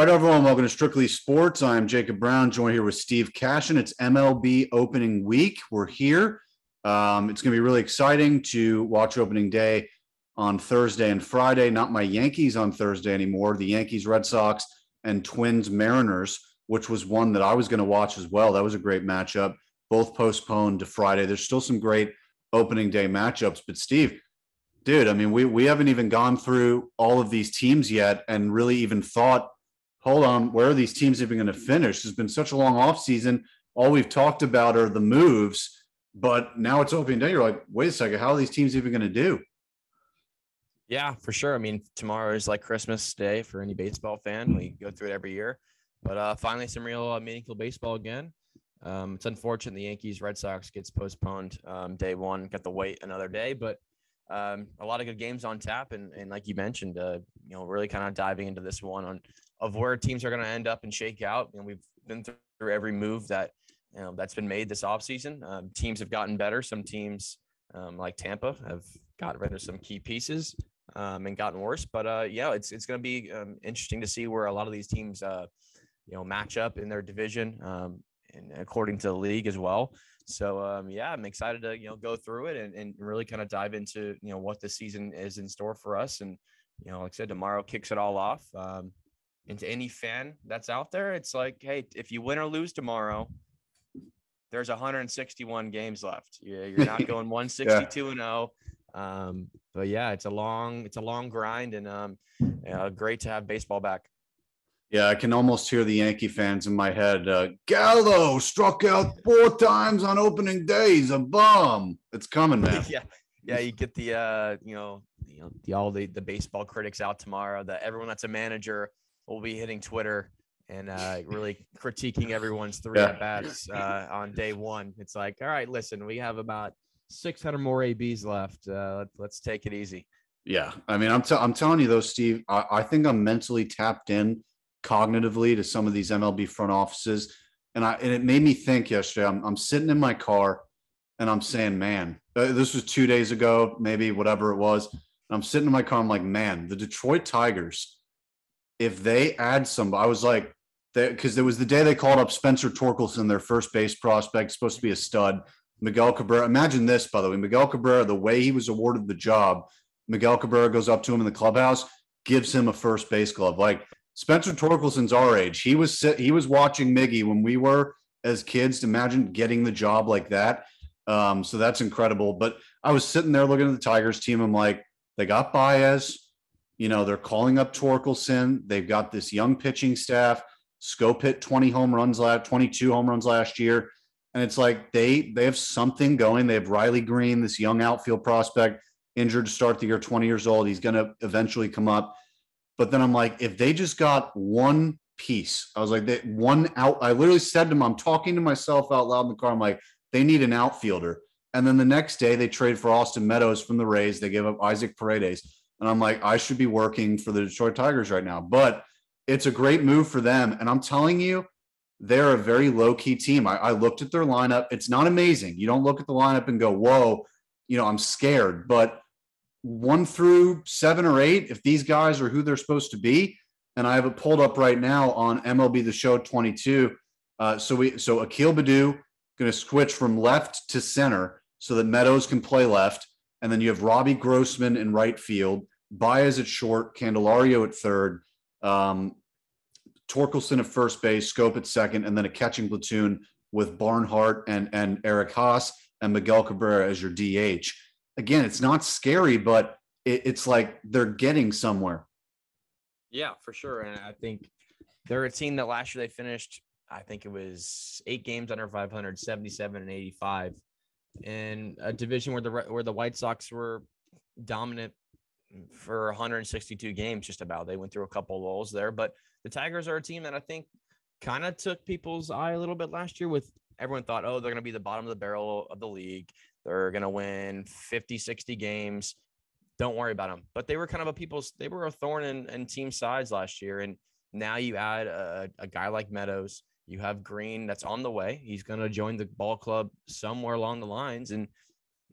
All right, everyone, welcome to Strictly Sports. I'm Jacob Browne, joined here with Steve Cashin. It's MLB opening week. We're here. Um, it's going to be really exciting to watch opening day on Thursday and Friday. Not my Yankees on Thursday anymore. The Yankees, Red Sox, and Twins, Mariners, which was one that I was going to watch as well. That was a great matchup. Both postponed to Friday. There's still some great opening day matchups. But Steve, dude, I mean, we we haven't even gone through all of these teams yet, and really even thought hold on, where are these teams even going to finish? It's been such a long offseason. All we've talked about are the moves, but now it's opening day. You're like, wait a second, how are these teams even going to do? Yeah, for sure. I mean, tomorrow is like Christmas Day for any baseball fan. We go through it every year, but uh, finally some real uh, meaningful baseball again. Um, it's unfortunate the Yankees Red Sox gets postponed um, day one. Got to wait another day, but um, a lot of good games on tap, and, and like you mentioned, uh, you know, really kind of diving into this one on of where teams are going to end up and shake out. And we've been through every move that you know that's been made this offseason. Um, teams have gotten better. Some teams um, like Tampa have got rid of some key pieces um, and gotten worse. But uh, yeah, it's it's going to be um, interesting to see where a lot of these teams uh, you know match up in their division um, and according to the league as well. So um, yeah, I'm excited to you know go through it and, and really kind of dive into you know what the season is in store for us and you know like I said tomorrow kicks it all off. Um, and to any fan that's out there, it's like, hey, if you win or lose tomorrow, there's 161 games left. You're, you're not going 162 yeah. and 0. Um, but yeah, it's a long, it's a long grind, and um, uh, great to have baseball back. Yeah, I can almost hear the Yankee fans in my head. Uh, Gallo struck out four times on opening day. He's a bum. It's coming, man. yeah, yeah. You get the, uh, you know, you know, the all the the baseball critics out tomorrow. That everyone that's a manager will be hitting Twitter and uh, really critiquing everyone's three yeah. at bats uh, on day one. It's like, all right, listen, we have about 600 more ABs left. Uh, let, us take it easy. Yeah, I mean, I'm t- I'm telling you though, Steve. I, I think I'm mentally tapped in cognitively to some of these MLB front offices, and I and it made me think yesterday. I'm I'm sitting in my car, and I'm saying, man, uh, this was two days ago, maybe whatever it was. I'm sitting in my car. I'm like, man, the Detroit Tigers if they add some, I was like, because there was the day they called up Spencer Torkelson, their first base prospect, supposed to be a stud. Miguel Cabrera. Imagine this, by the way. Miguel Cabrera, the way he was awarded the job, Miguel Cabrera goes up to him in the clubhouse, gives him a first base glove. Like Spencer Torkelson's our age. He was he was watching Miggy when we were as kids. Imagine getting the job like that. Um, so that's incredible. But I was sitting there looking at the Tigers team. I'm like, they got Baez, you know, they're calling up Torkelson. They've got this young pitching staff. Schoop hit 20 home runs last, 22 home runs last year. And it's like they they have something going. They have Riley Greene, this young outfield prospect, injured to start the year, 20 years old. He's going to eventually come up. But then I'm like, if they just got one piece, I was like, that one out. I literally said to them, I'm talking to myself out loud in the car. I'm like, they need an outfielder. And then the next day they trade for Austin Meadows from the Rays. They give up Isaac Paredes. And I'm like, I should be working for the Detroit Tigers right now. But it's a great move for them. And I'm telling you, they're a very low key team. I, I, looked at their lineup. It's not amazing. You don't look at the lineup and go, whoa, you know, I'm scared. But one through seven or eight, if these guys are who they're supposed to be, and I have it pulled up right now on MLB The Show 22. Uh, so we so Akil Baddoo going to switch from left to center so that Meadows can play left, and then you have Robbie Grossman in right field. Baez at short, Candelario at third, um, Torkelson at first base, Schoop at second, and then a catching platoon with Barnhart and and Eric Haase and Miguel Cabrera as your DH. Again, it's not scary, but it, it's like they're getting somewhere. Yeah, for sure. And I think they're a team that last year they finished, I think it was eight games under 500, 77 and 85 in a division where the where the White Sox were dominant for 162 games, just about. They went through a couple lulls there, but the Tigers are a team that I think kind of took people's eye a little bit last year. With everyone thought, oh, they're going to be the bottom of the barrel of the league. They're going to win 50, 60 games. Don't worry about them. But they were kind of a people's. They were a thorn in, in team sides last year, and now you add a, a guy like Meadows. You have Greene that's on the way. He's going to join the ball club somewhere along the lines, and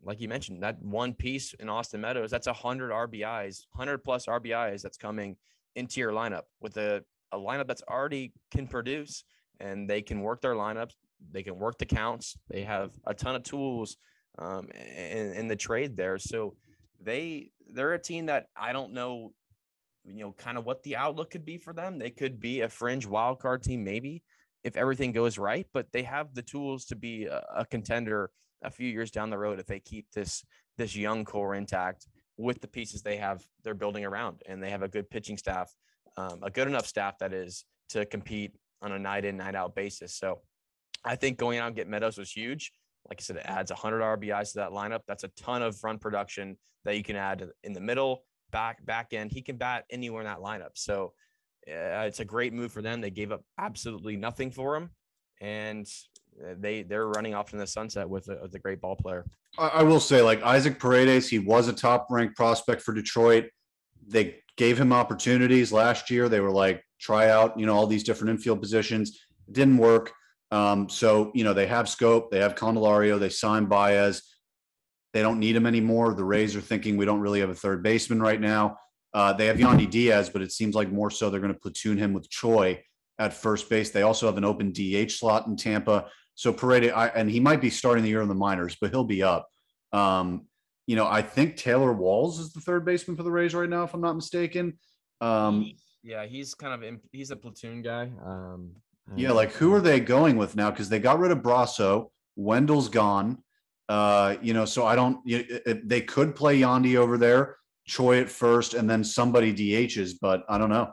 like you mentioned, that one piece in Austin Meadows, that's 100 RBIs, 100 plus RBIs that's coming into your lineup with a a lineup that's already can produce and they can work their lineups. They can work the counts. They have a ton of tools um, in, in the trade there. So they they're a team that I don't know, you know, kind of what the outlook could be for them. They could be a fringe wild card team, maybe if everything goes right, but they have the tools to be a, a contender a few years down the road if they keep this this young core intact with the pieces they have they're building around and they have a good pitching staff um, a good enough staff that is to compete on a night in night out basis. So i think going out and get meadows was huge. Like i said it adds 100 rbis to that lineup. That's a ton of run production that you can add in the middle back back end. He can bat anywhere in that lineup. So uh, it's a great move for them. They gave up absolutely nothing for him. And they they're running off in the sunset with a, with a great ball player. I, I will say, like Isaac Paredes, he was a top ranked prospect for Detroit. They gave him opportunities last year. They were like, try out, you know, all these different infield positions. It didn't work. Um, so, you know, they have Schoop. they have Candelario, they signed Baez. They don't need him anymore. The Rays are thinking we don't really have a third baseman right now. Uh, they have Yandy Diaz, but it seems like more so they're going to platoon him with Choi at first base. They also have an open DH slot in Tampa. So Paredes, I, and he might be starting the year in the minors, but he'll be up. Um, you know, I think Taylor Walls is the third baseman for the Rays right now, if I'm not mistaken. Um, yeah, he's kind of in, he's a platoon guy. Um, yeah, like who are they going with now? Because they got rid of Brosseau, Wendle's gone. Uh, you know, so I don't. You, it, they could play Yandy over there, Choi at first, and then somebody DHs, but I don't know.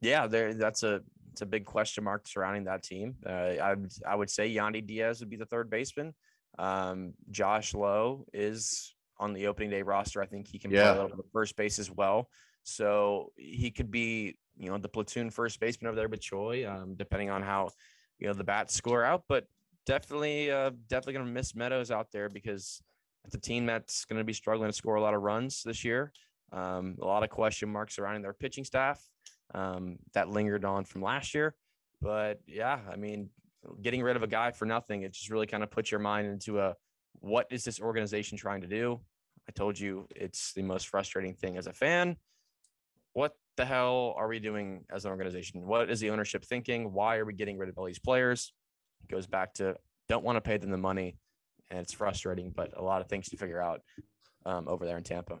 Yeah, there. That's a it's a big question mark surrounding that team. Uh, I would I would say Yandy Diaz would be the third baseman. Um, Josh Lowe is on the opening day roster. I think he can yeah. play a little bit of first base as well. So he could be, you know, the platoon first baseman over there with Choi, um, depending on how, you know, the bats score out. But definitely, uh, definitely going to miss Meadows out there because it's a team that's going to be struggling to score a lot of runs this year. Um, a lot of question marks surrounding their pitching staff um, that lingered on from last year. But yeah, I mean, getting rid of a guy for nothing, it just really kind of puts your mind into a what is this organization trying to do? I told you it's the most frustrating thing as a fan. What the hell are we doing as an organization? What is the ownership thinking? Why are we getting rid of all these players? It goes back to don't want to pay them the money, and it's frustrating, but a lot of things to figure out um, over there in Tampa.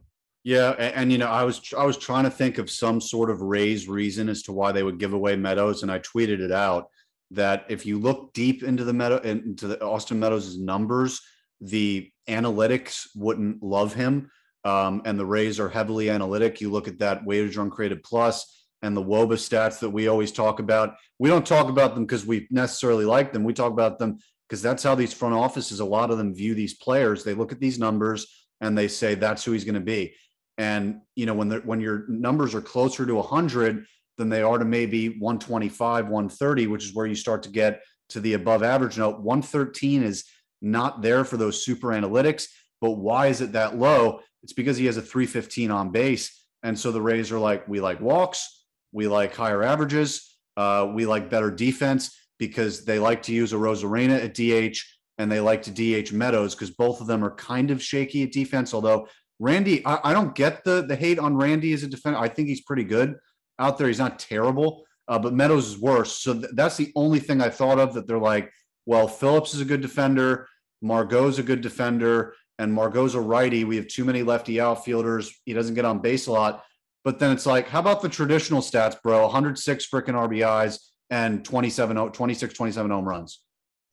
Yeah, and, and, you know, I was I was trying to think of some sort of raised reason as to why they would give away Meadows, and I tweeted it out that if you look deep into the Meadow into the Austin Meadows' numbers, the analytics wouldn't love him, um, and the Rays are heavily analytic. You look at that weighted run created plus and the WOBA stats that we always talk about. We don't talk about them because we necessarily like them. We talk about them because that's how these front offices, a lot of them view these players. They look at these numbers and they say that's who he's going to be. And you know when the, when your numbers are closer to 100 than they are to maybe 125, 130, which is where you start to get to the above average note. 113 is not there for those super analytics. But why is it that low? It's because he has a 315 on base. And so the Rays are like, we like walks, we like higher averages, uh, we like better defense because they like to use Arozarena at DH and they like to DH Meadows because both of them are kind of shaky at defense. Although Randy, I, I, don't get the the hate on Randy as a defender. I think he's pretty good out there. He's not terrible, uh, but Meadows is worse. So th- that's the only thing I thought of that they're like, well, Phillips is a good defender, Margot's a good defender, and Margot's a righty. We have too many lefty outfielders. He doesn't get on base a lot. But then it's like, how about the traditional stats, bro? 106 freaking RBIs and 27, 26, 27 home runs.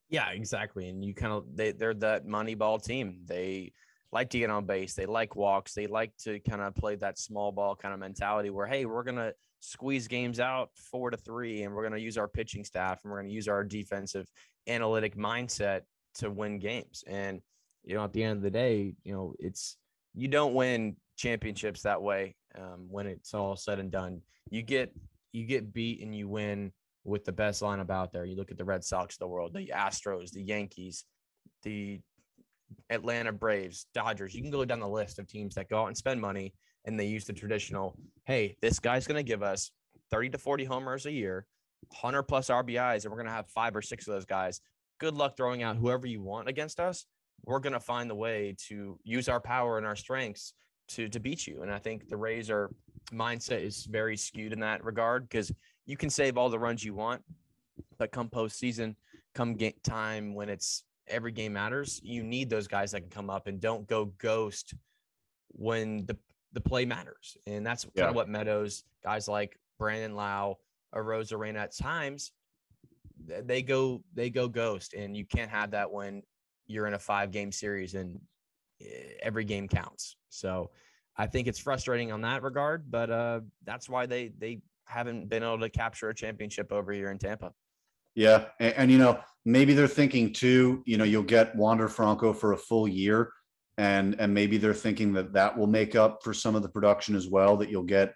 Yeah, exactly. And you kind of they they're that money ball team. They like to get on base. They like walks. They like to kind of play that small ball kind of mentality where, hey, we're going to squeeze games out four to three, and we're going to use our pitching staff and we're going to use our defensive analytic mindset to win games. And, you know, at the end of the day, you know, it's you don't win championships that way um, when it's all said and done. You get you get beat and you win with the best lineup out there. You look at the Red Sox of the world, the Astros, the Yankees, the Atlanta Braves, Dodgers. You can go down the list of teams that go out and spend money and they use the traditional, hey, this guy's going to give us 30 to 40 homers a year, 100 plus RBIs, and we're going to have five or six of those guys. Good luck throwing out whoever you want against us. We're going to find the way to use our power and our strengths to to beat you. And I think the Rays are mindset is very skewed in that regard because you can save all the runs you want, but come postseason, come game time when it's every game matters, you need those guys that can come up and don't go ghost when the the play matters. And that's yeah. kind of what Meadows, guys like Brandon Lowe, Arozarena at times, they go they go ghost, and you can't have that when you're in a five game series and eh, every game counts. So I think it's frustrating on that regard, but uh, that's why they they haven't been able to capture a championship over here in Tampa. Yeah, and, and, you know maybe they're thinking too. You know, you'll get Wander Franco for a full year, and and maybe they're thinking that that will make up for some of the production as well. That you'll get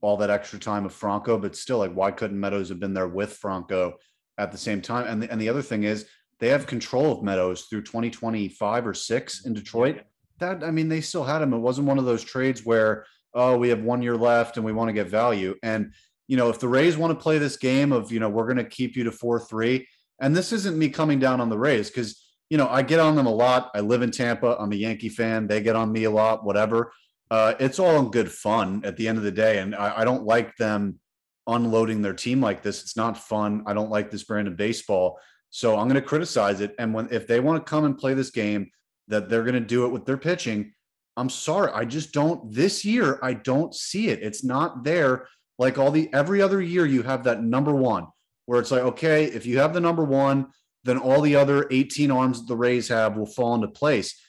all that extra time of Franco, but still, like, why couldn't Meadows have been there with Franco at the same time? And the, and the other thing is they have control of Meadows through 2025 or six in Detroit. That I mean, they still had him. It wasn't one of those trades where oh, we have one year left and we want to get value. And you know, if the Rays want to play this game of you know we're going to keep you to four three, and this isn't me coming down on the Rays because you know I get on them a lot. I live in Tampa. I'm a Yankee fan. They get on me a lot. Whatever. Uh, it's all in good fun at the end of the day, and I, I don't like them unloading their team like this. It's not fun. I don't like this brand of baseball. So I'm going to criticize it. And when if they want to come and play this game, that they're going to do it with their pitching. I'm sorry, I just don't. This year, I don't see it. It's not there. Like all the every other year, you have that number one where it's like, okay, if you have the number one, then all the other 18 arms that the Rays have will fall into place.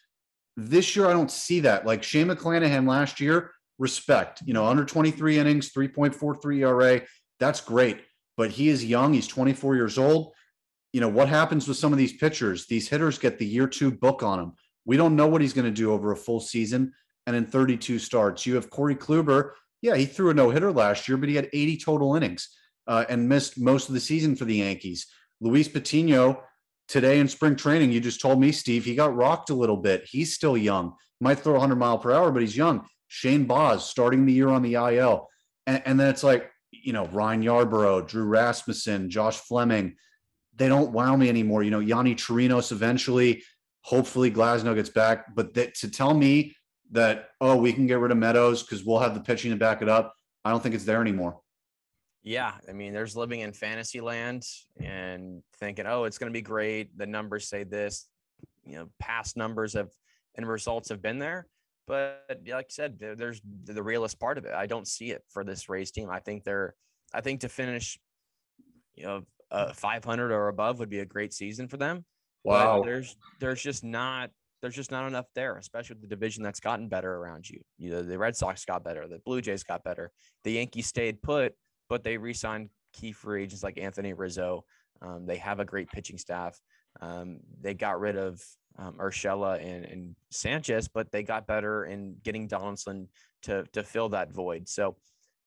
This year, I don't see that. Like Shane McClanahan last year, respect. You know, under 23 innings, 3.43 ERA. That's great. But he is young. He's 24 years old. You know, what happens with some of these pitchers? These hitters get the year two book on them. We don't know what he's going to do over a full season and in 32 starts. You have Corey Kluber. Yeah, he threw a no hitter last year, but he had 80 total innings uh, and missed most of the season for the Yankees. Luis Patino, today in spring training, you just told me, Steve, he got rocked a little bit. He's still young. Might throw 100 mile per hour, but he's young. Shane Baz starting the year on the IL. And, and then it's like, you know, Ryan Yarbrough, Drew Rasmussen, Josh Fleming. They don't wow me anymore. You know, Yonny Chirinos eventually, hopefully Glasnow gets back. But that, to tell me that, oh, we can get rid of Meadows because we'll have the pitching to back it up, I don't think it's there anymore. Yeah, I mean, there's living in fantasy land and thinking, oh, it's going to be great. The numbers say this. You know, past numbers have and results have been there. But like you said, there's the realist part of it. I don't see it for this Rays team. I think they're, I think to finish, you know, uh, 500 or above would be a great season for them. Wow. But there's, there's just not, there's just not enough there, especially with the division that's gotten better around you. You know, the Red Sox got better, the Blue Jays got better, the Yankees stayed put, but they re-signed key free agents like Anthony Rizzo. Um, they have a great pitching staff. Um, they got rid of um, Urshela and, and Sanchez, but they got better in getting Donaldson to to fill that void. So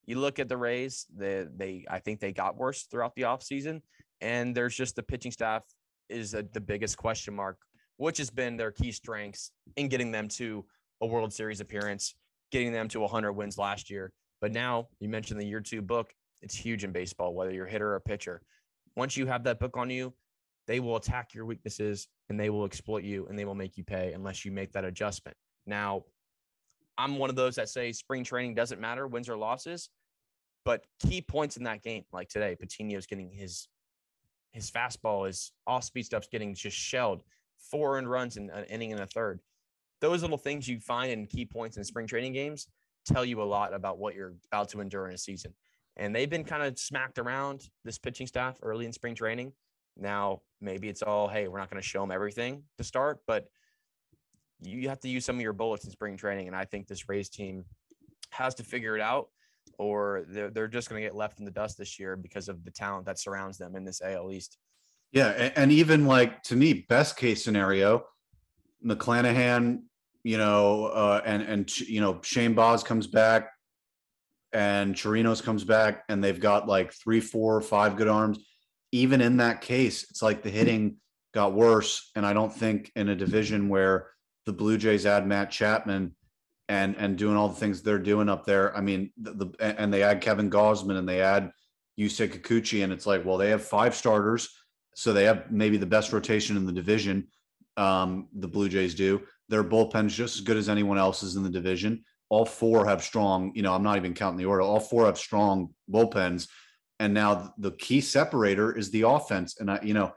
you look at the Rays, they they I think they got worse throughout the offseason. And there's just the pitching staff is a, the biggest question mark, which has been their key strengths in getting them to a World Series appearance, getting them to 100 wins last year. But now you mentioned the year two book. It's huge in baseball, whether you're a hitter or a pitcher. Once you have that book on you, they will attack your weaknesses and they will exploit you and they will make you pay unless you make that adjustment. Now, I'm one of those that say spring training doesn't matter, wins or losses, but key points in that game, like today, Patino's getting his his fastball, his off speed stuff's getting just shelled, four and runs in an inning and a third. Those little things you find in key points in spring training games tell you a lot about what you're about to endure in a season. And they've been kind of smacked around this pitching staff early in spring training. Now, maybe it's all, hey, we're not going to show them everything to start, but you have to use some of your bullets in spring training. And I think this Rays team has to figure it out, or they're, they're just going to get left in the dust this year because of the talent that surrounds them in this AL East. Yeah. And, even like to me, best case scenario, McClanahan, you know, uh, and, and, you know, Shane Baz comes back and Chirinos comes back and they've got like three, four, five good arms even in that case, it's like the hitting got worse. And I don't think in a division where the Blue Jays add Matt Chapman and and doing all the things they're doing up there. I mean, the, the and they add Kevin Gausman and they add Yusei Kikuchi, and it's like, well, they have five starters, so they have maybe the best rotation in the division. Um, the Blue Jays do. Their bullpen's just as good as anyone else's in the division. All four have strong, you know, I'm not even counting the order. All four have strong bullpens And now the key separator is the offense. And I, you know,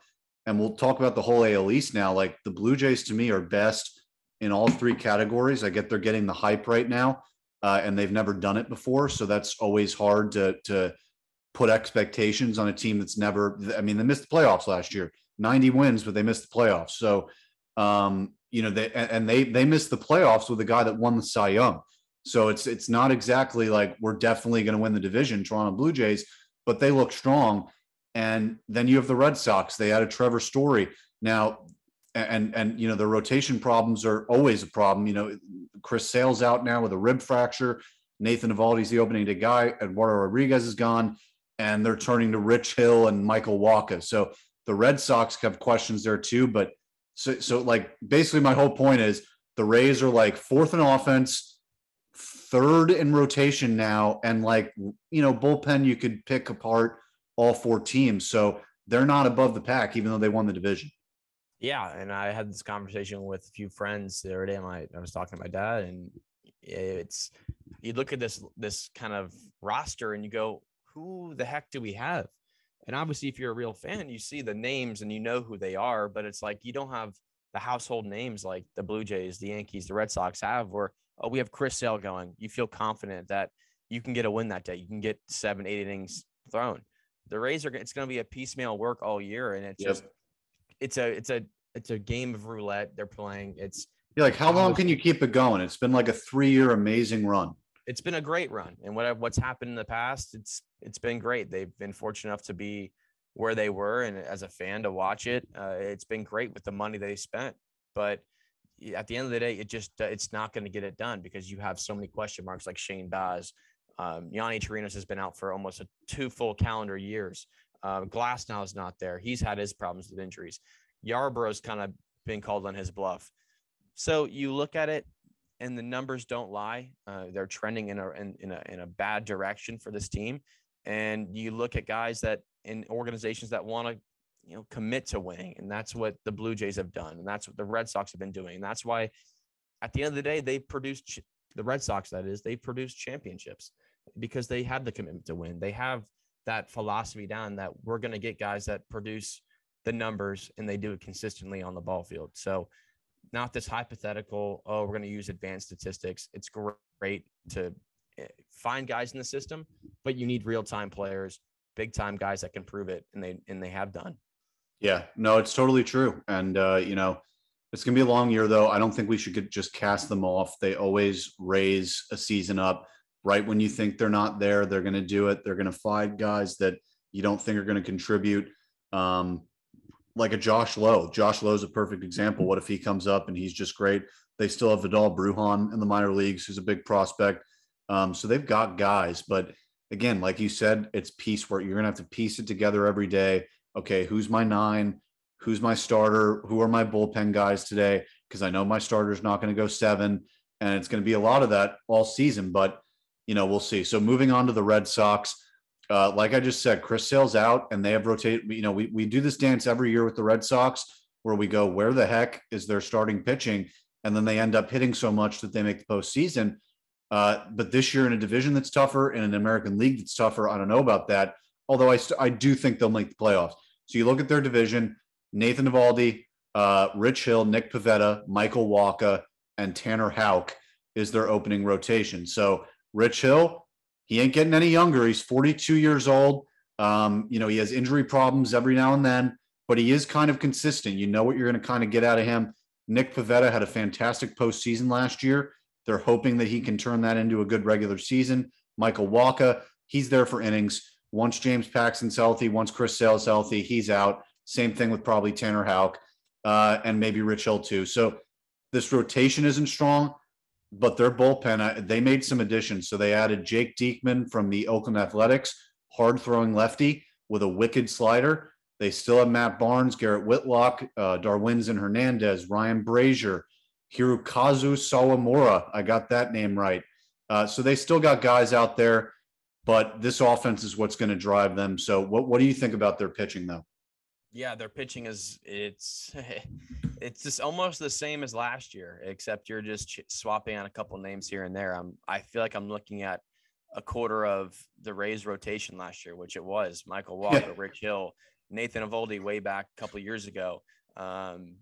and we'll talk about the whole AL East now. Like the Blue Jays to me are best in all three categories. I get they're getting the hype right now, uh, and they've never done it before, so that's always hard to to put expectations on a team that's never. I mean, they missed the playoffs last year, ninety wins, but they missed the playoffs. So, um, you know, they and they they missed the playoffs with a guy that won the Cy Young. So it's it's not exactly like we're definitely going to win the division, Toronto Blue Jays, but they look strong. And then you have the Red Sox. They added Trevor Story. Now and and you know the rotation problems are always a problem. You know, Chris Sale's out now with a rib fracture. Nathan Eovaldi's the opening day guy. Eduardo Rodriguez is gone, and they're turning to Rich Hill and Michael Wacha. So the Red Sox have questions there too. But so so like basically my whole point is the Rays are like fourth in offense, third in rotation now, and like you know bullpen you could pick apart all four teams. So they're not above the pack, even though they won the division. Yeah, and I had this conversation with a few friends the other day. My I was talking to my dad, and it's you look at this this kind of roster and you go, who the heck do we have? And obviously, if you're a real fan, you see the names and you know who they are, but it's like you don't have the household names like the Blue Jays, the Yankees, the Red Sox have, where oh, we have Chris Sale going. You feel confident that you can get a win that day. You can get seven, eight innings thrown. The Rays are it's going to be a piecemeal work all year, and it's yep. just it's a it's a it's a game of roulette they're playing. It's you're like how long can you keep it going? It's been like a three year amazing run. It's been a great run, and what what's happened in the past, it's it's been great. They've been fortunate enough to be where they were, and as a fan to watch it, uh, it's been great with the money they spent. But at the end of the day, it just uh, it's not going to get it done because you have so many question marks like Shane Baz. Um, Yonny Chirinos has been out for almost a two full calendar years. Uh, Glasnow is not there. He's had his problems with injuries. Yarbrough's kind of been called on his bluff. So you look at it, and the numbers don't lie. Uh, they're trending in a, in, in, a in a bad direction for this team. And you look at guys that in organizations that want to, you know, commit to winning, and that's what the Blue Jays have done, and that's what the Red Sox have been doing. And that's why, at the end of the day, they produced the Red Sox. That is, they produced championships because they have the commitment to win. They have that philosophy down that we're going to get guys that produce the numbers and they do it consistently on the ball field. So, not this hypothetical, oh, we're going to use advanced statistics. It's great to eh, find guys in the system, but you need real time players, big time guys that can prove it, and they and they have done. Yeah, no, it's totally true, and uh, you know, it's going to be a long year though. I don't think we should just cast them off. They always raise a season up right when you think they're not there. They're going to do it. They're going to find guys that you don't think are going to contribute. Um, like a Josh Lowe. Josh Lowe is a perfect example. What if he comes up and he's just great? They still have Vidal Bruján in the minor leagues, who's a big prospect. Um, so they've got guys, but again, like you said, it's piecework. You're gonna have to piece it together every day. Okay, who's my nine? Who's my starter? Who are my bullpen guys today? Because I know my starter's not going to go seven, and it's going to be a lot of that all season. But you know, we'll see. So moving on to the Red Sox. Uh, like I just said, Chris Sale's out, and they have rotated. You know, we we do this dance every year with the Red Sox, where we go, where the heck is their starting pitching, and then they end up hitting so much that they make the postseason. Uh, but this year in a division that's tougher, in an American League that's tougher, I don't know about that. Although I st- I do think they'll make the playoffs. So you look at their division: Nathan Eovaldi, uh, Rich Hill, Nick Pivetta, Michael Wacha, and Tanner Houck is their opening rotation. So Rich Hill, he ain't getting any younger. He's 42 years old. Um, you know, he has injury problems every now and then, but he is kind of consistent. You know what you're going to kind of get out of him. Nick Pivetta had a fantastic postseason last year. They're hoping that he can turn that into a good regular season. Michael Wacha, he's there for innings. Once James Paxton's healthy, once Chris Sale's healthy, he's out. Same thing with probably Tanner Houck uh, and maybe Rich Hill too. So this rotation isn't strong but their bullpen, they made some additions. So they added Jake Diekman from the Oakland Athletics, hard throwing lefty with a wicked slider. They still have Matt Barnes, Garrett Whitlock, uh, and Hernandez, Ryan Brasier, Hirokazu Sawamura. I got that name right. Uh, so they still got guys out there, but this offense is what's going to drive them. So what, what do you think about their pitching, though? Yeah, their pitching is it's it's just almost the same as last year, except you're just swapping on a couple names here and there. I'm I feel like I'm looking at a quarter of the Rays rotation last year, which it was Michael Wacha, yeah. Rich Hill, Nathan Eovaldi way back a couple years ago. Um,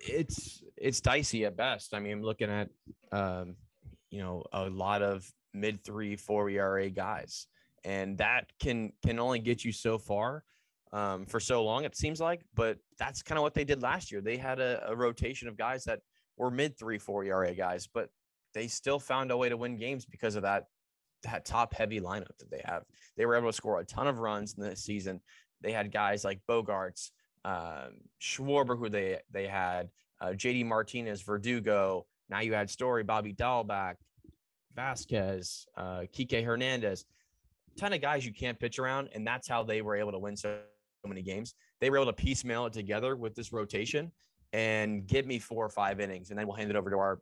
it's it's dicey at best. I mean, I'm looking at um, you know a lot of mid three, four ERA guys, and that can can only get you so far um, for so long. It seems like, but that's kind of what they did last year. They had a, a rotation of guys that were mid three, four ERA guys, but they still found a way to win games because of that that top heavy lineup that they have. They were able to score a ton of runs in the season. They had guys like Bogaerts, um, Schwarber, who they they had, uh, JD Martinez, Verdugo. Now you had Story, Bobby Dalbec, Vazquez, uh, Kike Hernandez, ton of guys you can't pitch around, and that's how they were able to win so many games. They were able to piecemeal it together with this rotation and give me four or five innings, and then we'll hand it over to our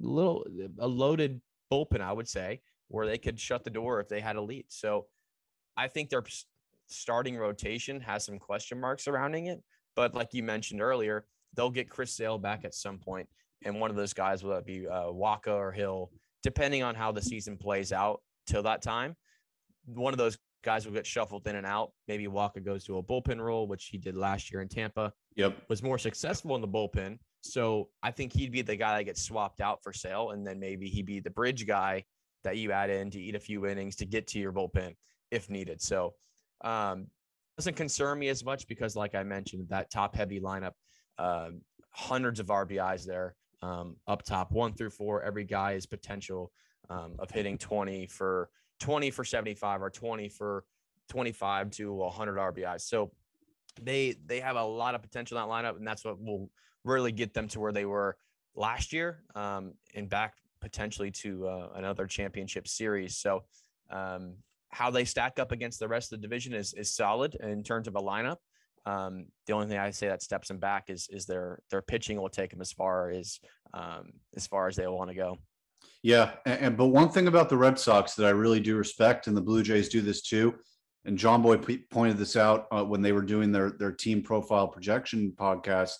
little a loaded bullpen, I would say, where they could shut the door if they had a lead. So I think their starting rotation has some question marks surrounding it. But like you mentioned earlier, they'll get Chris Sale back at some point, and one of those guys will be uh, Wacha or Hill, depending on how the season plays out till that time. One of those guys will get shuffled in and out. Maybe Wacha goes to a bullpen role, which he did last year in Tampa. Yep, was more successful in the bullpen. So I think he'd be the guy that gets swapped out for Sale, and then maybe he'd be the bridge guy that you add in to eat a few innings to get to your bullpen if needed. So um, doesn't concern me as much because, like I mentioned, that top heavy lineup, uh, hundreds of RBIs there um, up top, one through four. Every guy is potential um, of hitting 20 for 20 for 75 or 20 for 25 to 100 RBIs. So they they have a lot of potential in that lineup, and that's what will really get them to where they were last year um, and back potentially to uh, another championship series. So um, how they stack up against the rest of the division is is solid in terms of a lineup. Um, the only thing I say that steps them back is is their their pitching will take them as far as um, as far as they want to go. Yeah, and, and, but one thing about the Red Sox that I really do respect, and the Blue Jays do this too, and Jomboy p- pointed this out uh, when they were doing their their team profile projection podcast.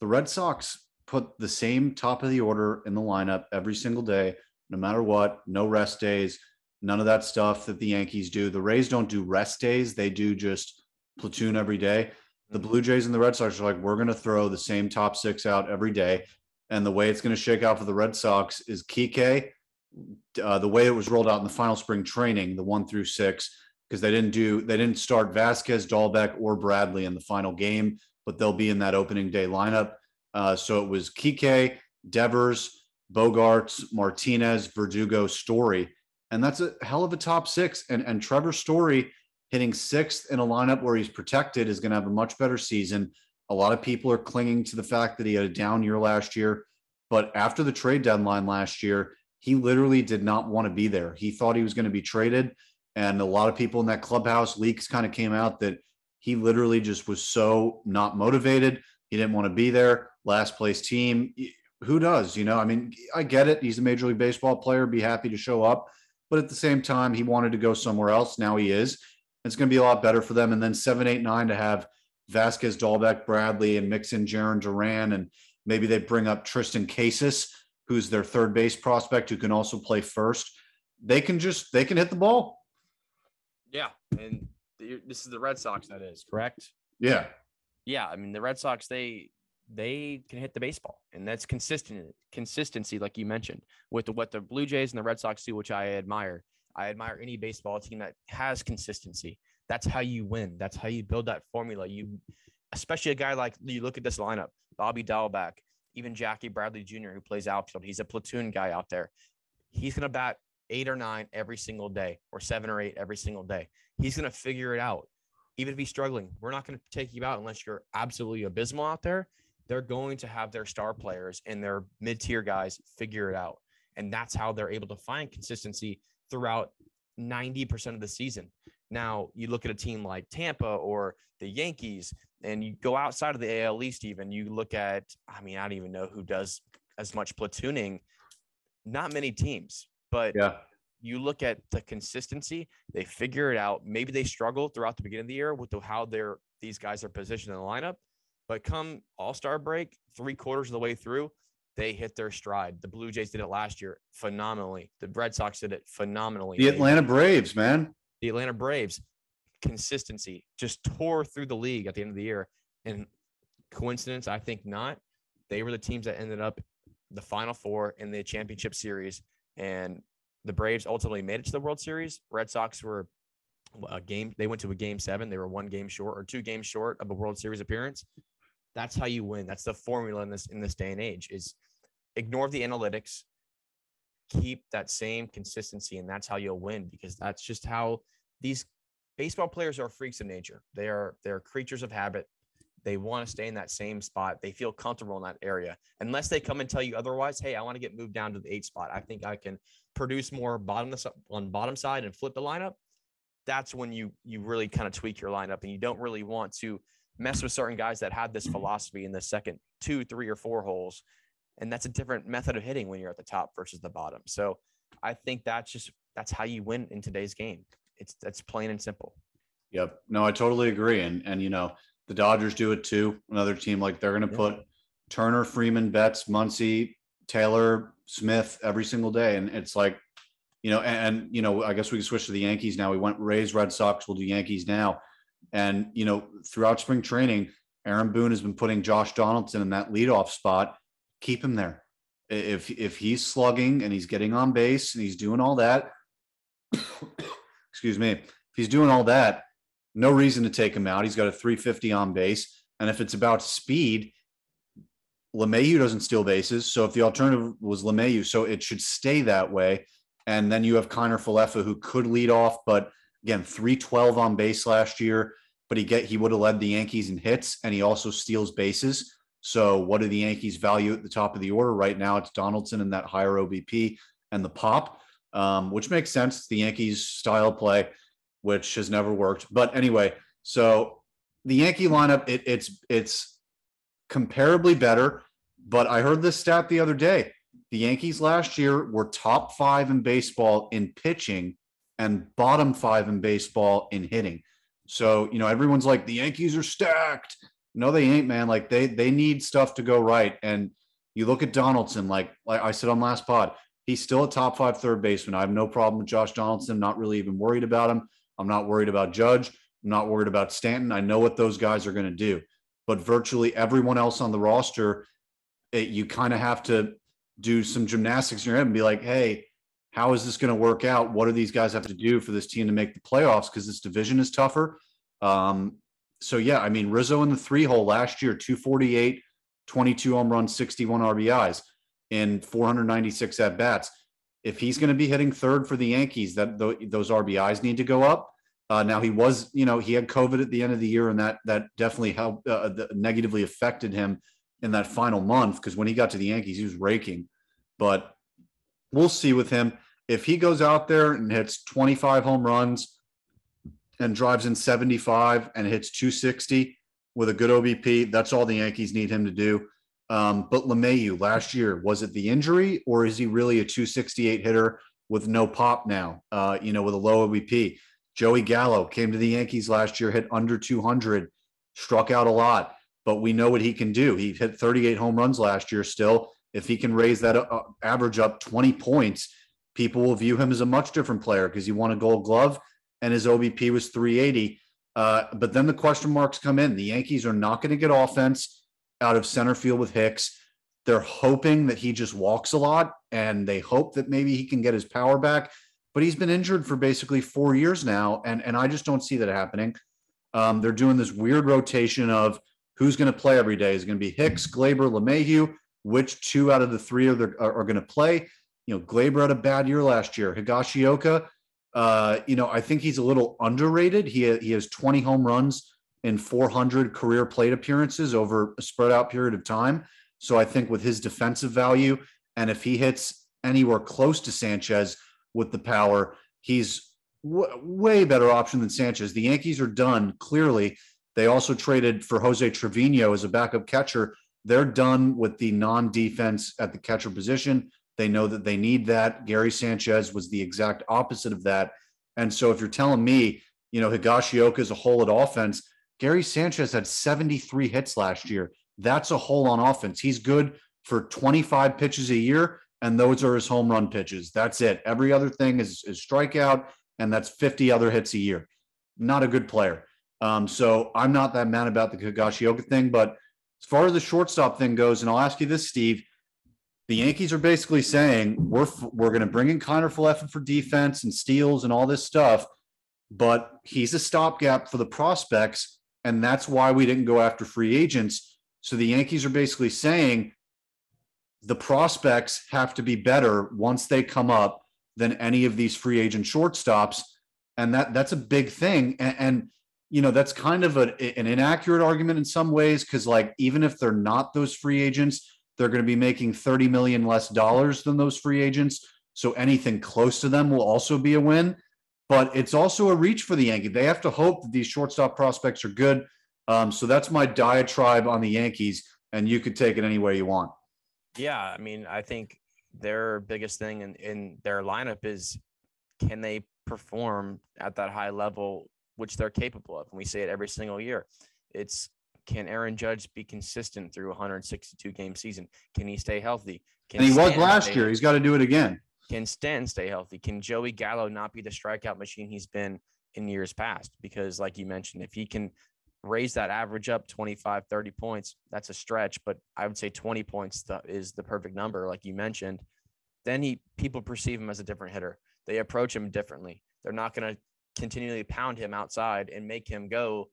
The Red Sox put the same top of the order in the lineup every single day, no matter what. No rest days None of that stuff that the Yankees do. The Rays don't do rest days. They do just platoon every day. The mm-hmm. Blue Jays and the Red Sox are like, we're going to throw the same top six out every day. And the way it's going to shake out for the Red Sox is Kike, uh, the way it was rolled out in the final spring training, the one through six, because they didn't do, they didn't start Vazquez, Dalbec, or Bradley in the final game, but they'll be in that opening day lineup. Uh, so it was Kike, Devers, Bogaerts, Martinez, Verdugo, Story and that's a hell of a top six. And and Trevor Story hitting sixth in a lineup where he's protected is going to have a much better season. A lot of people are clinging to the fact that he had a down year last year, but after the trade deadline last year, he literally did not want to be there. He thought he was going to be traded, and a lot of people in that clubhouse leaks kind of came out that he literally just was so not motivated. He didn't want to be there. Last place team. Who does? You know, I mean, I get it. He's a Major League Baseball player. Be happy to show up but at the same time, he wanted to go somewhere else. Now he is. It's going to be a lot better for them. And then seven, eight, nine to have Vazquez, Dalbec, Bradley, and mix in Jarren Duran, and maybe they bring up Triston Casas, who's their third base prospect, who can also play first. They can just they can hit the ball. Yeah, and this is the Red Sox. That is correct. Yeah, yeah. I mean, the Red Sox they they can hit the baseball, and that's consistent consistency, like you mentioned, with the, what the Blue Jays and the Red Sox do, which I admire. I admire any baseball team that has consistency. That's how you win. That's how you build that formula. You, especially a guy like you look at this lineup: Bobby Dalbec, even Jackie Bradley Jr., who plays outfield. He's a platoon guy out there. He's gonna bat eight or nine every single day, or seven or eight every single day. He's gonna figure it out even if he's struggling, we're not going to take you out unless you're absolutely abysmal out there they're going to have their star players and their mid tier guys figure it out. And that's how they're able to find consistency throughout 90% of the season. Now, you look at a team like Tampa or the Yankees, and you go outside of the AL East, even you look at, I mean, I don't even know who does as much platooning. Not many teams, but yeah. you look at the consistency, they figure it out. Maybe they struggle throughout the beginning of the year with the, how they're these guys are positioned in the lineup. But come All Star break, three quarters of the way through, they hit their stride. The Blue Jays did it last year phenomenally. The Red Sox did it phenomenally. The Atlanta Braves, man. The Atlanta Braves, consistency just tore through the league at the end of the year. And coincidence, I think not. They were the teams that ended up the final four in the championship series. And the Braves ultimately made it to the World Series. Red Sox were a game, they went to a game seven. They were one game short or two games short of a World Series appearance. That's how you win. That's the formula in this in this day and age is ignore the analytics, keep that same consistency, and that's how you'll win because that's just how these baseball players are freaks of nature. They are they're creatures of habit. They want to stay in that same spot. They feel comfortable in that area. Unless they come and tell you otherwise, hey, I want to get moved down to the eight spot. I think I can produce more bottom on bottom side and flip the lineup. That's when you you really kind of tweak your lineup and you don't really want to mess with certain guys that have this philosophy in the second two, three, or four holes. And that's a different method of hitting when you're at the top versus the bottom. So I think that's just that's how you win in today's game. It's that's plain and simple. Yep. No, I totally agree. And and you know, the Dodgers do it too. Another team like they're gonna yeah. put Turner, Freeman, Betts, Muncy, Taylor, Smith every single day. And it's like, you know, and, and you know, I guess we can switch to the Yankees now. We went Rays, Red Sox, we'll do Yankees now and, you know, throughout spring training, Aaron Boone has been putting Josh Donaldson in that leadoff spot. Keep him there. If if he's slugging and he's getting on base and he's doing all that, excuse me, if he's doing all that, no reason to take him out. He's got a 350 on base. And if it's about speed, LeMahieu doesn't steal bases. So if the alternative was LeMahieu, so it should stay that way. And then you have Kiner Falefa who could lead off, but again, 312 on base last year but he get he would have led the Yankees in hits and he also steals bases. So what do the Yankees value at the top of the order right now? It's Donaldson and that higher OBP and the pop, um, which makes sense. It's the Yankees style play, which has never worked. But anyway, so the Yankee lineup it, it's it's comparably better. But I heard this stat the other day. The Yankees last year were top five in baseball in pitching and bottom five in baseball in hitting. So, you know, everyone's like, the Yankees are stacked. No, they ain't, man. Like they they need stuff to go right. And you look at Donaldson, like like I said on last pod, he's still a top five third baseman. I have no problem with Josh Donaldson. Not really even worried about him. I'm not worried about Judge. I'm not worried about Stanton. I know what those guys are going to do. But virtually everyone else on the roster, it, you kind of have to do some gymnastics in your head and be like, hey, how is this going to work out? What do these guys have to do for this team to make the playoffs? Because this division is tougher. Um, so, yeah, I mean, Rizzo in the three hole last year, 248, 22 home runs, 61 RBIs in 496 at bats. If he's going to be hitting third for the Yankees, that those RBIs need to go up. Uh, now he was, you know, he had COVID at the end of the year, and that that definitely helped uh, negatively affected him in that final month because when he got to the Yankees, he was raking. But we'll see with him. If he goes out there and hits 25 home runs and drives in 75 and hits 260 with a good OBP, that's all the Yankees need him to do. Um, but LeMahieu last year, was it the injury or is he really a 268 hitter with no pop now, uh, you know, with a low OBP? Joey Gallo came to the Yankees last year, hit under 200, struck out a lot, but we know what he can do. He hit 38 home runs last year still if he can raise that uh, average up 20 points, people will view him as a much different player because he won a gold glove and his OBP was 380. Uh, but then the question marks come in. The Yankees are not going to get offense out of center field with Hicks. They're hoping that he just walks a lot and they hope that maybe he can get his power back. But he's been injured for basically four years now. And, and I just don't see that happening. Um, they're doing this weird rotation of who's going to play every day. Is going to be Hicks, Gleyber, LeMahieu? which two out of the three are, are, are going to play. You know, Gleyber had a bad year last year. Higashioka, uh, you know, I think he's a little underrated. He, he has 20 home runs in 400 career plate appearances over a spread out period of time. So I think with his defensive value, and if he hits anywhere close to Sanchez with the power, he's w- way better option than Sanchez. The Yankees are done clearly. They also traded for Jose Trevino as a backup catcher they're done with the non defense at the catcher position. They know that they need that. Gary Sanchez was the exact opposite of that. And so if you're telling me, you know, Higashioka is a hole at offense, Gary Sanchez had 73 hits last year. That's a hole on offense. He's good for 25 pitches a year, and those are his home run pitches. That's it. Every other thing is, is strikeout, and that's 50 other hits a year. Not a good player. Um, so I'm not that mad about the Higashioka thing, but as far as the shortstop thing goes, and I'll ask you this, Steve, the Yankees are basically saying we're we're going to bring in Kiner Falefa for defense and steals and all this stuff, but he's a stopgap for the prospects, and that's why we didn't go after free agents. So the Yankees are basically saying the prospects have to be better once they come up than any of these free agent shortstops, and that that's a big thing. And, and you know that's kind of a, an inaccurate argument in some ways because like even if they're not those free agents they're going to be making 30 million less dollars than those free agents. So anything close to them will also be a win. But it's also a reach for the Yankees. They have to hope that these shortstop prospects are good. Um, so that's my diatribe on the Yankees, and you could take it any way you want. Yeah, I mean, I think their biggest thing in, in their lineup is can they perform at that high level, which they're capable of. And we say it every single year. It's can Aaron Judge be consistent through 162 game season? Can he stay healthy? Can and he was last year. He's got to do it again. Can Stan stay healthy? Can Joey Gallo not be the strikeout machine he's been in years past? Because, like you mentioned, if he can raise that average up 25, 30 points, that's a stretch. But I would say 20 points is the perfect number, like you mentioned. Then he people perceive him as a different hitter. They approach him differently. They're not going to continually pound him outside and make him go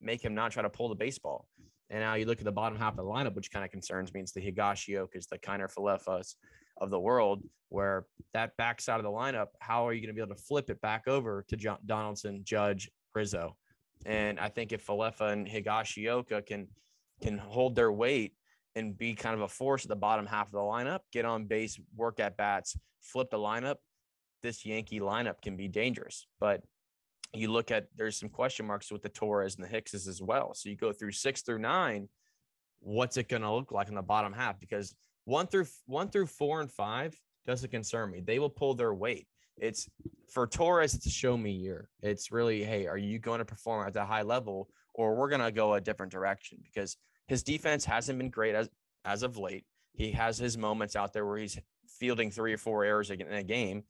make him not try to pull the baseball. And now you look at the bottom half of the lineup, which kind of concerns me. It's the Higashiokas, the Kiner Falefas of the world, where that backside of the lineup, how are you going to be able to flip it back over to John Donaldson, Judge, Rizzo? And I think if Falefa and Higashioka can can hold their weight and be kind of a force at the bottom half of the lineup, get on base, work at bats, flip the lineup, this Yankee lineup can be dangerous. But you look at there's some question marks with the Torres and the Hickses as well. So you go through six through nine, what's it going to look like in the bottom half? Because one through one through four and five doesn't concern me. They will pull their weight. It's for Torres, it's a show me year. It's really, hey, are you going to perform at that high level, or we're going to go a different direction? Because his defense hasn't been great as as of late. He has his moments out there where he's fielding three or four errors in a game,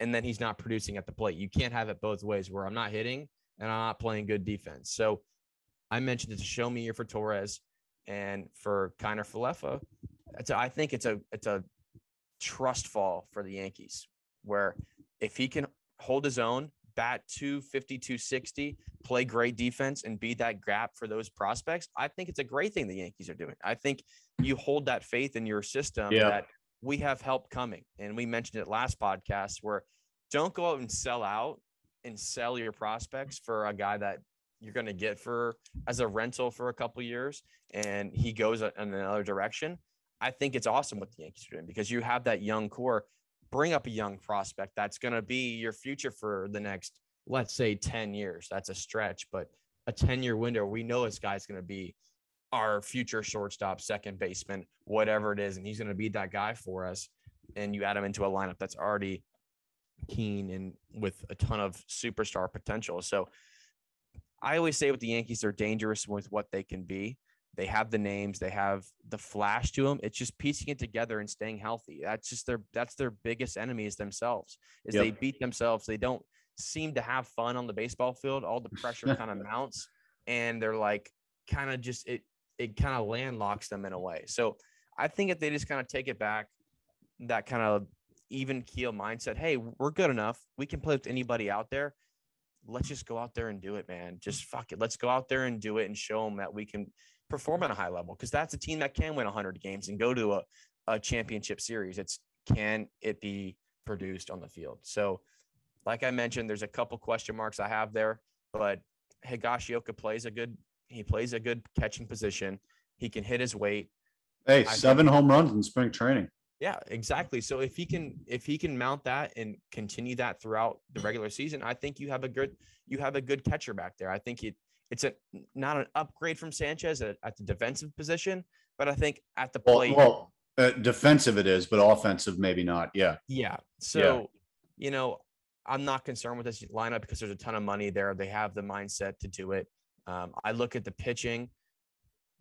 and then he's not producing at the plate. You can't have it both ways where I'm not hitting and I'm not playing good defense. So I mentioned it to show me here for Torres and for Kiner Falefa. It's a, I think it's a it's a trust fall for the Yankees where if he can hold his own, bat 250, 260, play great defense and be that gap for those prospects, I think it's a great thing the Yankees are doing. I think you hold that faith in your system yeah. that we have help coming. And we mentioned it last podcast where don't go out and sell out and sell your prospects for a guy that you're going to get for as a rental for a couple years and he goes in another direction. I think it's awesome what the Yankees are doing because you have that young core. Bring up a young prospect that's going to be your future for the next, let's say, 10 years. That's a stretch, but a 10 year window, we know this guy's going to be our future shortstop, second baseman, whatever it is, and he's going to be that guy for us. And you add him into a lineup that's already keen and with a ton of superstar potential. So I always say with the Yankees, they're dangerous with what they can be. They have the names, they have the flash to them. It's just piecing it together and staying healthy. That's just their that's their biggest enemies themselves. Is yep. they beat themselves. They don't seem to have fun on the baseball field. All the pressure kind of mounts, and they're like kind of just it it kind of landlocks them in a way. So I think if they just kind of take it back, that kind of even keel mindset, hey, we're good enough. We can play with anybody out there. Let's just go out there and do it, man. Just fuck it. Let's go out there and do it and show them that we can perform at a high level because that's a team that can win 100 games and go to a, a championship series. It's can it be produced on the field? So, like I mentioned, there's a couple question marks I have there, but Higashioka plays a good he plays a good catching position. He can hit his weight. Hey, seven home runs in spring training. Yeah, exactly. So if he can if he can mount that and continue that throughout the regular season, I think you have a good you have a good catcher back there. I think it it's a not an upgrade from Sanchez at, at the defensive position, but I think at the plate. Well, well uh, defensive it is, but offensive maybe not. Yeah. Yeah. So yeah. you know, I'm not concerned with this lineup because there's a ton of money there. They have the mindset to do it. Um, I look at the pitching.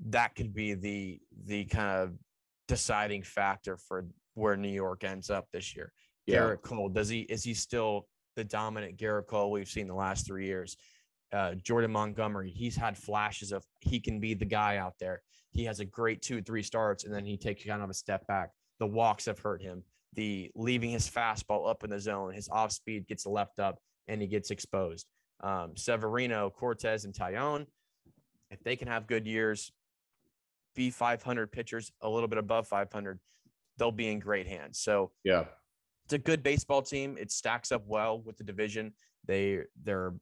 That could be the the kind of deciding factor for where New York ends up this year. Yeah. Gerrit Cole, does he is he still the dominant Gerrit Cole we've seen the last three years? Uh, Jordan Montgomery, he's had flashes of he can be the guy out there. He has a great two, three starts, and then he takes kind of a step back. The walks have hurt him. The leaving his fastball up in the zone, his off speed gets left up, and he gets exposed. Um, Severino, Cortes, and Taillon, if they can have good years, be 500 pitchers, a little bit above 500, they'll be in great hands. So Yeah. it's a good baseball team. It stacks up well with the division. They they're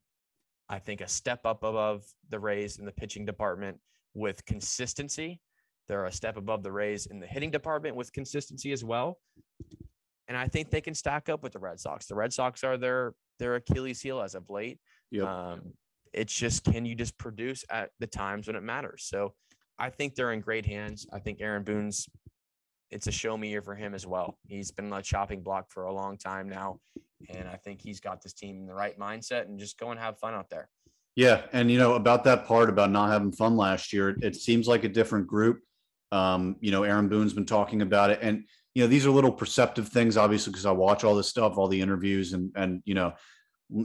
I think a step up above the Rays in the pitching department with consistency. They're a step above the Rays in the hitting department with consistency as well. And I think they can stack up with the Red Sox. The Red Sox are their their Achilles heel as of late. Yep. Um, it's just can you just produce at the times when it matters? So I think they're in great hands. I think Aaron Boone's it's a show me year for him as well. He's been on the chopping block for a long time now. And I think he's got this team in the right mindset and just go and have fun out there. Yeah, and you know about that part about not having fun last year, it seems like a different group. Um, you know, Aaron Boone's been talking about it, and you know these are little perceptive things, obviously, because I watch all this stuff, all the interviews, and and you know,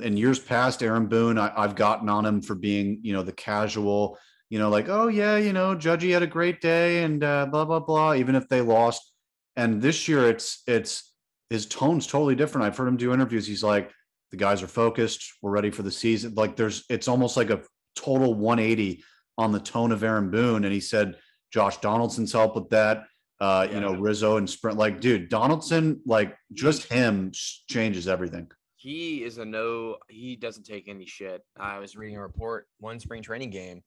in years past, Aaron Boone, I, I've gotten on him for being you know the casual, you know, like oh yeah, you know, Judgy had a great day and uh, blah blah blah, even if they lost. And this year, it's it's his tone's totally different. I've heard him do interviews. He's like, the guys are focused. We're ready for the season. Like there's, it's almost like a total 180 on the tone of Aaron Boone. And he said, Josh Donaldson's help with that. Uh, you know, Rizzo and Sprint. Like, dude, Donaldson, like just him changes everything. He is a no, he doesn't take any shit. I was reading a mm-hmm. report, one spring training game,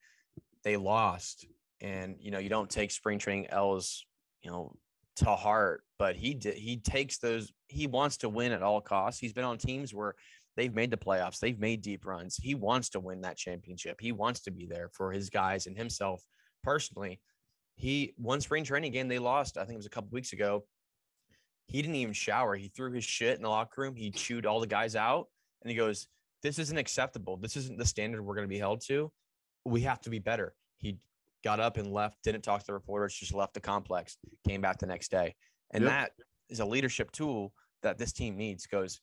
they lost. And, you know, you don't take spring training L's, you know, to heart, but he did, he takes those, he wants to win at all costs. He's been on teams where they've made the playoffs, they've made deep runs. He wants to win that championship. He wants to be there for his guys and himself personally. He, one spring training game, they lost, I think it was a couple weeks ago. He didn't even shower. He threw his shit in the locker room. He chewed all the guys out and he goes, This isn't acceptable. This isn't the standard we're going to be held to. We have to be better. He got up and left, didn't talk to the reporters, just left the complex, came back the next day. And Yep. that is a leadership tool that this team needs. Goes,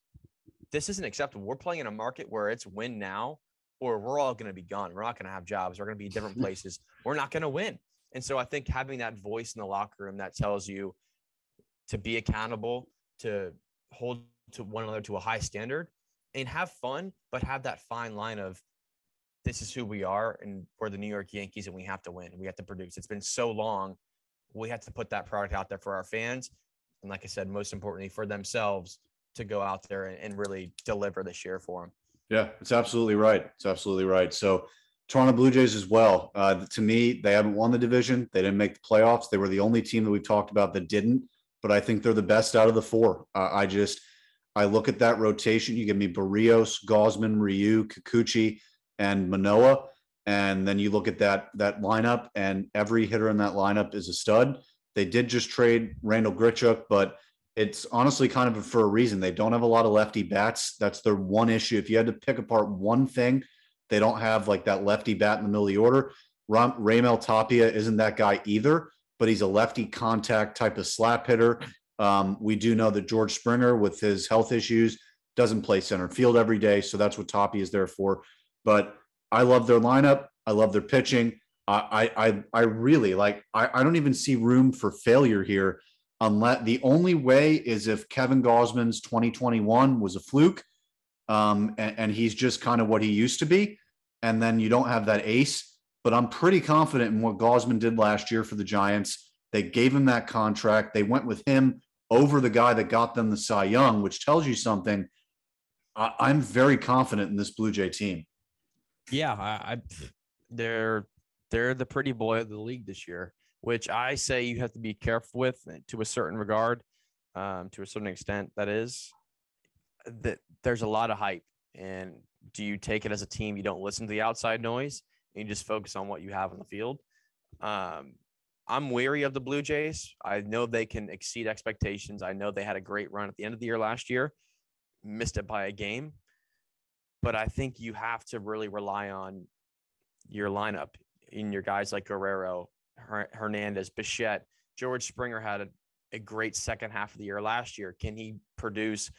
This isn't acceptable. We're playing in a market where it's win now or we're all going to be gone. We're not going to have jobs. We're going to be different places. We're not going to win. And so I think having that voice in the locker room that tells you to be accountable, to hold to one another to a high standard and have fun, but have that fine line of this is who we are and we're the New York Yankees and we have to win. We have to produce. It's been so long. We have to put that product out there for our fans. And like I said, most importantly, for themselves to go out there and, and really deliver this year for them. Yeah, it's absolutely right. It's absolutely right. So Toronto Blue Jays as well. Uh, to me, they haven't won the division. They didn't make the playoffs. They were the only team that we've talked about that didn't. But I think they're the best out of the four. Uh, I just I look at that rotation. You give me Barrios, Gausman, Ryu, Kikuchi, and Manoah, and then you look at that that lineup, and every hitter in that lineup is a stud. They did just trade Randall Grichuk, but it's honestly kind of for a reason. They don't have a lot of lefty bats. That's their one issue. If you had to pick apart one thing, they don't have like that lefty bat in the middle of the order. Ram, Raimel Tapia isn't that guy either, but he's a lefty contact type of slap hitter. Um, we do know that George Springer, with his health issues, doesn't play center field every day. So that's what Toppy is there for. But I love their lineup. I love their pitching. I I I really like. I, I don't even see room for failure here unless the only way is if Kevin Gausman's 2021 was a fluke um, and, and he's just kind of what he used to be. And then you don't have that ace. But I'm pretty confident in what Gausman did last year for the Giants. They gave him that contract. They went with him over the guy that got them the Cy Young, which tells you something. I, I'm very confident in this Blue Jay team. Yeah, I, I they're they're the pretty boy of the league this year, which I say you have to be careful with to a certain regard, um, to a certain extent. That is that there's a lot of hype, and do you take it as a team? You don't listen to the outside noise, and you just focus on what you have on the field. Um, I'm wary of the Blue Jays. I know they can exceed expectations. I know they had a great run at the end of the year last year, missed it by a game but I think you have to really rely on your lineup in your guys like Guerrero, Her- Hernandez, Bichette, George Springer had a, a great second half of the year last year. Can he produce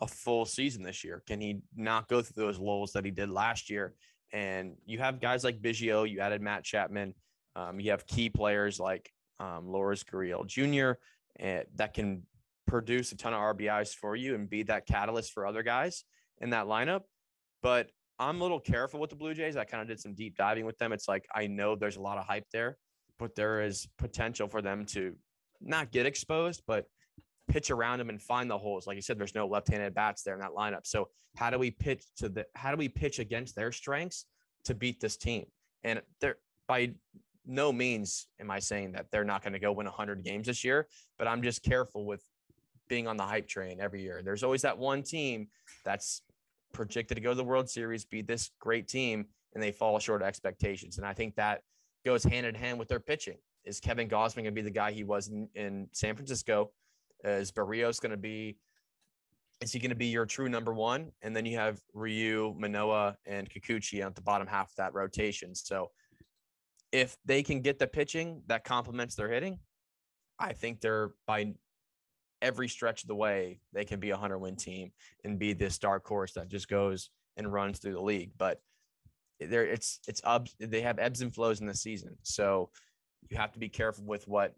a full season this year? Can he not go through those lulls that he did last year? And you have guys like Biggio, you added Matt Chapman, um, you have key players like um, Lourdes Gurriel Jr. Uh, that can produce a ton of RBIs for you and be that catalyst for other guys in that lineup. But I'm a little careful with the Blue Jays. I kind of did some deep diving with them. It's like I know there's a lot of hype there, but there is potential for them to not get exposed, but pitch around them and find the holes. Like you said, there's no left-handed bats there in that lineup. So how do we pitch to the how do we pitch against their strengths to beat this team? And they're by no means am I saying that they're not going to go win 100 games this year, but I'm just careful with being on the hype train every year. There's always that one team that's projected to go to the World Series, be this great team, and they fall short of expectations. And I think that goes hand in hand with their pitching. Is Kevin Gausman going to be the guy he was in, in San Francisco? Is Barrios going to be? Is he going to be your true number one? And then you have Ryu, Manoah, and Kikuchi at the bottom half of that rotation. So if they can get the pitching that complements their hitting, I think they're by every stretch of the way they can be a hundred win team and be this dark horse that just goes and runs through the league. But there, it's it's up. They have ebbs and flows in the season, so you have to be careful with what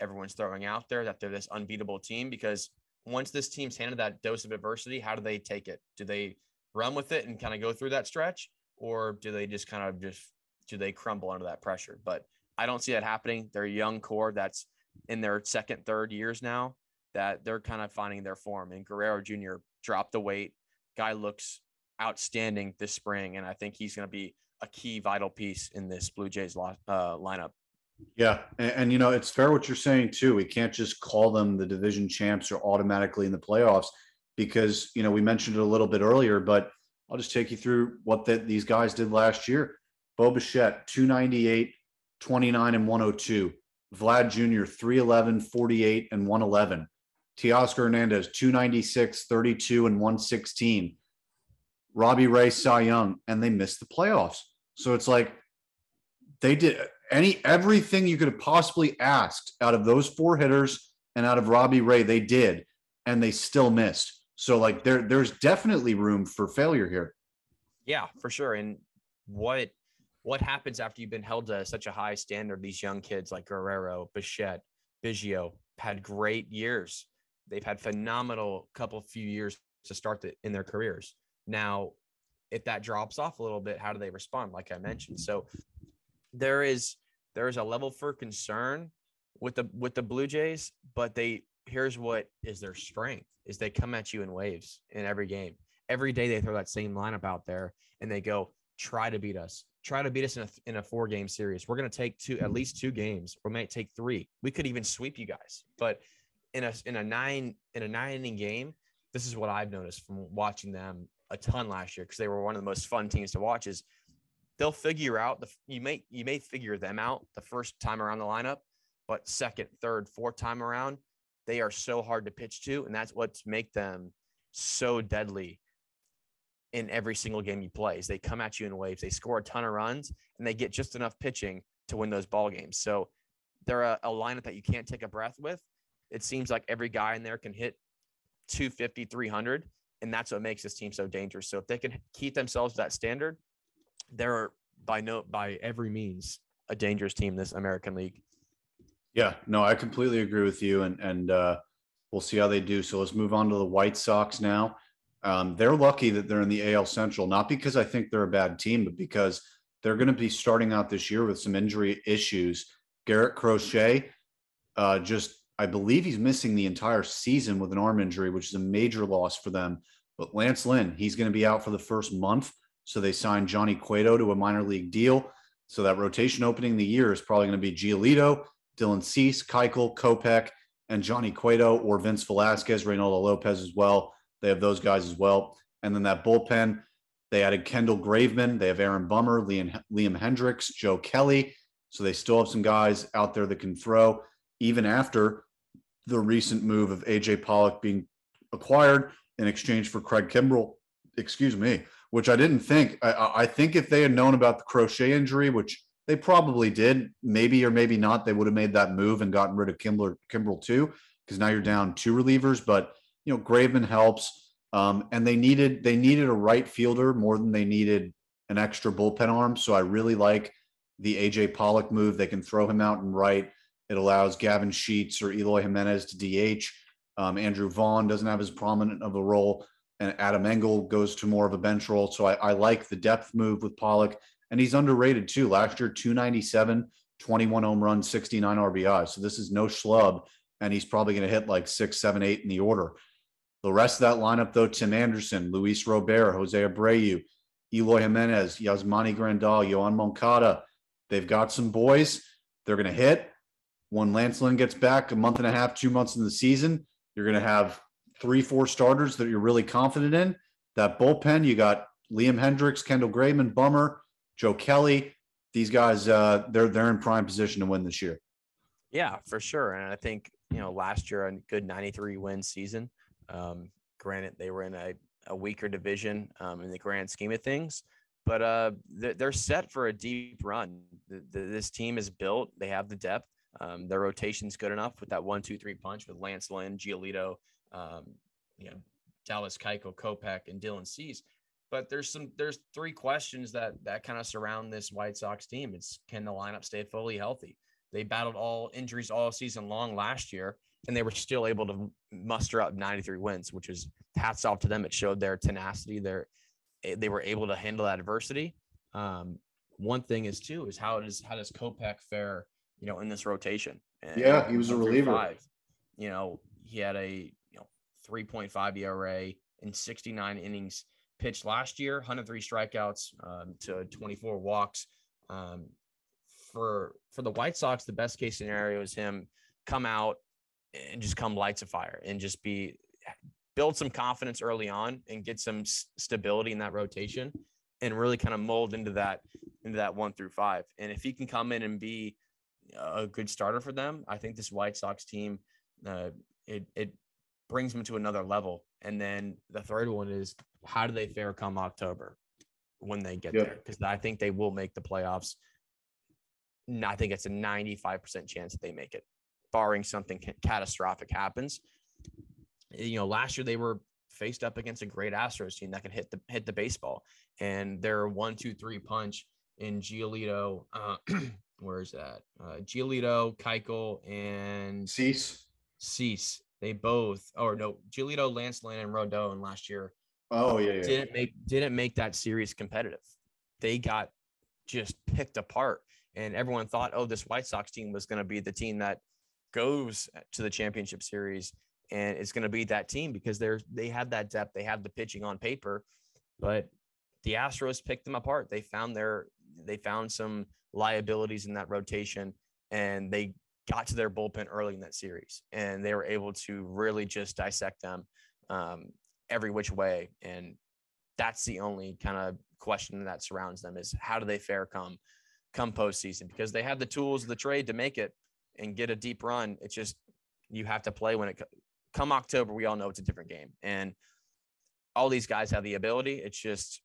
everyone's throwing out there. That they're this unbeatable team because once this team's handed that dose of adversity, how do they take it? Do they run with it and kind of go through that stretch, or do they just kind of just do they crumble under that pressure? But I don't see that happening. They're a young core that's in their second, third years now that they're kind of finding their form. And Guerrero Jr. dropped the weight. Guy looks outstanding this spring, and I think he's going to be a key vital piece in this Blue Jays uh, lineup. Yeah, and, and, you know it's fair what you're saying too. We can't just call them the division champs or automatically in the playoffs because you know we mentioned it a little bit earlier, but I'll just take you through what the, these guys did last year. Bo Bichette, 298, 29, and 102. Vlad Jr., 311, 48, and 111. Teoscar Hernandez, 296, 32, and 116. Robbie Ray, Cy Young, and they missed the playoffs. So it's like they did any everything you could have possibly asked out of those four hitters and out of Robbie Ray, they did, and they still missed. So like there, there's definitely room for failure here. Yeah, for sure. And what what happens after you've been held to such a high standard? These young kids like Guerrero, Bichette, Biggio had great years. They've had phenomenal couple few years to start the, in their careers. Now, if that drops off a little bit, how do they respond? Like I mentioned, so there is there is a level for concern with the with the Blue Jays, but they here's what is their strength is they come at you in waves in every game. Every day they throw that same lineup out there and they go try to beat us. Try to beat us in a, in a four game series. We're going to take two at least two games. We might take three. We could even sweep you guys. But in a in a nine in a nine inning game, this is what I've noticed from watching them a ton last year because they were one of the most fun teams to watch. Is they'll figure out the you may you may figure them out the first time around the lineup, but second, third, fourth time around, they are so hard to pitch to, and that's what's make them so deadly in every single game you play. Is they come at you in waves, they score a ton of runs, and they get just enough pitching to win those ball games. So they're a, a lineup that you can't take a breath with, it seems like every guy in there can hit 250, 300. And that's what makes this team so dangerous. So if they can keep themselves to that standard, they're by no by every means a dangerous team this American League. Yeah, no, I completely agree with you, and and uh, we'll see how they do. So let's move on to the White Sox now. Um, they're lucky that they're in the AL Central, not because I think they're a bad team, but because they're going to be starting out this year with some injury issues. Garrett Crochet uh, just I believe he's missing the entire season with an arm injury, which is a major loss for them. But Lance Lynn, he's going to be out for the first month. So they signed Johnny Cueto to a minor league deal. So that rotation opening the year is probably going to be Giolito, Dylan Cease, Keuchel, Kopech, and Johnny Cueto or Vince Velasquez, Reynaldo Lopez as well. They have those guys as well. And then that bullpen, they added Kendall Graveman. They have Aaron Bummer, Liam, Liam Hendriks, Joe Kelly. So they still have some guys out there that can throw even after the recent move of AJ Pollock being acquired in exchange for Craig Kimbrel, excuse me, which I didn't think. I, I think if they had known about the Crochet injury, which They probably did. Maybe or maybe not. They would have made that move and gotten rid of Kimbrel, Kimbrel too, because now you're down two relievers. But you know, Graveman helps. Um, and they needed they needed a right fielder more than they needed an extra bullpen arm. So I really like the AJ Pollock move. They can throw him out and right. It allows Gavin Sheets or Eloy Jimenez to DH. Um, Andrew Vaughn doesn't have as prominent of a role, and Adam Engel goes to more of a bench role. So I, I like the depth move with Pollock and he's underrated too. Last year, 297, 21 home runs, 69 RBI. So this is no schlub, and he's probably going to hit like six, seven, eight in the order. The rest of that lineup, though, Tim Anderson, Luis Robert, Jose Abreu, Eloy Jimenez, Yasmani Grandal, Yoan Moncada. They've got some boys. They're going to hit. When Lance Lynn gets back a month and a half, two months in the season, you're going to have three, four starters that you're really confident in. That bullpen, you got Liam Hendriks, Kendall Graveman, Bummer, Joe Kelly. These guys, uh, they're they're in prime position to win this year. Yeah, for sure. And I think you know last year a good 93 win season. Um, granted, they were in a, a weaker division um, in the grand scheme of things, but uh, they're set for a deep run. This team is built. They have the depth. Um, their rotation's good enough with that one, two, three punch with Lance Lynn, Giolito, um, you know, Dallas Keuchel, Kopech, and Dylan Cease but there's some there's three questions that that kind of surround this White Sox team. It's can the lineup stay fully healthy? They battled all injuries all season long last year, and they were still able to muster up 93 wins, which is hats off to them. It showed their tenacity. Their eh, they were able to handle adversity. Um, one thing is too is how does how does Kopech fare? You know, in this rotation. And yeah, he was a reliever. Five, you know, he had a 3.5 ERA in 69 innings pitched last year, 103 strikeouts um, to 24 walks. Um, for for the White Sox, the best case scenario is him come out and just come lights of fire and just be build some confidence early on and get some stability in that rotation and really kind of mold into that into that one through five. And if he can come in and be a good starter for them, I think this White Sox team uh, it it brings them to another level. And then the third one is how do they fare come October when they get there? Because I think they will make the playoffs. I think it's a 95% chance that they make it, barring something catastrophic happens. You know, last year they were faced up against a great Astros team that can hit the hit the baseball, and their one, two, three punch in Giolito. Uh, where is that? Uh, Giolito, Keuchel, and Cease. Cease. They both, or no, Giolito, Lance Lynn, and Rodon last year Oh yeah, yeah. Didn't make didn't make that series competitive. They got just picked apart, and everyone thought, oh, this White Sox team was going to be the team that goes to the championship series, and it's going to be that team because they're they have that depth, they have the pitching on paper, but the Astros picked them apart. They found their they found some liabilities in that rotation, and they got to their bullpen early in that series, and they were able to really just dissect them. Um, every which way. And that's the only kind of question that surrounds them is how do they fare come come postseason because they have the tools of the trade to make it and get a deep run. It's just you have to play when it come October. We all know it's a different game, and all these guys have the ability. It's just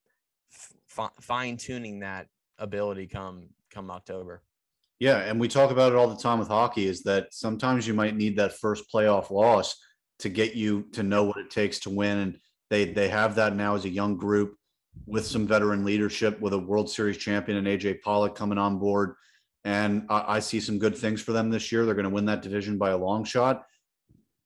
f- fine tuning that ability come come October. Yeah, and we talk about it all the time with hockey. Is that sometimes you might need that first playoff loss to get you to know what it takes to win. And they they have that now as a young group with some veteran leadership, with a World Series champion and AJ Pollock coming on board. And I, I see some good things for them this year. They're going to win that division by a long shot.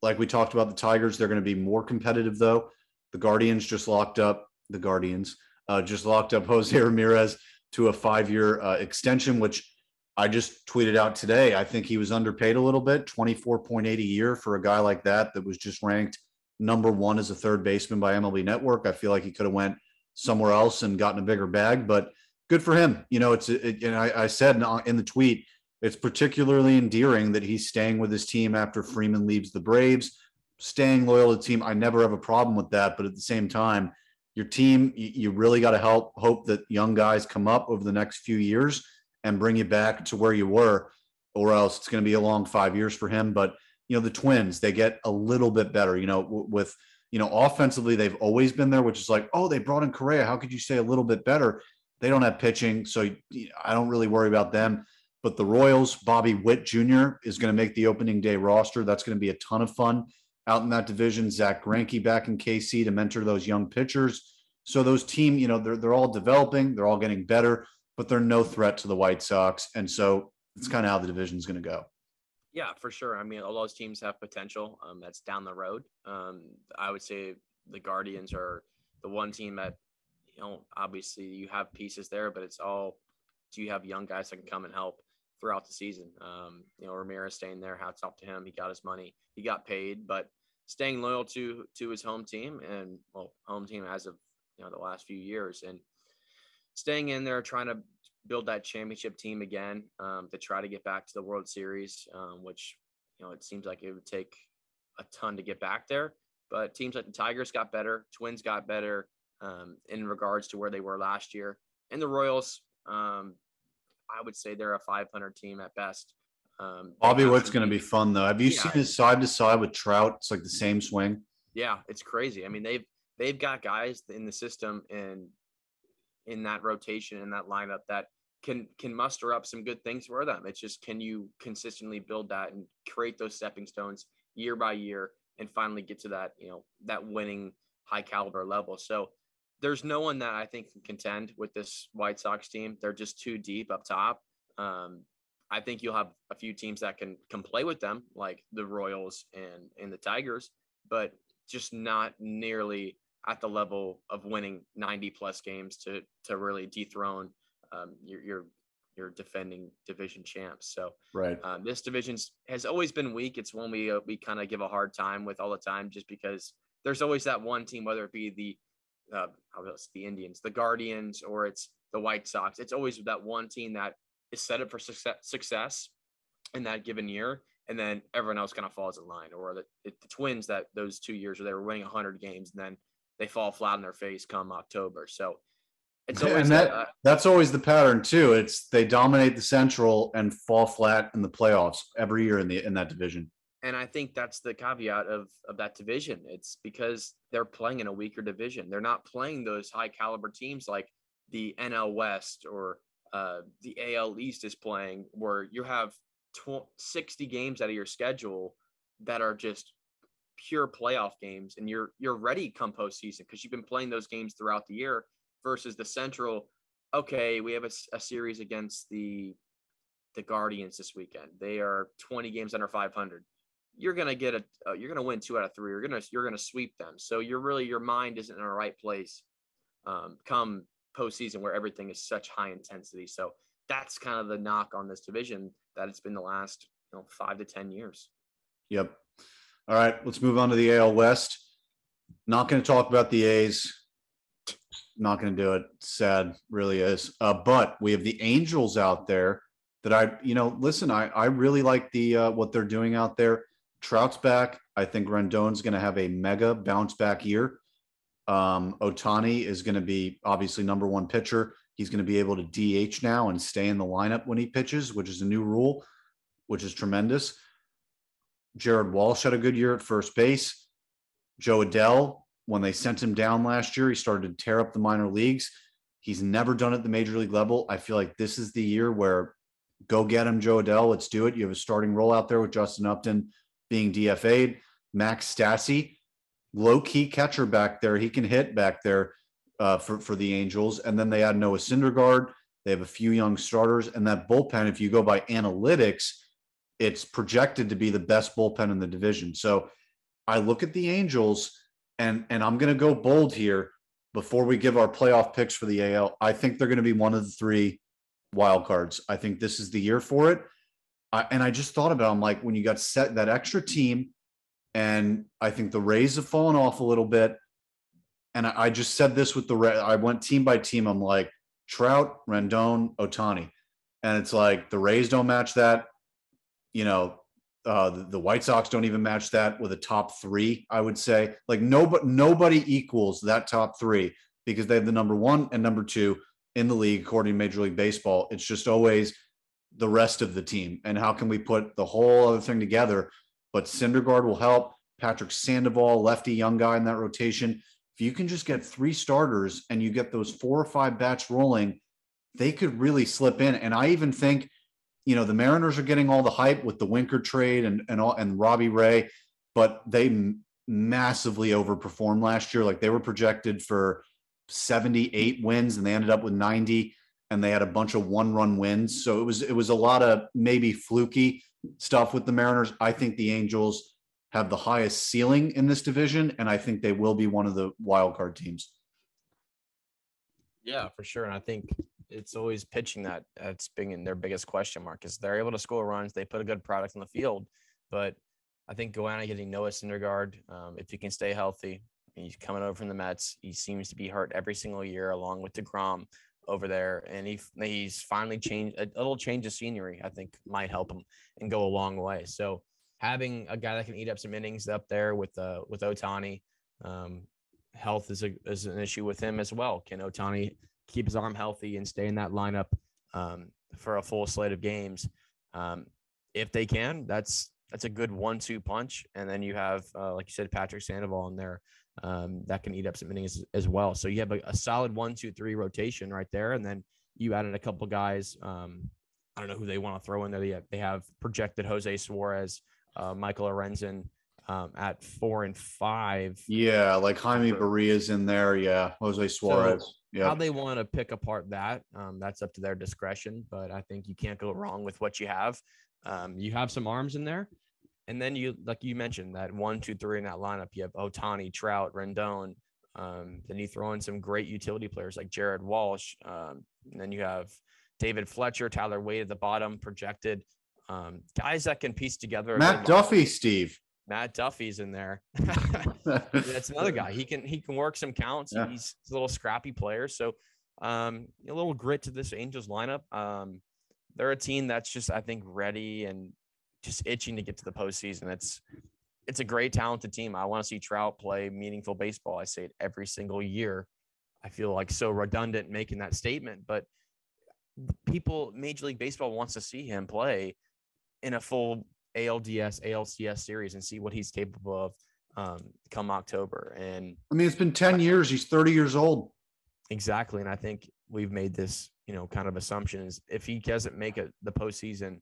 Like we talked about the Tigers, they're going to be more competitive though. The Guardians just locked up the Guardians uh, just locked up Jose Ramirez to a five-year uh, extension, which I just tweeted out today. I think he was underpaid a little bit, 24.8 a year for a guy like that that was just ranked number one as a third baseman by MLB Network. I feel like he could have went somewhere else and gotten a bigger bag, but good for him. You know, it's it, and I, I said in the tweet, it's particularly endearing that he's staying with his team after Freeman leaves the Braves, staying loyal to the team. I never have a problem with that, but at the same time, your team, you really got to help hope that young guys come up over the next few years and bring you back to where you were, or else it's going to be a long five years for him. But you know, the Twins, they get a little bit better. You know, with you know, offensively, they've always been there, which is like, oh, they brought in Correa. How could you say a little bit better? They don't have pitching, so I don't really worry about them. But the Royals, Bobby Witt Jr. is going to make the opening day roster. That's going to be a ton of fun out in that division. Zack Greinke back in KC to mentor those young pitchers. So those team, you know, they're they're all developing, they're all getting better, but they're no threat to the White Sox. And so it's kind of how the division is going to go. Yeah, for sure. I mean, all those teams have potential. Um, that's down the road. Um, I would say the Guardians are the one team that, you know, obviously you have pieces there, but it's all do you have young guys that can come and help throughout the season? Um, you know, Ramirez staying there, hats off to him. He got his money, he got paid, but staying loyal to to his home team and well, home team as of you know the last few years and staying in there, trying to build that championship team again um, to try to get back to the World Series, um, which you know it seems like it would take a ton to get back there. But teams like the Tigers got better, Twins got better um, in regards to where they were last year, and the Royals. Um, I would say they're a 500 team at best. Um, Bobby Witt's going to be fun though. Have you yeah. seen his side to side with Trout? It's like the same swing. Yeah, it's crazy. I mean, they've they've got guys in the system and in that rotation in that lineup that can can muster up some good things for them. It's just can you consistently build that and create those stepping stones year by year and finally get to that, you know, that winning high caliber level. So there's no one that I think can contend with this White Sox team. They're just too deep up top. Um, I think you'll have a few teams that can can play with them, like the Royals and and the Tigers, but just not nearly at the level of winning 90 plus games to to really dethrone um, your, your your defending division champs. So right, um, this division has always been weak. It's one we uh, we kind of give a hard time with all the time, just because there's always that one team, whether it be the uh, how else, the Indians, the Guardians, or it's the White Sox. It's always that one team that is set up for success, success in that given year, and then everyone else kind of falls in line. Or the, the Twins that those two years where they were winning 100 games, and then they fall flat on their face come October. So it's always and that, uh, that's always the pattern too. It's they dominate the Central and fall flat in the playoffs every year in the in that division. And I think that's the caveat of of that division. It's because they're playing in a weaker division. They're not playing those high caliber teams like the NL West or uh, the AL East is playing, where you have tw- 60 games out of your schedule that are just pure playoff games, and you're you're ready come postseason because you've been playing those games throughout the year versus the Central. Okay, we have a, a series against the the Guardians this weekend. They are 20 games under 500. You're gonna get a uh, you're gonna win two out of three. You're gonna you're gonna sweep them. So you're really your mind isn't in the right place. Um, come postseason where everything is such high intensity. So that's kind of the knock on this division that it's been the last you know five to ten years. Yep. All right, let's move on to the AL West. Not going to talk about the A's not going to do it. Sad, really is. Uh, but we have the Angels out there that I, you know, listen, I I really like the uh, what they're doing out there. Trout's back. I think Rendon's going to have a mega bounce back year. Um, Ohtani is going to be obviously number one pitcher. He's going to be able to DH now and stay in the lineup when he pitches, which is a new rule, which is tremendous. Jared Walsh had a good year at first base. Jo Adell when they sent him down last year, he started to tear up the minor leagues. He's never done it at the major league level. I feel like this is the year where go get him, Jo Adell. Let's do it. You have a starting role out there with Justin Upton being DFA'd. Max Stassi, low key catcher back there. He can hit back there uh, for, for the Angels. And then they add Noah Syndergaard. They have a few young starters. And that bullpen, if you go by analytics, it's projected to be the best bullpen in the division. So I look at the Angels and and I'm going to go bold here before we give our playoff picks for the AL. I think they're going to be one of the three wild cards. I think this is the year for it. I, and I just thought about, I'm like, when you got set that extra team, and I think the Rays have fallen off a little bit. And I, I just said this with the. I went team by team. I'm like Trout, Rendon, Ohtani. and it's like the Rays don't match that. You know, uh, the, the, White Sox don't even match that with a top three. I would say like nobody nobody equals that top three because they have the number one and number two in the league according to Major League Baseball. It's just always the rest of the team and how can we put the whole other thing together? But Syndergaard will help. Patrick Sandoval, lefty young guy in that rotation. If you can just get three starters and you get those four or five bats rolling they could really slip in. And I even think, you know, the Mariners are getting all the hype with the Winker trade and and all and Robbie Ray, but they massively overperformed last year. Like they were projected for 78 wins and they ended up with 90 and they had a bunch of one run wins. So it was it was a lot of maybe fluky stuff with the Mariners. I think the Angels have the highest ceiling in this division and I think they will be one of the wild card teams. Yeah, for sure. And I think it's always pitching that that's being their biggest question mark is they're able to score runs, they put a good product on the field, but I think Goanna getting Noah Syndergaard, um, if he can stay healthy, he's coming over from the Mets. He seems to be hurt every single year, along with Degrom over there, and he he's finally changed a little change of scenery. I think might help him and go a long way. So having a guy that can eat up some innings up there with uh with Ohtani, um, health is a is an issue with him as well. Can Ohtani keep his arm healthy and stay in that lineup um, for a full slate of games? Um, if they can, that's that's a good one-two punch. And then you have, uh, like you said, Patrick Sandoval in there um, that can eat up some innings as, well. So you have a, a, solid one-two-three rotation right there, and then you added a couple guys. Um, I don't know who they want to throw in there. yet. they have projected Jose Suarez, uh, Michael Lorenzen um, at four and five. Yeah, like Jaime Barria's in there. Yeah, Jose Suarez. So yeah. How they want to pick apart that, um, that's up to their discretion. But I think you can't go wrong with what you have. Um, you have some arms in there. And then you, like you mentioned, that one, two, three in that lineup, you have Ohtani, Trout, Rendon. Um, then you throw in some great utility players like Jared Walsh. Um, and then you have David Fletcher, Tyler Wade at the bottom, projected um, guys that can piece together. Matt Duffy, Steve. Matt Duffy's in there. That's another guy. He can he can work some counts. Yeah. He's, a little scrappy player. So um, a little grit to this Angels lineup. Um, they're a team that's just I think ready and just itching to get to the postseason. It's it's a great talented team. I want to see Trout play meaningful baseball. I say it every single year. I feel like so redundant making that statement, but people Major League Baseball wants to see him play in a full ALDS, ALCS series and see what he's capable of um, come October. And I mean, it's been 10 years. He's 30 years old. Exactly. And I think we've made this, you know, kind of assumptions. If he doesn't make it the postseason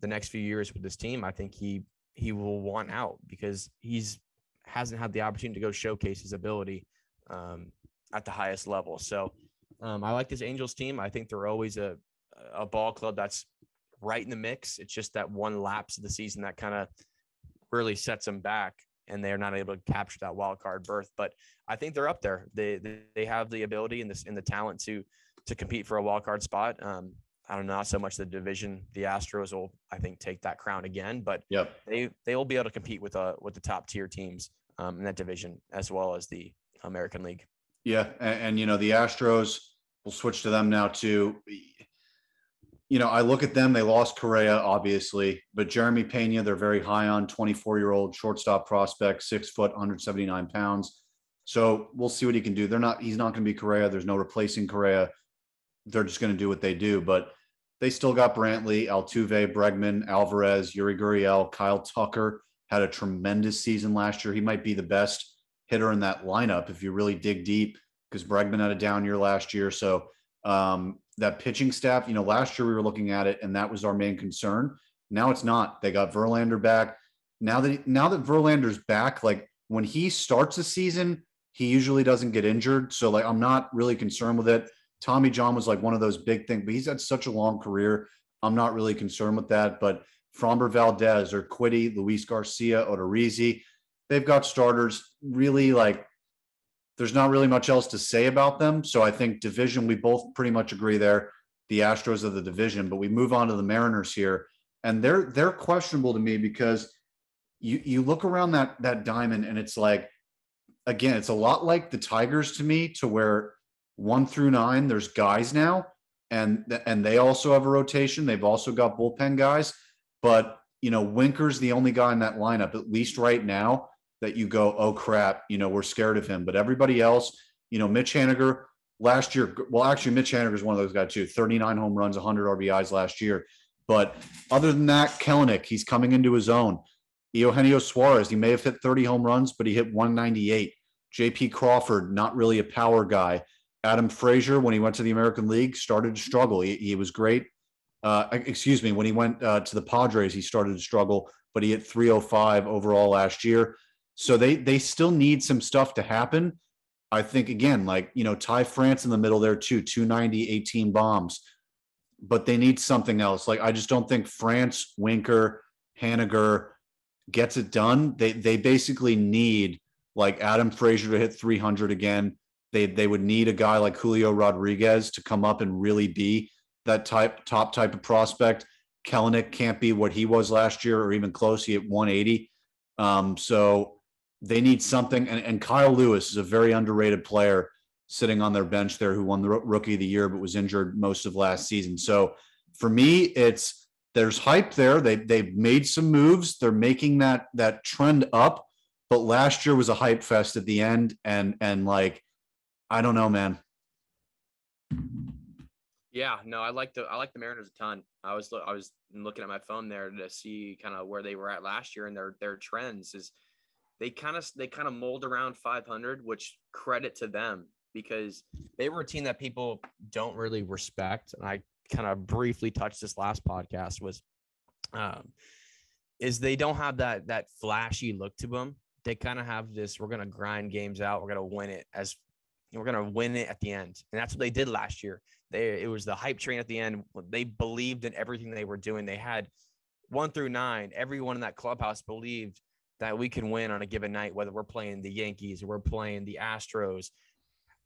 the next few years with this team, I think he he will want out because he's hasn't had the opportunity to go showcase his ability um, at the highest level. So um, I like this Angels team. I think they're always a a ball club that's right in the mix. It's just that one lapse of the season that kind of really sets them back and they're not able to capture that wild card berth. But I think they're up there. They they have the ability and this and the talent to to compete for a wild card spot. Um, I don't know not so much the division. The Astros will I think take that crown again, but yep. they they will be able to compete with uh with the top tier teams um, in that division as well as the American League. Yeah, and, and you know the Astros. We'll switch to them now too you know, I look at them, they lost Correa, obviously, but Jeremy Pena, they're very high on 24 year old shortstop prospect, six foot, 179 pounds. So we'll see what he can do. They're not, he's not going to be Correa. There's no replacing Correa. They're just going to do what they do. But they still got Brantley, Altuve, Bregman, Alvarez, Yuli Gurriel, Kyle Tucker had a tremendous season last year. He might be the best hitter in that lineup if you really dig deep because Bregman had a down year last year. So um, that pitching staff, you know, last year we were looking at it and that was our main concern. Now it's not. They got Verlander back. Now that now that Verlander's back, like when he starts a season, he usually doesn't get injured. So like I'm not really concerned with it. Tommy John was like one of those big things, but he's had such a long career. I'm not really concerned with that. But Framber Valdez Urquidy, Luis Garcia, Odorizzi, they've got starters really like there's not really much else to say about them. So I think division, we both pretty much agree there. The Astros of the division, but we move on to the Mariners here, and they're they're questionable to me because you you look around that that diamond and it's like again, it's a lot like the Tigers to me, to where one through nine, there's guys now, and and they also have a rotation. They've also got bullpen guys, but you know, Winker's the only guy in that lineup, at least right now, that you go, oh crap, you know, we're scared of him. But everybody else, you know, Mitch Haniger last year, well, actually, Mitch Haniger is one of those guys too 39 home runs, 100 RBIs last year. But other than that, Kelenic, he's coming into his own. Eugenio Suarez, he may have hit 30 home runs, but he hit 198. JP Crawford, not really a power guy. Adam Frazier, when he went to the American League, started to struggle. He, he was great. Uh, excuse me, when he went uh, to the Padres, he started to struggle, but he hit 305 overall last year. So they they still need some stuff to happen. I think again, like you know, Ty France in the middle there too, 290, 18 bombs, but they need something else. Like I just don't think France, Winker, Haniger gets it done. They they basically need like Adam Frazier to hit 300 again. They they would need a guy like Julio Rodriguez to come up and really be that type top type of prospect. Kelenic can't be what he was last year or even close. He at 180. Um, so they need something. And, and Kyle Lewis is a very underrated player sitting on their bench there who won the rookie of the year but was injured most of last season. So for me, it's there's hype there. They they've made some moves. They're making that that trend up. But last year was a hype fest at the end, and and like I don't know, man. Yeah, no, I like the I like the Mariners a ton. I was I was looking at my phone there to see kind of where they were at last year and their their trends is they kind of they kind of mold around 500, which credit to them because they were a team that people don't really respect. And I kind of briefly touched this last podcast was um is they don't have that that flashy look to them. They kind of have this we're to grind games out, we're to win it as we're to win it at the end. And that's what they did last year. They it was the hype train at the end. They believed in everything they were doing. They had 1 through 9, everyone in that clubhouse believed that we can win on a given night whether we're playing the Yankees or we're playing the Astros.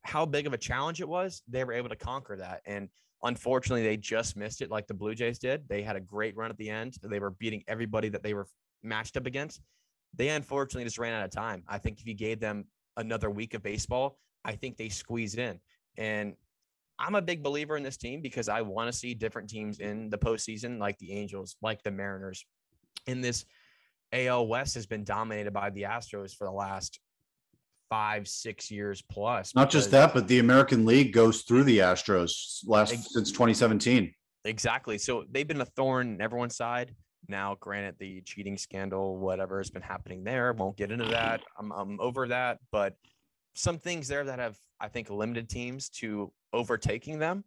How big of a challenge it was, they were able to conquer that and Unfortunately, they just missed it like the Blue Jays did. They had a great run at the end. They were beating everybody that they were matched up against. They unfortunately just ran out of time. I think if you gave them another week of baseball, I think they squeezed in. And I'm a big believer in this team because I want to see different teams in the postseason, like the Angels, like the Mariners. In this AL West has been dominated by the Astros for the last five, six years plus. Not just that, but the American League goes through the Astros last ex- since 2017. Exactly. So they've been a thorn in everyone's side. Now, granted, the cheating scandal, whatever has been happening there, won't get into that. I'm, I'm over that. But some things there that have, I think, limited teams to overtaking them.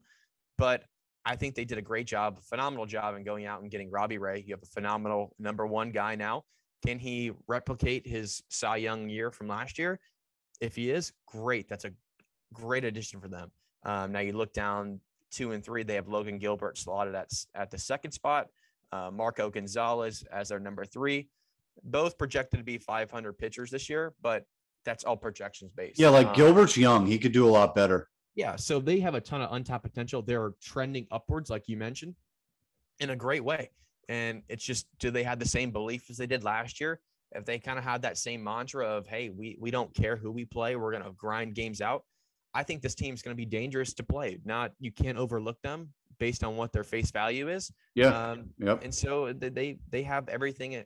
But I think they did a great job, phenomenal job in going out and getting Robbie Ray. You have a phenomenal number one guy now. Can he replicate his Cy Young year from last year? If he is, great. That's a great addition for them. Um, now you look down two and three, they have Logan Gilbert slotted at, at the second spot, uh, Marco Gonzalez as their number three. Both projected to be 500 pitchers this year, but that's all projections based. Yeah, like um, Gilbert's young. He could do a lot better. Yeah. So they have a ton of untapped potential. They're trending upwards, like you mentioned, in a great way. And it's just, do they have the same belief as they did last year? if they kind of had that same mantra of, hey, we we don't care who we play, we're gonna grind games out. I think this team's gonna be dangerous to play. Not you can't overlook them based on what their face value is. Yeah. Um, yep. And so they they have everything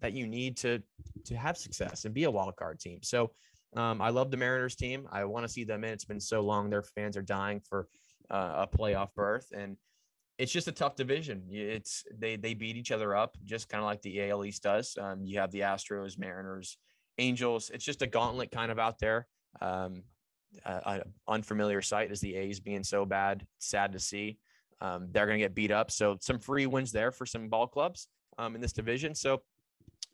that you need to to have success and be a wild card team. So um, I love the Mariners team. I want to see them in. It's been so long; their fans are dying for uh, a playoff berth, and it's just a tough division. It's they they beat each other up, just kind of like the AL East does. Um, you have the Astros, Mariners, Angels. It's just a gauntlet kind of out there. Um, an unfamiliar sight is the A's being so bad. Sad to see. Um, they're going to get beat up. So some free wins there for some ball clubs um, in this division. So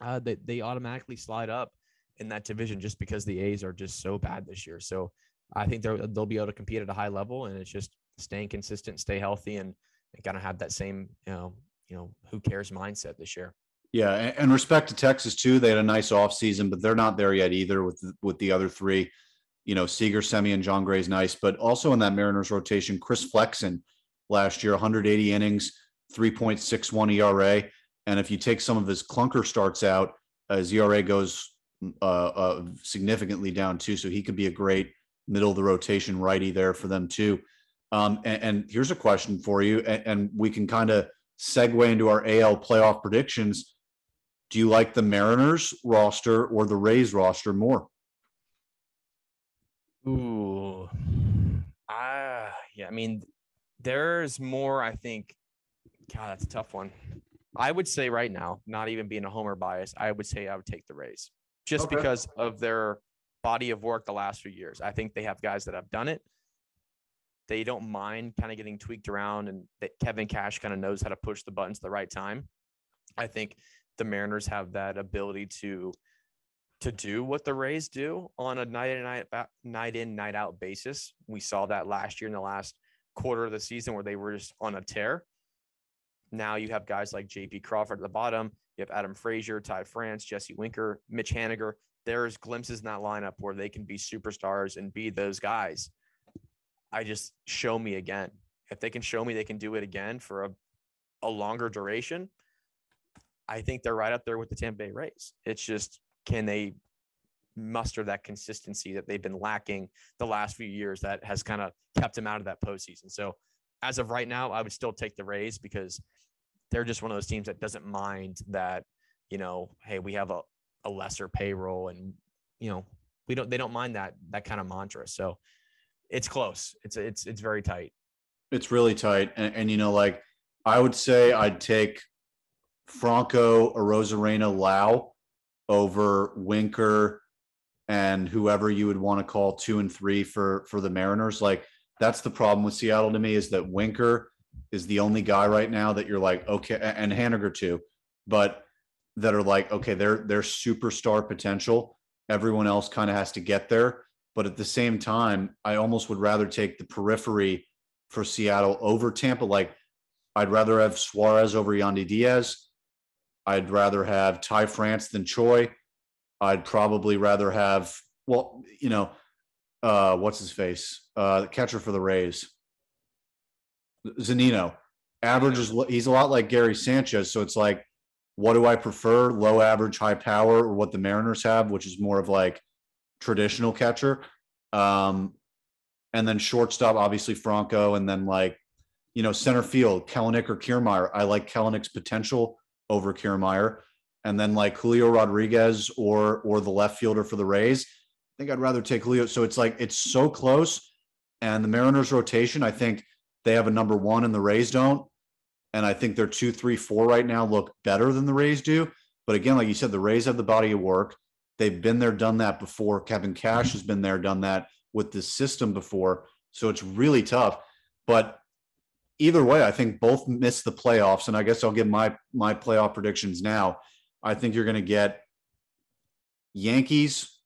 uh, they they automatically slide up in that division just because the A's are just so bad this year. So I think they'll be able to compete at a high level, and it's just staying consistent, stay healthy, and and kind of have that same, you know, you know, who cares mindset this year. Yeah, and respect to Texas too. They had a nice offseason, but they're not there yet either with with the other three. You know, Seager, Semien, Jon Gray's nice, but also in that Mariners rotation, Chris Flexen last year, 180 innings, 3.61 ERA, and if you take some of his clunker starts out, his ERA goes uh, uh, significantly down too. So he could be a great middle of the rotation righty there for them too. Um, and, and, here's a question for you, and, and we can kind of segue into our AL playoff predictions. Do you like the Mariners roster or the Rays roster more? Ooh, ah, yeah. I mean, there's more. I think. God, that's a tough one. I would say right now, not even being a homer bias, I would say I would take the Rays just okay. because of their body of work the last few years. I think they have guys that have done it. they don't mind kind of getting tweaked around and that Kevin Cash kind of knows how to push the buttons at the right time. I think the Mariners have that ability to to do what the Rays do on a night in night night in night out basis. We saw that last year in the last quarter of the season where they were just on a tear. Now you have guys like JP Crawford at the bottom. You have Adam Frazier, Ty France, Jesse Winker, Mitch Haniger. There's glimpses in that lineup where they can be superstars and be those guys. I just show me again. If they can show me they can do it again for a, a longer duration, I think they're right up there with the Tampa Bay Rays. It's just can they muster that consistency that they've been lacking the last few years that has kind of kept them out of that postseason. So as of right now, I would still take the Rays because they're just one of those teams that doesn't mind that, you know, hey, we have a, a lesser payroll and, you know, we don't, they don't mind that, that kind of mantra. So it's close. It's, it's, it's very tight. It's really tight. And, and you know, like I would say I'd take Franco, Arozarena, Lowe over Winker and whoever you would want to call two and three for for the Mariners. Like that's the problem with Seattle to me is that Winker is the only guy right now that you're like okay, and Haniger too, but that are like okay, they're they're superstar potential. Everyone else kind of has to get there, but at the same time, I almost would rather take the periphery for Seattle over Tampa. Like I'd rather have Suarez over Yandy Diaz. I'd rather have Ty France than Choi. I'd probably rather have, well, you know, uh, what's his face? Uh, the catcher for the Rays, Zunino. Average is he's a lot like Gary Sanchez, so it's like, what do I prefer? Low average, high power, or what the Mariners have, which is more of like traditional catcher. Um, and then shortstop, obviously Franco, and then like, you know, center field, Kelenic or Kiermaier. I like Kelenic's potential over Kiermaier and then like Julio Rodriguez or or the left fielder for the Rays. I think I'd rather take Julio. So it's like it's so close. And the Mariners rotation, I think they have a number one and the Rays don't. And I think their two, three, four right now look better than the Rays do. But again, like you said, the Rays have the body of work. They've been there, done that before. Kevin Cash has been there, done that with this system before. So it's really tough. But either way, I think both miss the playoffs. And I guess I'll give my my playoff predictions now. I think you're going to get Yankees,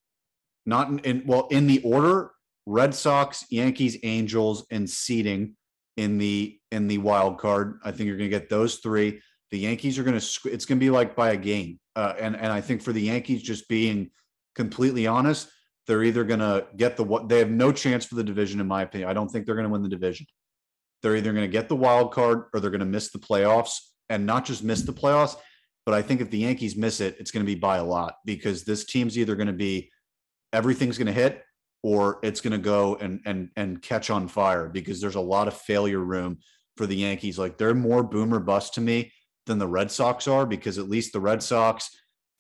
not in, in, well in the order: Red Sox, Yankees, Angels, and seeding in the in the wild card. I think you're going to get those three. The Yankees are going to it's going to be like by a game, uh, and and I think for the Yankees, just being completely honest, they're either going to get the what they have no chance for the division, in my opinion. I don't think they're going to win the division. They're either going to get the wild card or they're going to miss the playoffs, and not just miss the playoffs but I think if the Yankees miss it, it's going to be by a lot because this team's either going to be everything's going to hit or it's going to go and and and catch on fire because there's a lot of failure room for the Yankees. Like they're more boomer bust to me than the Red Sox are because at least the Red Sox,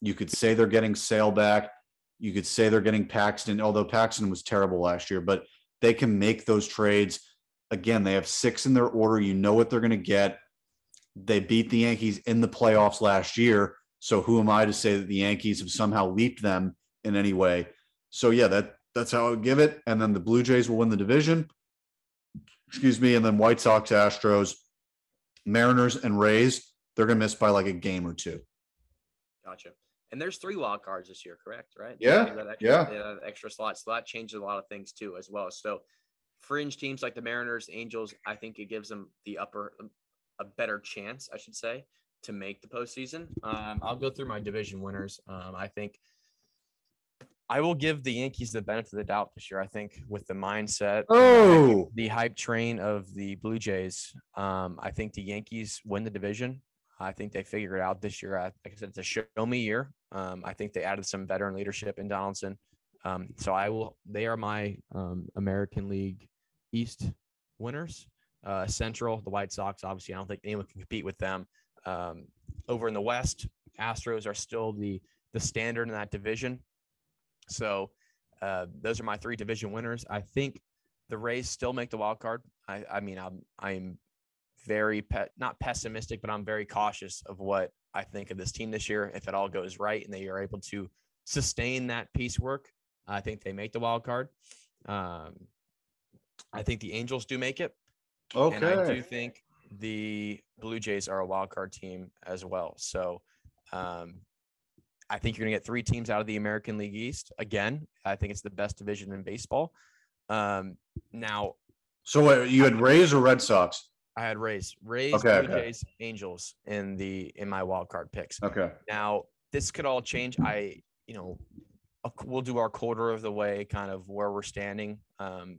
you could say they're getting Sale back. You could say they're getting Paxton, although Paxton was terrible last year, but they can make those trades. Again, they have six in their order. You know what they're going to get. They beat the Yankees in the playoffs last year. So who am I to say that the Yankees have somehow leaped them in any way? So yeah, that that's how I would give it. And then the Blue Jays will win the division. Excuse me. And then White Sox, Astros, Mariners, and Rays, they're gonna miss by like a game or two. Gotcha. And there's three wild cards this year, correct? Right? Yeah. Extra, yeah. extra slots. So that changes a lot of things too, as well. So fringe teams like the Mariners, Angels, I think it gives them the upper a better chance, I should say, to make the postseason. Um, I'll go through my division winners. Um, I think I will give the Yankees the benefit of the doubt this year. I think with the mindset, oh, the hype train of the Blue Jays, um, I think the Yankees win the division. I think they figure it out this year. I, like I said, it's a show me year. Um, I think they added some veteran leadership in Donaldson. Um, so I will. They are my um, American League East winners. Uh, Central, the White Sox, obviously, I don't think anyone can compete with them. Um, over in the West, Astros are still the the standard in that division. So uh, those are my three division winners. I think the Rays still make the wild card. I, I mean, I'm I'm very pe- not pessimistic, but I'm very cautious of what I think of this team this year. If it all goes right and they are able to sustain that piecework, I think they make the wild card. Um, I think the Angels do make it. Okay. And I do think the Blue Jays are a wild card team as well. So um, I think you're going to get three teams out of the American League East. Again, I think it's the best division in baseball. Um, now, so what, you had Rays or Red Sox? I had Rays, Rays, Okay, Blue okay. Jays, Angels in the in my wild card picks. Okay. Now, this could all change. I, you know, we'll do our quarter of the way, kind of where we're standing, um,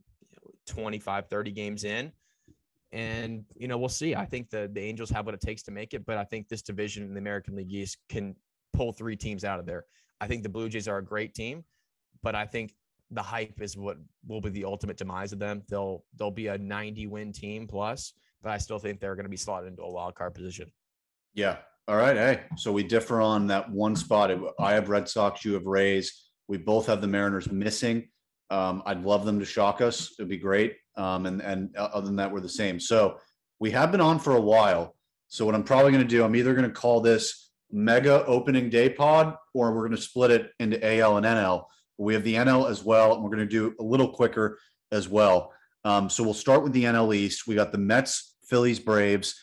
25, 30 games in. And, you know, we'll see. I think the, the Angels have what it takes to make it, but I think this division in the American League East can pull three teams out of there. I think the Blue Jays are a great team, but I think the hype is what will be the ultimate demise of them. They'll they'll be a 90 win team plus, but I still think they're going to be slotted into a wild card position. Yeah. All right. Hey, so we differ on that one spot. I have Red Sox, you have Rays. We both have the Mariners missing. Um, I'd love them to shock us. It'd be great. Um, and and other than that, we're the same. So we have been on for a while. So what I'm probably going to do, I'm either going to call this mega opening day pod, or we're going to split it into AL and NL. We have the NL as well, and we're going to do a little quicker as well. Um, so we'll start with the NL East. We got the Mets, Phillies, Braves.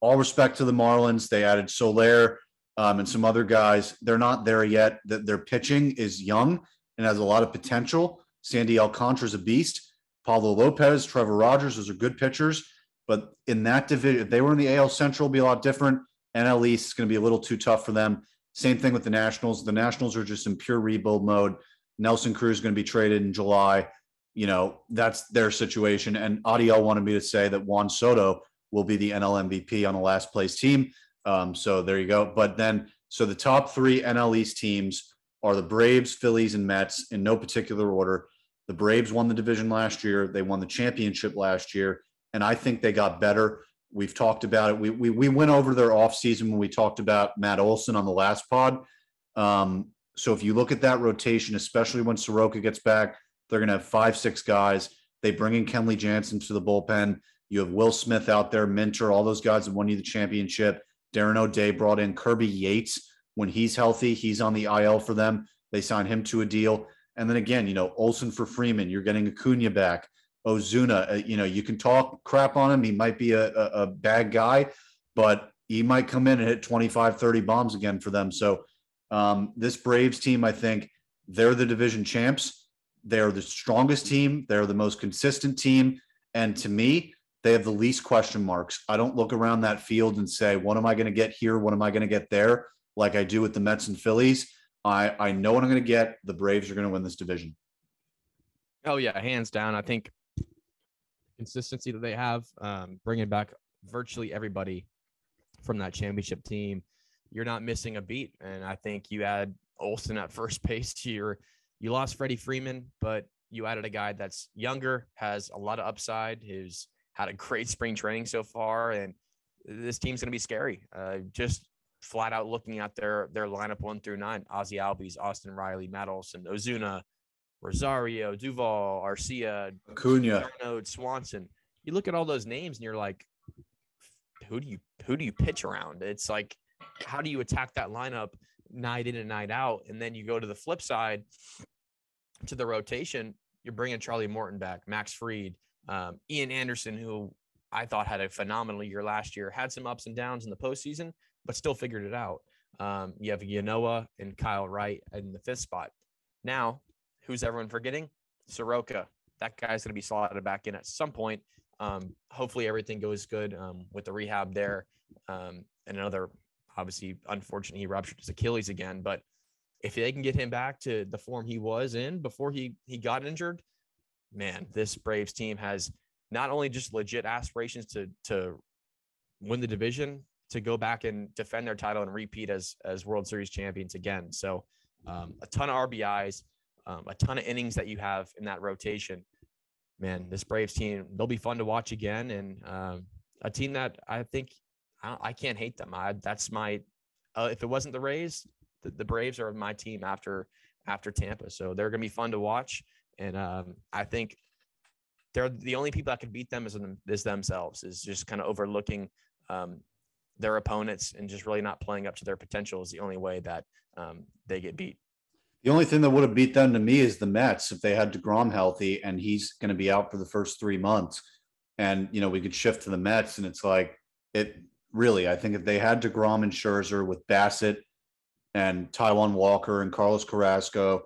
All respect to the Marlins. They added Soler um, and some other guys. They're not there yet. That their pitching is young and has a lot of potential. Sandy Alcantara's a beast. Pablo Lopez, Trevor Rogers, those are good pitchers. But in that division, if they were in the AL Central, it'd be a lot different. NL East is going to be a little too tough for them. Same thing with the Nationals. The Nationals are just in pure rebuild mode. Nelson Cruz is going to be traded in July. You know, that's their situation. And Adiel wanted me to say that Juan Soto will be the NL MVP on the last place team. Um, so there you go. But then, so the top three NL East teams are the Braves, Phillies, and Mets in no particular order. The Braves won the division last year. They won the championship last year. And I think they got better. We've talked about it. We, we, we went over their offseason when we talked about Matt Olson on the last pod. Um, so if you look at that rotation, especially when Soroka gets back, they're going to have five, six guys. They bring in Kenley Jansen to the bullpen. You have Will Smith out there, Minter, all those guys that won you the championship. Darren O'Day brought in Kirby Yates. When he's healthy, he's on the IL for them. They signed him to a deal. And then again, you know, Olson for Freeman, you're getting Acuna back. Ozuna, uh, you know, you can talk crap on him. He might be a, a, a bad guy, but he might come in and hit 25, 30 bombs again for them. So um, this Braves team, I think they're the division champs. They're the strongest team. They're the most consistent team. And to me, they have the least question marks. I don't look around that field and say, what am I going to get here? What am I going to get there? Like I do with the Mets and Phillies. I, I know what I'm going to get. The Braves are going to win this division. Oh yeah, hands down. I think consistency that they have, um, bringing back virtually everybody from that championship team, you're not missing a beat. And I think you add Olson at first base to your, you lost Freddie Freeman, but you added a guy that's younger, has a lot of upside, who's had a great spring training so far, and this team's going to be scary. Uh, just flat out looking at their their lineup one through nine: Ozzy Albies, Austin Riley, Matt Olson, Ozuna, Rosario, Duvall, Arcia, Acuna. Swanson. You look at all those names and you're like, who do you who do you pitch around? It's like, how do you attack that lineup night in and night out? And then you go to the flip side to the rotation. You're bringing Charlie Morton back, Max Fried, um, Ian Anderson, who I thought had a phenomenal year last year, had some ups and downs in the postseason, but still figured it out. Um, you have Ynoa and Kyle Wright in the fifth spot. Now, who's everyone forgetting? Soroka. That guy's going to be slotted back in at some point. Um, hopefully, everything goes good um, with the rehab there. Um, and another, obviously, unfortunately, he ruptured his Achilles again. But if they can get him back to the form he was in before he he got injured, man, this Braves team has not only just legit aspirations to to win the division, to go back and defend their title and repeat as as World Series champions again. So um, a ton of RBIs, um, a ton of innings that you have in that rotation. Man, this Braves team they'll be fun to watch again, and um, a team that I think I, I can't hate them. I, that's my uh, if it wasn't the Rays, the, the Braves are my team after after Tampa, so they're gonna be fun to watch, and um, I think they're the only people that could beat them is, is themselves is just kind of overlooking um, their opponents and just really not playing up to their potential is the only way that um, they get beat. The only thing that would have beat them to me is the Mets if they had DeGrom healthy and he's going to be out for the first three months. And, you know, we could shift to the Mets and it's like, it really, I think if they had DeGrom and Scherzer with Bassitt and Taijuan Walker and Carlos Carrasco,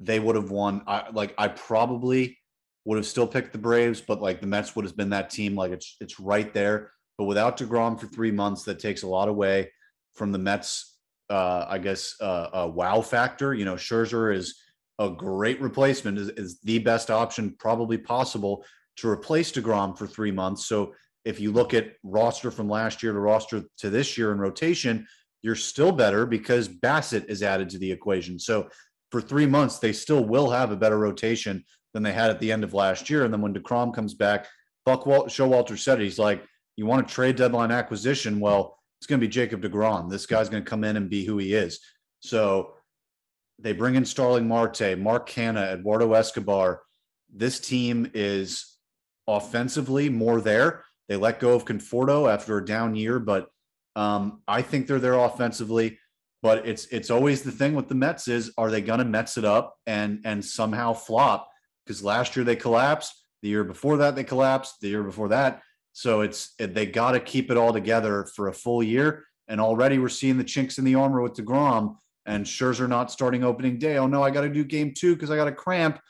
they would have won. I like, I probably would have still picked the Braves, but like the Mets would have been that team. Like it's, it's right there. But without DeGrom for three months, that takes a lot away from the Mets uh, I guess, uh, a wow factor. You know, Scherzer is a great replacement, is, is the best option probably possible to replace DeGrom for three months. So if you look at roster from last year to roster to this year in rotation, you're still better because Bassitt is added to the equation. So for three months, they still will have a better rotation than they had at the end of last year. And then when DeGrom comes back, Buck Wal- Showalter said it, he's like, you want to trade deadline acquisition? Well, it's going to be Jacob DeGrom. This guy's going to come in and be who he is. So they bring in Starling Marte, Mark Canha, Eduardo Escobar. This team is offensively more there. They let go of Conforto after a down year, but um, I think they're there offensively. But it's it's always the thing with the Mets is are they going to Mets it up and and somehow flop? Because last year they collapsed. The year before that they collapsed. The year before that so it's eh, they got to keep it all together for a full year. And already we're seeing the chinks in the armor with Degrom and Scherzer not starting opening day. Oh no, I got to do game two because I got a cramp.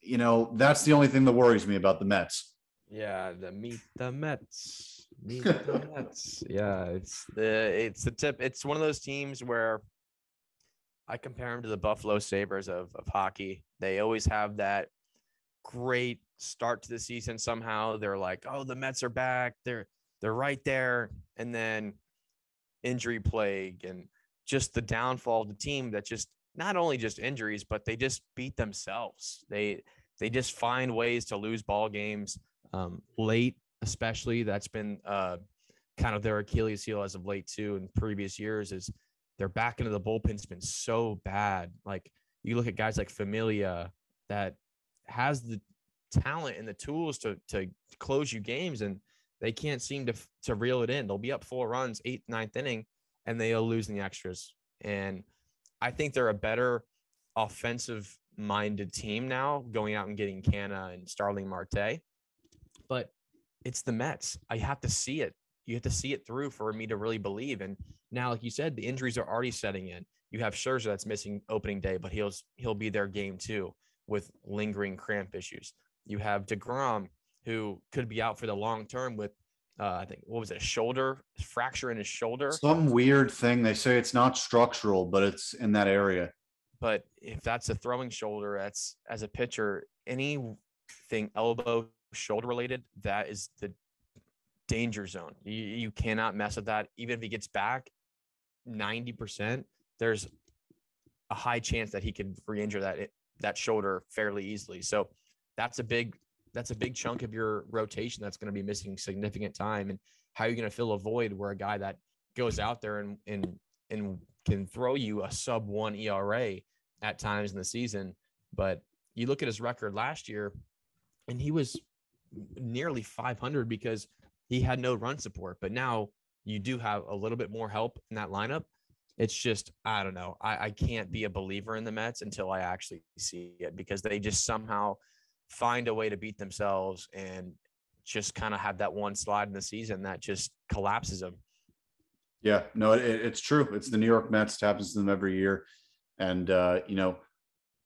You know, that's the only thing that worries me about the Mets. Yeah, the meet the Mets. Meet the Mets. Yeah, it's the it's the tip. It's one of those teams where I compare them to the Buffalo Sabres of, of hockey. They always have that great start to the season somehow. They're like, oh, the Mets are back. They're they're right there. And then injury plague and just the downfall of the team that just not only just injuries, but they just beat themselves. They they just find ways to lose ball games um, late, especially. That's been uh, kind of their Achilles heel as of late too. In previous years, is their back into the bullpen's been so bad. Like you look at guys like Familia that has the talent and the tools to to close you games, and they can't seem to to reel it in. They'll be up four runs, eighth, ninth inning, and they'll lose in the extras. And I think they're a better offensive minded team now, going out and getting Canha and Starling Marte. But it's the Mets. I have to see it. You have to see it through for me to really believe. And now, like you said, the injuries are already setting in. You have Scherzer that's missing opening day, but he'll he'll be there game two with lingering cramp issues. You have DeGrom, who could be out for the long term with, uh, I think, what was it, a shoulder fracture in his shoulder? Some weird thing. They say it's not structural, but it's in that area. But if that's a throwing shoulder, that's as a pitcher, anything elbow, shoulder related, that is the danger zone. You, you cannot mess with that. Even if he gets back 90%, there's a high chance that he could re-injure that that shoulder fairly easily. So that's a big that's a big chunk of your rotation that's going to be missing significant time. And how are you going to fill a void where a guy that goes out there and and and can throw you a sub one ERA at times in the season, but you look at his record last year, and he was nearly 500 because he had no run support. But now you do have a little bit more help in that lineup. It's just, I don't know. I, I can't be a believer in the Mets until I actually see it because they just somehow find a way to beat themselves and just kind of have that one slide in the season that just collapses them. Yeah, no, it, it's true. It's the New York Mets. It happens to them every year. And, uh, you know,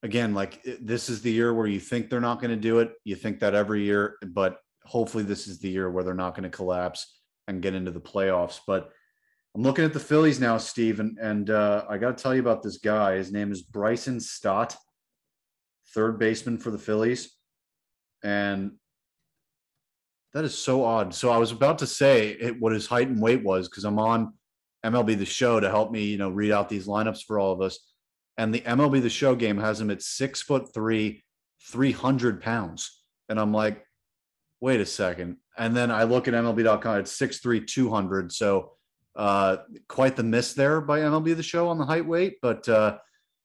again, like this is the year where you think they're not going to do it. You think that every year, but hopefully this is the year where they're not going to collapse and get into the playoffs. But I'm looking at the Phillies now, Steve, and, and uh, I got to tell you about this guy. His name is Bryson Stott, third baseman for the Phillies. And that is so odd. So I was about to say it, what his height and weight was because I'm on MLB The Show to help me, you know, read out these lineups for all of us. And the MLB The Show game has him at six foot three, 300 pounds. And I'm like, wait a second. And then I look at MLB.com, it's six three, 200. So uh, quite the miss there by MLB The Show on the height weight. But uh,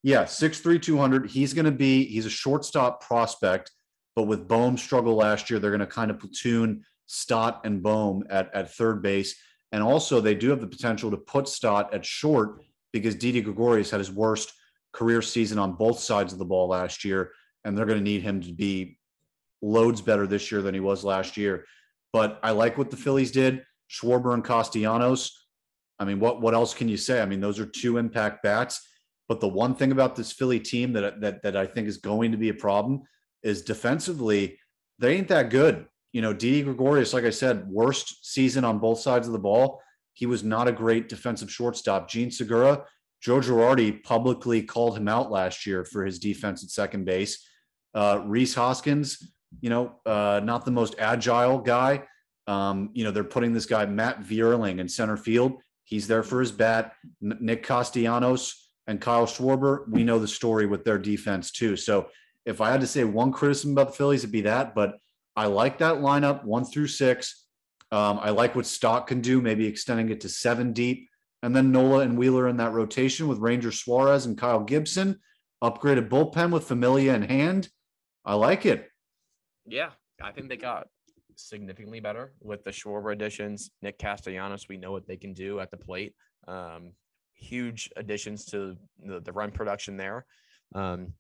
yeah, six three, 200. He's going to be, he's a shortstop prospect but with Bohm's struggle last year, they're going to kind of platoon Stott and Bohm at, at third base. And also, they do have the potential to put Stott at short because Didi Gregorius had his worst career season on both sides of the ball last year, and they're going to need him to be loads better this year than he was last year. But I like what the Phillies did. Schwarber and Castellanos. I mean, what what else can you say? I mean, those are two impact bats. But the one thing about this Philly team that that that I think is going to be a problem is defensively, they ain't that good. You know, Didi Gregorius, like I said, worst season on both sides of the ball. He was not a great defensive shortstop. Jean Segura, Joe Girardi publicly called him out last year for his defense at second base. Uh, Rhys Hoskins, you know, uh, not the most agile guy. Um, you know, they're putting this guy, Matt Vierling, in center field. He's there for his bat. Nick Castellanos and Kyle Schwarber, we know the story with their defense too. So if I had to say one criticism about the Phillies, it'd be that. But I like that lineup one through six. Um, I like what Stott can do, maybe extending it to seven deep. And then Nola and Wheeler in that rotation with Ranger Suarez and Kyle Gibson. Upgraded bullpen with Familia in hand. I like it. Yeah, I think they got significantly better with the Schwarber additions. Nick Castellanos, we know what they can do at the plate. Um, huge additions to the, the run production there. Um,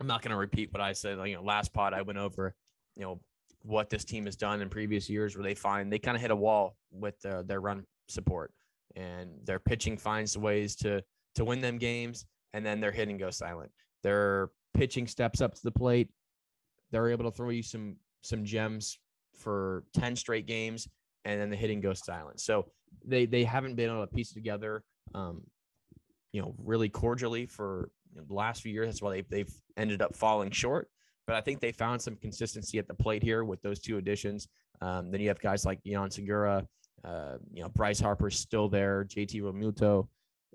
I'm not going to repeat what I said. You know, last pod I went over, you know, what this team has done in previous years, where they find they kind of hit a wall with their, their run support, and their pitching finds ways to to win them games, and then their hitting goes silent. Their pitching steps up to the plate. They're able to throw you some some gems for 10 straight games and then the hitting goes silent. So they they haven't been able to piece together um, you know, really cordially for you know, the last few years. That's why they've, they've ended up falling short. But I think they found some consistency at the plate here with those two additions. Um, then you have guys like Jean Segura, uh, you know, Bryce Harper's still there. JT Realmuto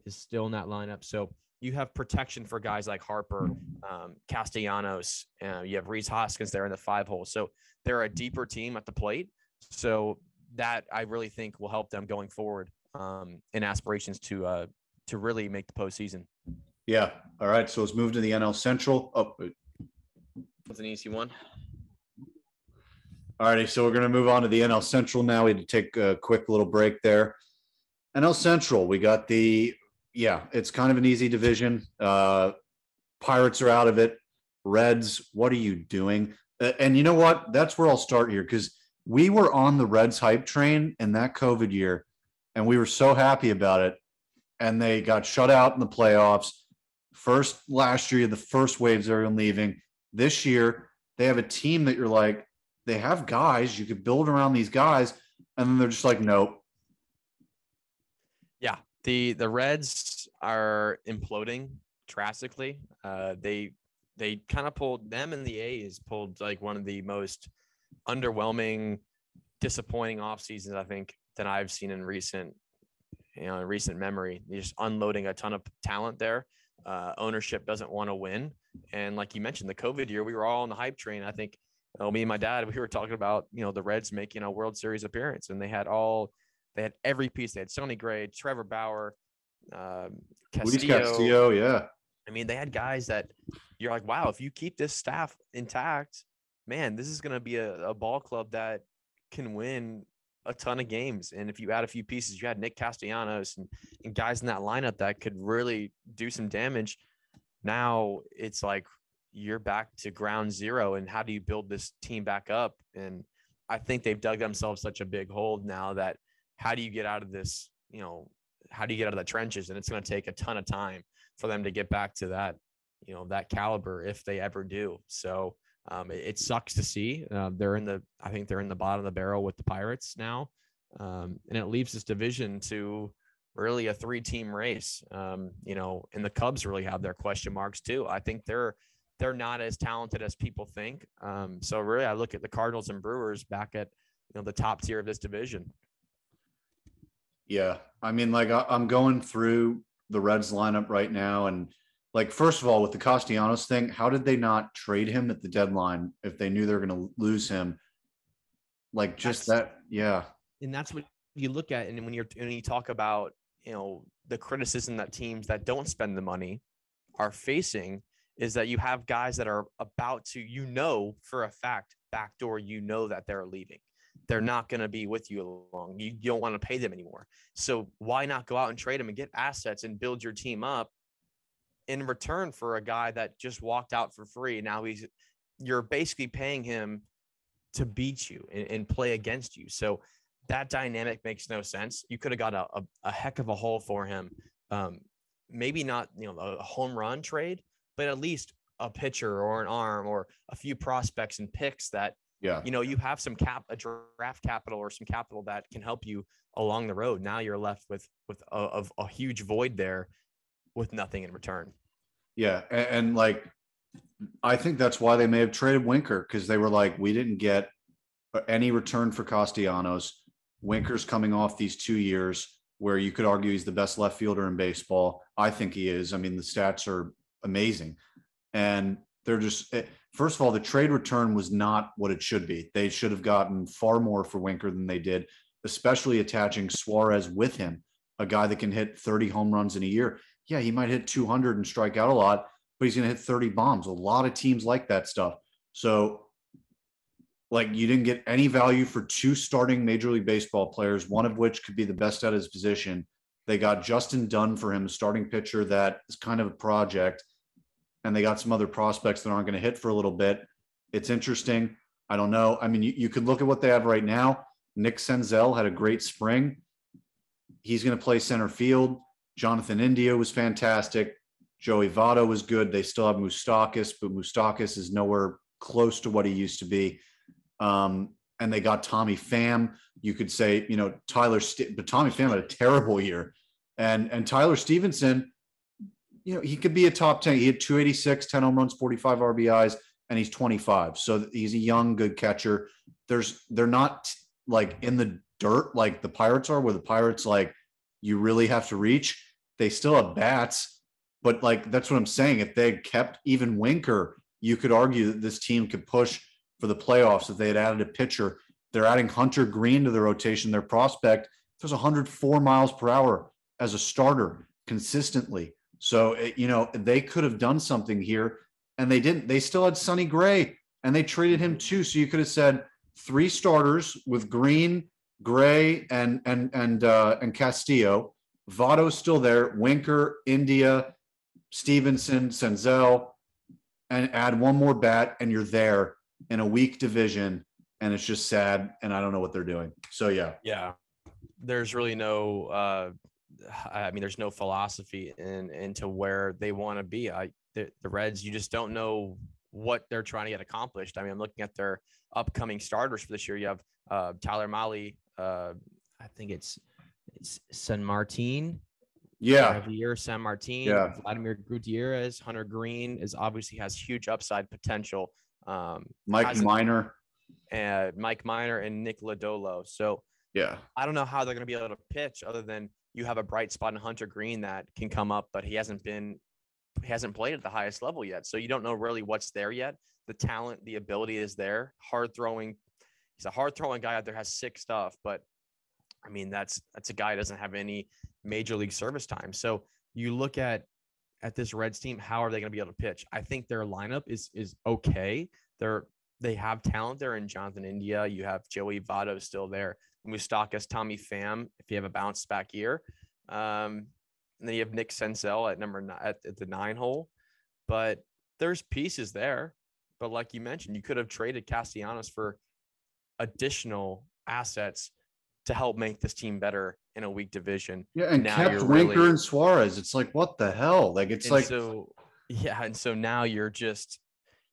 is still in that lineup. So you have protection for guys like Harper, um, Castellanos. Uh, you have Rhys Hoskins there in the five hole. So they're a deeper team at the plate. So that I really think will help them going forward um, in aspirations to uh, to really make the postseason. Yeah. All right. So let's move to the NL Central. Oh, that's an easy one. All righty. So we're going to move on to the NL Central now. We had to take a quick little break there. NL Central, we got the, yeah, it's kind of an easy division. Uh, Pirates are out of it. Reds, what are you doing? Uh, and you know what? That's where I'll start here because we were on the Reds hype train in that COVID year, and we were so happy about it. And they got shut out in the playoffs. First last year, the first waves are leaving. This year, they have a team that you're like, they have guys you could build around these guys, and then they're just like, nope. The the Reds are imploding drastically. Uh, they they kind of pulled them and the A's pulled like one of the most underwhelming, disappointing off seasons I think that I've seen in recent, you know, in recent memory. They're just unloading a ton of talent there. Uh, ownership doesn't want to win, and like you mentioned, the COVID year, we were all on the hype train. I think, you know, me and my dad, we were talking about you know the Reds making a World Series appearance, and they had all, they had every piece. They had Sonny Gray, Trevor Bauer, um, Castillo. Castillo, yeah. I mean, they had guys that you're like, wow, if you keep this staff intact, man, this is going to be a, a, ball club that can win a ton of games. And if you add a few pieces, you had Nick Castellanos and, and guys in that lineup that could really do some damage. Now it's like you're back to ground zero. And how do you build this team back up? And I think they've dug themselves such a big hole now that how do you get out of this? You know, how do you get out of the trenches? And it's going to take a ton of time for them to get back to that, you know, that caliber if they ever do. So um, it, it, sucks to see. Uh, they're in the, I think they're in the bottom of the barrel with the Pirates now, um, and it leaves this division to really a three-team race. Um, you know, and the Cubs really have their question marks too. I think they're they're not as talented as people think. Um, so really, I look at the Cardinals and Brewers back at you know the top tier of this division. Yeah, I mean, like I, I'm going through the Reds lineup right now. And like, first of all, with the Castellanos thing, how did they not trade him at the deadline if they knew they were going to lose him? Like, just that's, that, yeah. And that's what you look at. And when you're, when you talk about, you know, the criticism that teams that don't spend the money are facing is that you have guys that are about to, you know, for a fact, backdoor, you know that they're leaving they're not going to be with you long. You, you don't want to pay them anymore. So why not go out and trade them and get assets and build your team up in return for a guy that just walked out for free. Now he's you're basically paying him to beat you and, and play against you. So that dynamic makes no sense. You could have got a, a, a, heck of a haul for him. Um, maybe not, you know, a home run trade, but at least a pitcher or an arm or a few prospects and picks that, yeah, you know, you have some cap, a draft capital or some capital that can help you along the road. Now you're left with with a, of a huge void there with nothing in return. Yeah, and, and like I think that's why they may have traded Winker because they were like, we didn't get any return for Castellanos. Winker's coming off these two years where you could argue he's the best left fielder in baseball. I think he is. I mean, the stats are amazing. And they're just, eh, first of all, the trade return was not what it should be. They should have gotten far more for Winker than they did, especially attaching Suarez with him, a guy that can hit 30 home runs in a year. Yeah, he might hit 200 and strike out a lot, but he's going to hit 30 bombs. A lot of teams like that stuff. So, like, you didn't get any value for two starting Major League Baseball players, one of which could be the best at his position. They got Justin Dunn for him, a starting pitcher that is kind of a project. And they got some other prospects that aren't going to hit for a little bit. It's interesting. I don't know. I mean, you, you could look at what they have right now. Nick Senzel had a great spring. He's going to play center field. Jonathan India was fantastic. Joey Votto was good. They still have Moustakas, but Moustakas is nowhere close to what he used to be. Um, and they got Tommy Pham. You could say, you know, Tyler, St- but Tommy Pham had a terrible year. And and Tyler Stephenson, you know, he could be a top 10. He had 286, 10 home runs, 45 RBIs, and he's 25. So he's a young, good catcher. There's they're not like in the dirt like the Pirates are, where the Pirates like you really have to reach. They still have bats but like that's what I'm saying. If they kept even Winker, you could argue that this team could push for the playoffs if they had added a pitcher. They're adding Hunter Greene to the rotation. Their prospect there's 104 miles per hour as a starter consistently. So eh, you know they could have done something here, and they didn't. They still had Sonny Gray, and they traded him too. So you could have said three starters with Greene, Gray, and and and uh, and Castillo. Votto's still there. Winker, India, Stephenson, Senzel, and add one more bat, and you're there in a weak division. And it's just sad. And I don't know what they're doing. So, yeah. Yeah. There's really no, uh, I mean, there's no philosophy in into where they want to be. I the, the Reds, you just don't know what they're trying to get accomplished. I mean, I'm looking at their upcoming starters for this year. You have uh, Tyler Mahle, Uh, I think it's it's San Martin. yeah. Javier Sanmartin, yeah. Vladimir Gutierrez, Hunter Greene is obviously has huge upside potential. Um, Mike Minor, and Mike Minor and Nick Lodolo. So yeah, I don't know how they're going to be able to pitch other than you have a bright spot in Hunter Greene that can come up, but he hasn't been he hasn't played at the highest level yet. So you don't know really what's there yet. The talent, the ability is there. Hard throwing, he's a hard throwing guy out there, has sick stuff, but I mean, that's that's a guy doesn't have any major league service time. So you look at at this Reds team, how are they going to be able to pitch? I think their lineup is is okay. They're they have talent there in Jonathan India. You have Joey Votto still there. Moustakas, Tommy Pham, if you have a bounce back year. Um, and then you have Nick Senzel at number nine, at, at the nine hole. But there's pieces there. But like you mentioned, you could have traded Castellanos for additional assets to help make this team better in a weak division. Yeah, and now kept Winker really, and Suarez. It's like what the hell? Like it's like so. Yeah, and so now you're just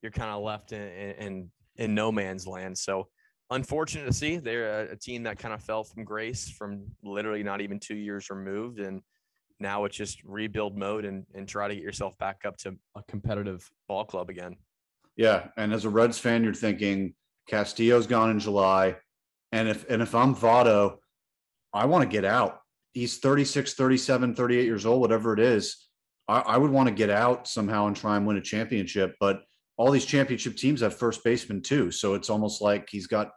you're kind of left in, in in no man's land. So unfortunate to see. They're a, a team that kind of fell from grace from literally not even two years removed, and now it's just rebuild mode and and try to get yourself back up to a competitive ball club again. Yeah, and as a Reds fan, you're thinking Castillo's gone in July. And if and if I'm Votto, I want to get out. He's 36, 37, 38 years old, whatever it is. I, I would want to get out somehow and try and win a championship. But all these championship teams have first baseman too. So it's almost like he's got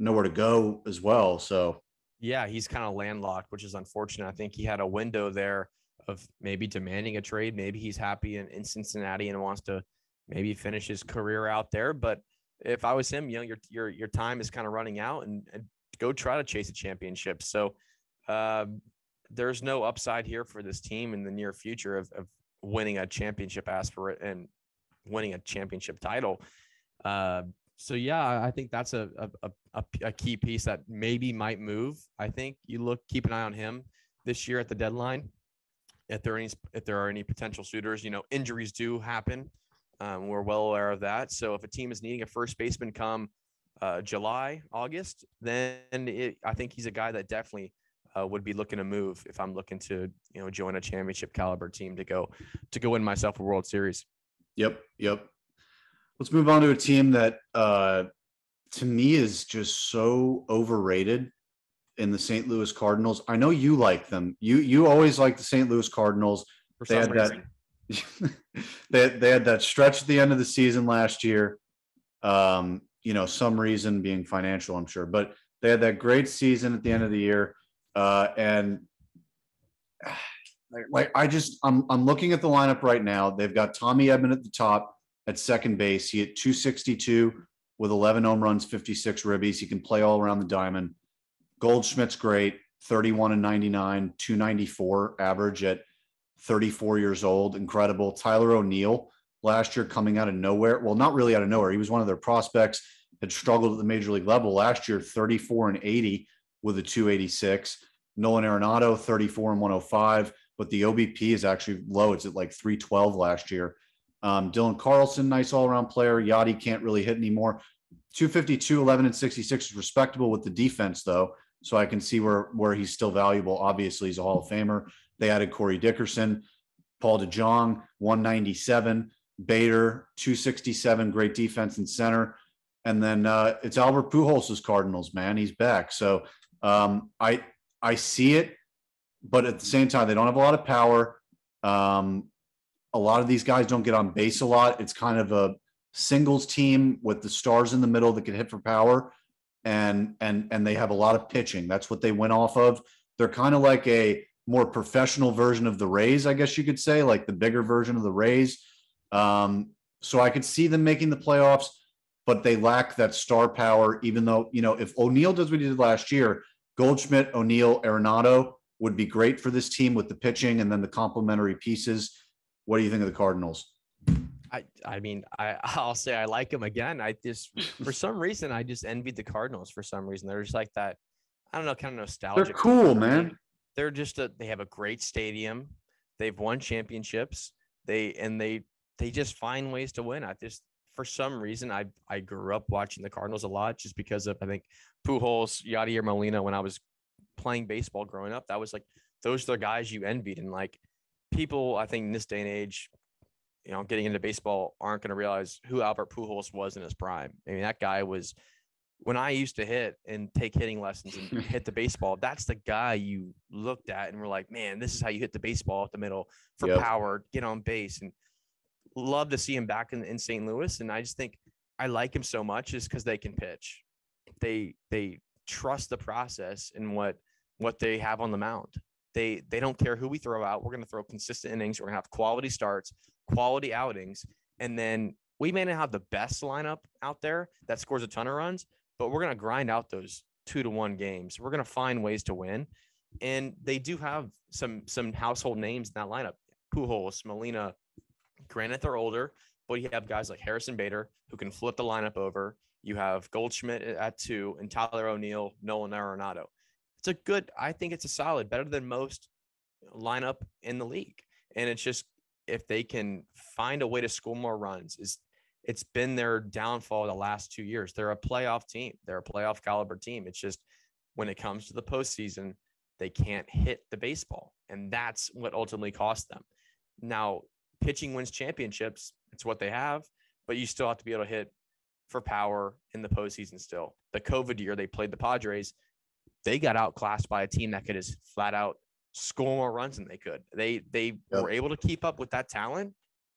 nowhere to go as well. So yeah, he's kind of landlocked, which is unfortunate. I think he had a window there of maybe demanding a trade. Maybe he's happy in, in Cincinnati and wants to maybe finish his career out there. But if I was him, you know, your your your time is kind of running out, and, and go try to chase a championship. So uh, there's no upside here for this team in the near future of, of winning a championship aspirant and winning a championship title. Uh, so yeah, I think that's a, a a, a key piece that maybe might move. I think you look keep an eye on him this year at the deadline. If there are any if there are any potential suitors, you know, injuries do happen. Um, we're well aware of that. So if a team is needing a first baseman come uh, July, August, then it, I think he's a guy that definitely uh, would be looking to move if I'm looking to you know join a championship caliber team to go to go win myself a World Series. Yep, yep. Let's move on to a team that uh, to me is just so overrated in the St. Louis Cardinals. I know you like them. You you always like the St. Louis Cardinals. For they had reason. that they, they had that stretch at the end of the season last year. Um, you know, some reason being financial, I'm sure, but they had that great season at the end of the year. Uh, and like I just I'm I'm looking at the lineup right now. They've got Tommy Edman at the top at second base. He hit 262 with 11 home runs, 56 ribbies. He can play all around the diamond. Goldschmidt's great, 31 and 99, 294 average at 34 years old. Incredible. Tyler O'Neill last year coming out of nowhere. Well, not really out of nowhere. He was one of their prospects, had struggled at the major league level last year, 34 and 80 with a 286. Nolan Arenado, 34 and 105, but the OBP is actually low. It's at like 312 last year. Um, Dylan Carlson, nice all around player. Yadi can't really hit anymore. 252, 11 and 66 is respectable with the defense, though. So I can see where where he's still valuable. Obviously, he's a Hall of Famer. They added Corey Dickerson, Paul DeJong, 197, Bader, 267, great defense and center. And then uh, it's Albert Pujols' Cardinals, man. He's back. So um, I I see it, but at the same time, they don't have a lot of power. Um, a lot of these guys don't get on base a lot. It's kind of a singles team with the stars in the middle that can hit for power and and and they have a lot of pitching. That's what they went off of. They're kind of like a more professional version of the Rays, I guess you could say, like the bigger version of the Rays. Um, so I could see them making the playoffs, but they lack that star power. Even though you know, if O'Neill does what he did last year, Goldschmidt, O'Neill, Arenado would be great for this team with the pitching and then the complementary pieces. What do you think of the Cardinals? I I mean I I'll say I like them again. I just for some reason I just envied the Cardinals for some reason. They're just like that. I don't know, kind of nostalgic. They're cool, man. They're just a they have a great stadium. They've won championships. They and they they just find ways to win. I just for some reason I I grew up watching the Cardinals a lot just because of I think Pujols, Yadier Molina when I was playing baseball growing up. That was like those are the guys you envied and like people I think in this day and age you know, getting into baseball aren't going to realize who Albert Pujols was in his prime. I mean, that guy was when I used to hit and take hitting lessons and hit the baseball. That's the guy you looked at and were like, man, this is how you hit the baseball at the middle for yep. power, get on base, and love to see him back in, in St. Louis. And I just think I like him so much is because they can pitch. They they trust the process and what what they have on the mound. They they don't care who we throw out. We're going to throw consistent innings. We're going to have quality starts, quality outings, and then we may not have the best lineup out there that scores a ton of runs, but we're going to grind out those two to one games. We're going to find ways to win, and they do have some some household names in that lineup. Pujols, Molina. Granted, they're older, but you have guys like Harrison Bader who can flip the lineup over. You have Goldschmidt at two and Tyler O'Neill, Nolan Arenado it's a good, I think it's a solid, better than most lineup in the league. And it's just if they can find a way to score more runs, is it's been their downfall the last two years. They're a playoff team. They're a playoff caliber team. It's just when it comes to the postseason, they can't hit the baseball. And that's what ultimately cost them. Now, pitching wins championships. It's what they have, but you still have to be able to hit for power in the postseason still. The COVID year, they played the Padres they got outclassed by a team that could just flat out score more runs than they could. They they yep. were able to keep up with that talent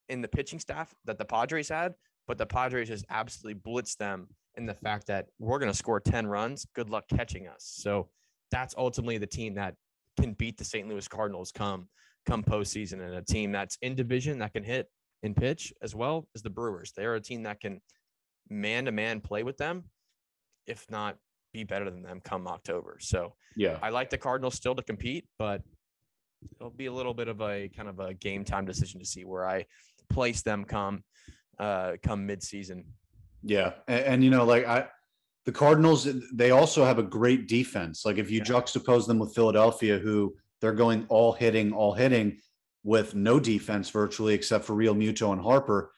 in the pitching staff that the Padres had, but the Padres just absolutely blitzed them in the fact that we're going to score 10 runs. Good luck catching us. So that's ultimately the team that can beat the St. Louis Cardinals come come postseason and a team that's in division that can hit in pitch as well as the Brewers. They're a team that can man to man play with them, if not be better than them come October. So yeah, I like the Cardinals still to compete, but it'll be a little bit of a kind of a game time decision to see where I place them come uh come mid season. Yeah, and, and, you know, like I, the Cardinals, they also have a great defense. Like if you yeah. juxtapose them with Philadelphia, who they're going all hitting, all hitting, with no defense virtually except for Realmuto and Harper.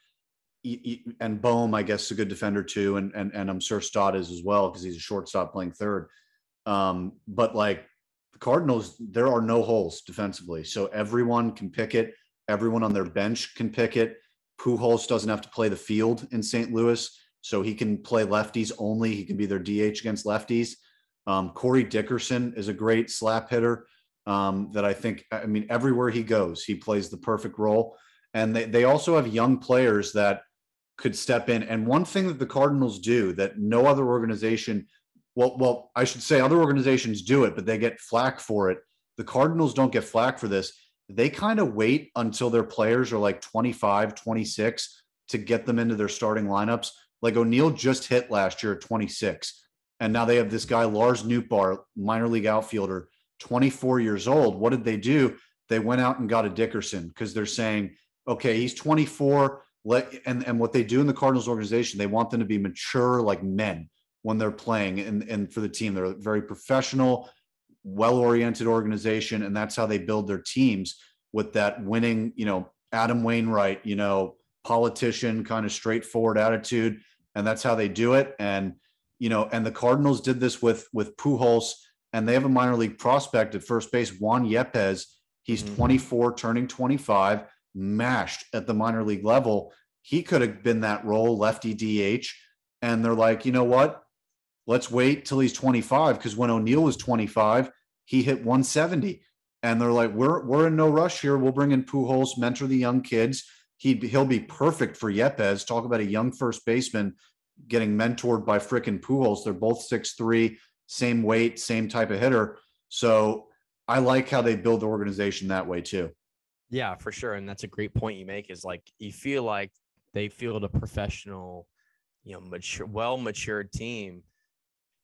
And Bohm, I guess, is a good defender too, and and and I'm sure Stott is as well because he's a shortstop playing third. Um, but like the Cardinals, there are no holes defensively, so everyone can pick it. Everyone on their bench can pick it. Pujols doesn't have to play the field in St. Louis, so he can play lefties only. He can be their DH against lefties. Um, Corey Dickerson is a great slap hitter um, that I think, I mean, everywhere he goes, he plays the perfect role. And they, they also have young players that could step in. And one thing that the Cardinals do that no other organization, well, well, I should say other organizations do it, but they get flack for it. The Cardinals don't get flack for this. They kind of wait until their players are like 25, 26 to get them into their starting lineups. Like O'Neill just hit last year at 26. And now they have this guy, Lars Nootbaar, minor league outfielder, 24 years old. What did they do? They went out and got a Dickerson because they're saying, okay, he's 24. Let and and what they do in the Cardinals organization, they want them to be mature like men when they're playing and, and for the team. They're a very professional, well-oriented organization, and that's how they build their teams with that winning, you know, Adam Wainwright, you know, politician kind of straightforward attitude. And that's how they do it. And, you know, and the Cardinals did this with with Pujols and they have a minor league prospect at first base, Juan Yepes. He's mm-hmm. 24, turning 25, mashed at the minor league level. He could have been that role, lefty DH. And they're like, you know what? Let's wait till he's 25 because when O'Neill was 25, he hit 170. And they're like, we're we're in no rush here. We'll bring in Pujols, mentor the young kids. He he'll be perfect for Yepes. Talk about a young first baseman getting mentored by frickin' Pujols. They're both six three same weight, same type of hitter. So I like how they build the organization that way too. Yeah, for sure. And that's a great point you make is like you feel like they field a professional, you know, mature, well matured team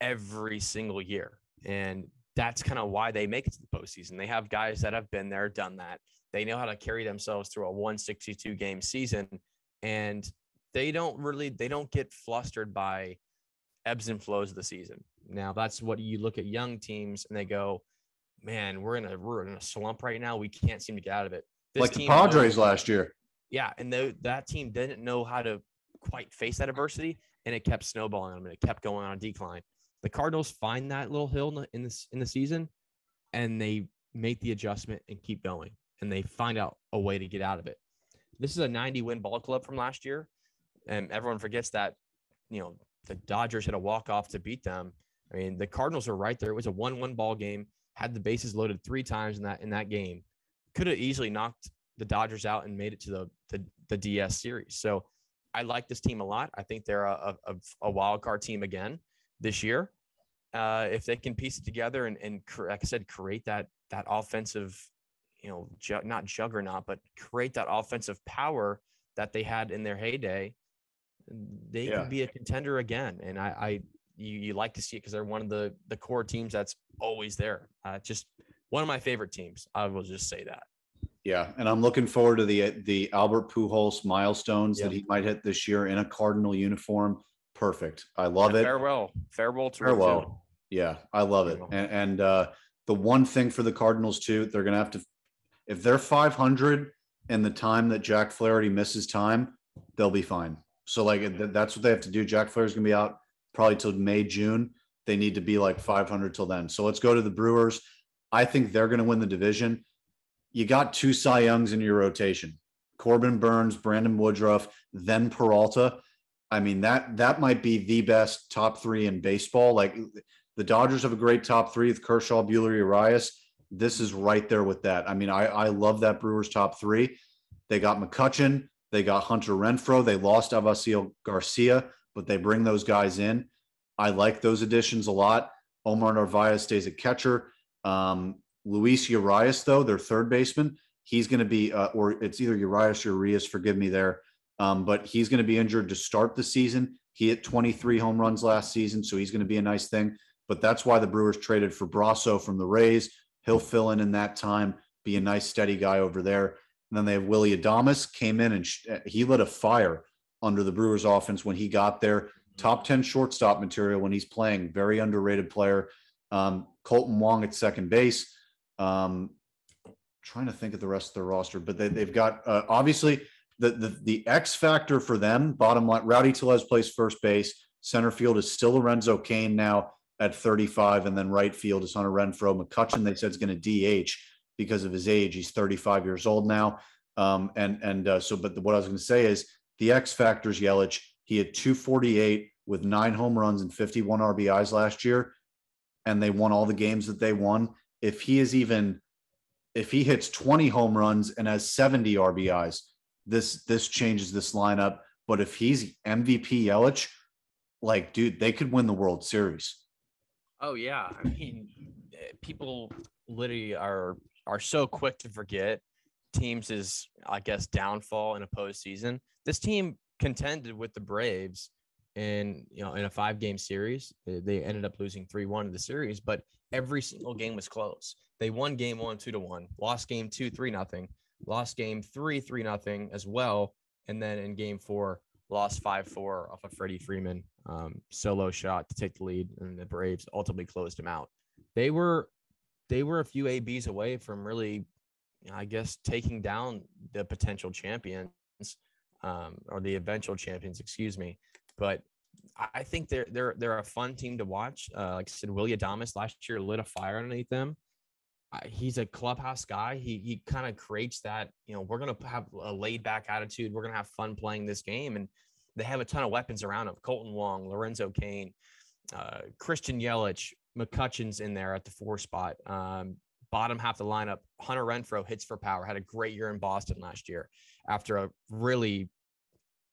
every single year. And that's kind of why they make it to the postseason. They have guys that have been there, done that. They know how to carry themselves through a 162 game season. And they don't really they don't get flustered by ebbs and flows of the season. Now that's what you look at young teams and they go, man, we're in a we're in a slump right now. We can't seem to get out of it. This like the Padres knows, last year. Yeah, and the, that team didn't know how to quite face that adversity, and it kept snowballing them, and it kept going on a decline. The Cardinals find that little hill in this in the season, and they make the adjustment and keep going, and they find out a way to get out of it. This is a 90 win ball club from last year, and everyone forgets that you know the Dodgers had a walk off to beat them. I mean, the Cardinals are right there. It was a one-one ball game. Had the bases loaded three times in that in that game. Could have easily knocked the Dodgers out and made it to the the, the DS series. So I like this team a lot. I think they're a, a, a wild card team again this year. Uh, if they can piece it together and, and like I said, create that that offensive, you know, ju- not juggernaut, but create that offensive power that they had in their heyday, they yeah. can be a contender again. And I, I you, you like to see it because they're one of the the core teams that's always there. Uh, just one of my favorite teams. I will just say that. Yeah, and I'm looking forward to the the Albert Pujols milestones yep. that he might hit this year in a Cardinal uniform. Perfect. I love it. Farewell. Farewell to farewell. Yeah, I love it. And, and uh, the one thing for the Cardinals too, they're going to have to, if they're 500 in the time that Jack Flaherty misses time, they'll be fine. So like that's what they have to do. Jack Flair's gonna be out probably till May, June. They need to be like 500 till then. So let's go to the Brewers. I think they're gonna win the division. You got two Cy Youngs in your rotation: Corbin Burnes, Brandon Woodruff, then Peralta. I mean that that might be the best top three in baseball. Like the Dodgers have a great top three with Kershaw, Buehler, Urias. This is right there with that. I mean, I I love that Brewers top three. They got McCutchen. They got Hunter Renfroe, They lost Avisail Garcia, but they bring those guys in. I like those additions a lot. Omar Narvaez stays at catcher. Um, Luis Urias, though, their third baseman, he's going to be, uh, or it's either Urias or Urias, forgive me there, um, but he's going to be injured to start the season. He hit 23 home runs last season, so he's going to be a nice thing. But that's why the Brewers traded for Brosseau from the Rays. He'll fill in in that time. be a nice steady guy over there. And then they have Willy Adames came in and sh- he lit a fire under the Brewers offense when he got there. Top 10 shortstop material when he's playing, very underrated player. Um, Kolten Wong at second base. Um, trying to think of the rest of the roster, but they, they've got uh, obviously the, the the X factor for them. Bottom line, Rowdy Tellez plays first base. Center field is still Lorenzo Cain now at 35, and then right field is Hunter Renfroe. McCutchen they said is going to DH because of his age. He's 35 years old now. Um, and and uh, so, but the, what I was going to say is the X factor is Yelich. He had 248 with nine home runs and 51 RBIs last year, and they won all the games that they won. If he is even if he hits 20 home runs and has 70 RBIs, this this changes this lineup. But if he's MVP Yelich, like dude, they could win the World Series. Oh yeah, I mean, people literally are are so quick to forget teams' is I guess downfall in a postseason. This team contended with the Braves in you know in a five game series. They ended up losing three one in the series, but every single game was close. They won game one two to one, lost game two three nothing, lost game three three nothing as well, and then in game four lost five four off of Freddie Freeman um, solo shot to take the lead, and the Braves ultimately closed him out. They were they were a few abs away from really, I guess, taking down the potential champions um, or the eventual champions, excuse me. But I think they're they're they're a fun team to watch. Uh, like I said, Willy Adames last year lit a fire underneath them. Uh, he's a clubhouse guy. He he kind of creates that. You know, we're gonna have a laid back attitude. We're gonna have fun playing this game, and they have a ton of weapons around him. Kolten Wong, Lorenzo Cain, uh, Christian Yelich, McCutchen's in there at the four spot. Um, bottom half of the lineup, Hunter Renfroe hits for power. Had a great year in Boston last year after a really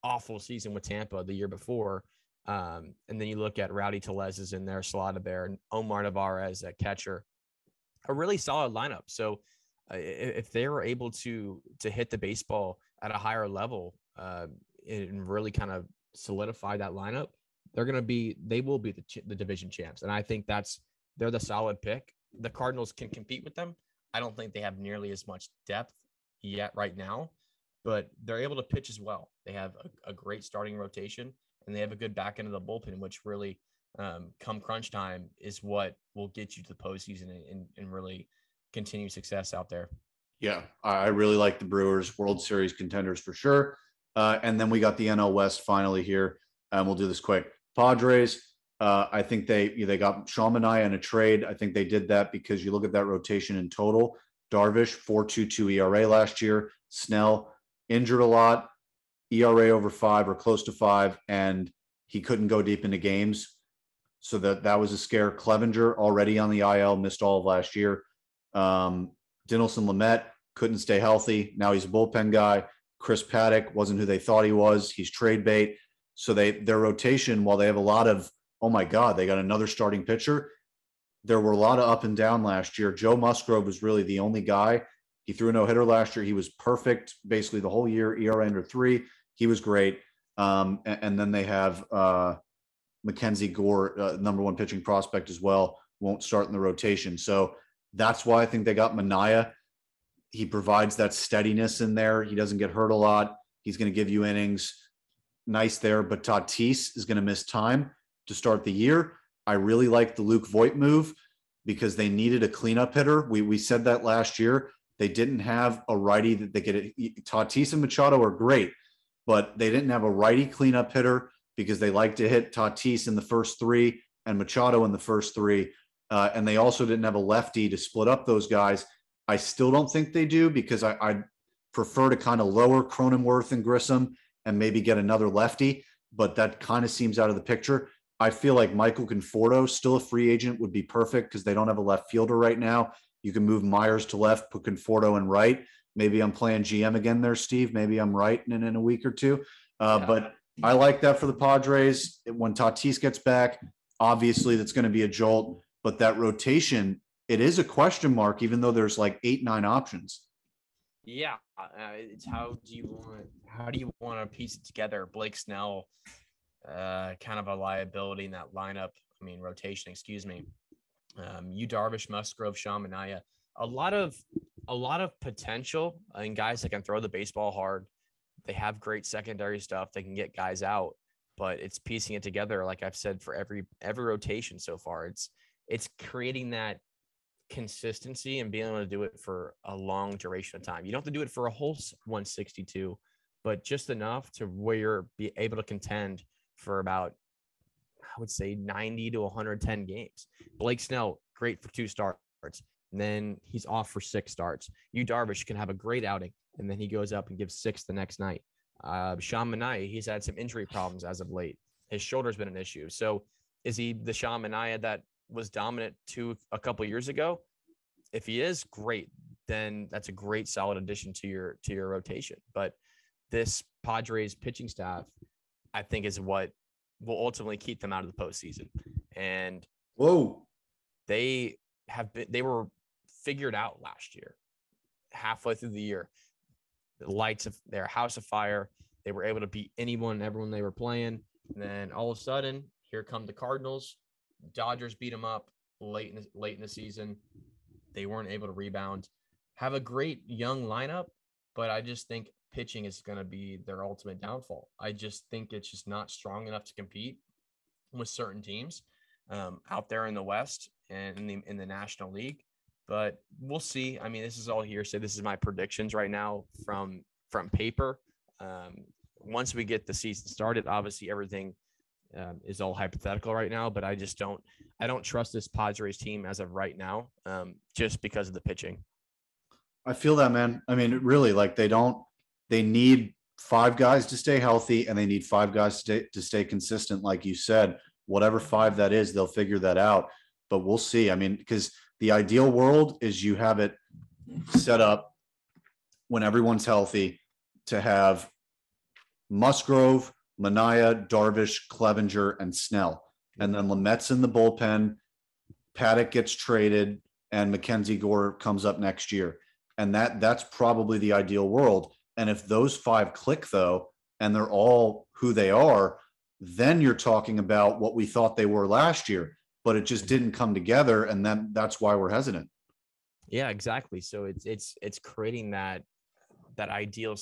awful season with Tampa the year before. Um, and then you look at Rowdy Tellez is in there, Salada Bear, and Omar Narvaez at catcher. A really solid lineup. So uh, if they were able to to hit the baseball at a higher level uh, and really kind of solidify that lineup, they're going to be they will be the, the division champs. And I think that's they're the solid pick. The Cardinals can compete with them. I don't think they have nearly as much depth yet right now, but they're able to pitch as well. They have a, a great starting rotation and they have a good back end of the bullpen, which really, um, come crunch time, is what will get you to the postseason and, and, really continue success out there. Yeah, I really like the Brewers World Series contenders for sure. Uh, and then we got the NL West finally here, and we'll do this quick. Padres, uh, I think they they got Sean Manaea in a trade. I think they did that because you look at that rotation in total. Darvish, 4.22 ERA last year. Snell, injured a lot, ERA over five or close to five, and he couldn't go deep into games. So that that was a scare. Clevinger already on the IL, missed all of last year. Um, Dinelson Lamet couldn't stay healthy. Now he's a bullpen guy. Chris Paddack wasn't who they thought he was. He's trade bait. So they their rotation, while they have a lot of, oh my God, they got another starting pitcher. There were a lot of up and down last year. Joe Musgrove was really the only guy he threw a no hitter last year. He was perfect basically the whole year, ERA under three. He was great. Um, and, and, then they have uh, Mackenzie Gore, uh, number one pitching prospect as well, won't start in the rotation. So that's why I think they got Manaea. He provides that steadiness in there. He doesn't get hurt a lot. He's going to give you innings. Nice there. But Tatis is going to miss time to start the year. I really like the Luke Voit move because they needed a cleanup hitter. We, we said that last year. They didn't have a righty that they could. Tatis and Machado are great, but they didn't have a righty cleanup hitter because they like to hit Tatis in the first three and Machado in the first three. Uh, and they also didn't have a lefty to split up those guys. I still don't think they do because I, I prefer to kind of lower Cronenworth and Grisham and maybe get another lefty, but that kind of seems out of the picture. I feel like Michael Conforto, still a free agent, would be perfect because they don't have a left fielder right now. You can move Myers to left, put Conforto in right. Maybe I'm playing GM again there, Steve. Maybe I'm right in, in a week or two. Uh, yeah. But I like that for the Padres. When Tatis gets back, obviously that's going to be a jolt. But that rotation, it is a question mark, even though there's like eight, nine options. Yeah, uh, it's how do you want how do you want to piece it together? Blake Snell, uh, kind of a liability in that lineup. I mean, rotation, excuse me um, Yu Darvish, Musgrove, Sean Manaea. A lot of a lot of potential and guys that can throw the baseball hard. They have great secondary stuff. They can get guys out, but it's piecing it together. Like I've said for every every rotation so far, it's it's creating that consistency and being able to do it for a long duration of time. You don't have to do it for a whole 162, but just enough to where you're be able to contend for about would say 90 to 110 games. Blake Snell, great for two starts. And then he's off for six starts. Yu Darvish can have a great outing, and then he goes up and gives six the next night. Uh, Sean Manaea, he's had some injury problems as of late. His shoulder's been an issue. So is he the Sean Manaea that was dominant two a couple years ago? If he is, great. Then that's a great solid addition to your to your rotation. But this Padres pitching staff, I think, is what will ultimately keep them out of the postseason. And whoa, they have been they were figured out last year, halfway through the year. The lights of their house of fire. They were able to beat anyone everyone they were playing. And then all of a sudden, here come the Cardinals. Dodgers beat them up late in the, late in the season. They weren't able to rebound. Have a great young lineup, but I just think pitching is going to be their ultimate downfall. I just think it's just not strong enough to compete with certain teams um, out there in the West and in the in the National League. But we'll see. I mean, this is all hearsay. This is my predictions right now from from paper. Um, once we get the season started, obviously everything um, is all hypothetical right now. But I just don't I don't trust this Padres team as of right now, um, just because of the pitching. I feel that, man. I mean, really, like they don't they need five guys to stay healthy and they need five guys to stay, to stay consistent. Like you said, whatever five that is, they'll figure that out. But we'll see. I mean, because the ideal world is you have it set up when everyone's healthy to have Musgrove, Manaea Darvish, Clevinger, and Snell. And then Lamet's in the bullpen. Paddack gets traded, and Mackenzie Gore comes up next year. And that that's probably the ideal world. And if those five click, though, and they're all who they are, then you're talking about what we thought they were last year, but it just didn't come together. And then that's why we're hesitant. Yeah, exactly. So it's it's it's creating that that ideal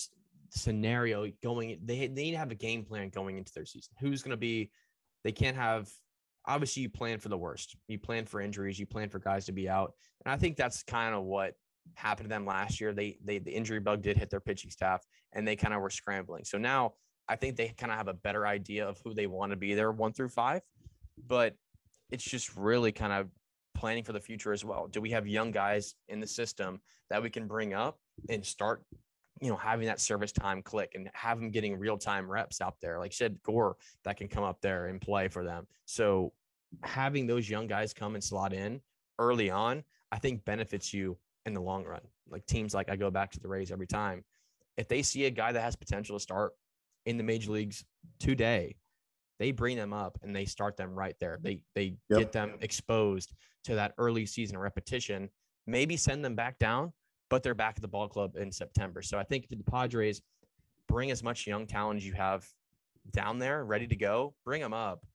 scenario going. They they need to have a game plan going into their season. Who's going to be? They can't have. Obviously, you plan for the worst. You plan for injuries. You plan for guys to be out, and I think that's kind of what happened to them last year. They they the injury bug did hit their pitching staff and they kind of were scrambling. So now I think they kind of have a better idea of who they want to be there one through five. But it's just really kind of planning for the future as well. Do we have young guys in the system that we can bring up and start, you know, having that service time click and have them getting real time reps out there? Like said, Gore that can come up there and play for them. So having those young guys come and slot in early on, I think benefits you in the long run. Like teams like I go back to the Rays every time. If they see a guy that has potential to start in the major leagues today, they bring them up and they start them right there. They they yep. get them exposed to that early season repetition, maybe send them back down, but they're back at the ball club in September. So I think the Padres bring as much young talent as you have down there ready to go, bring them up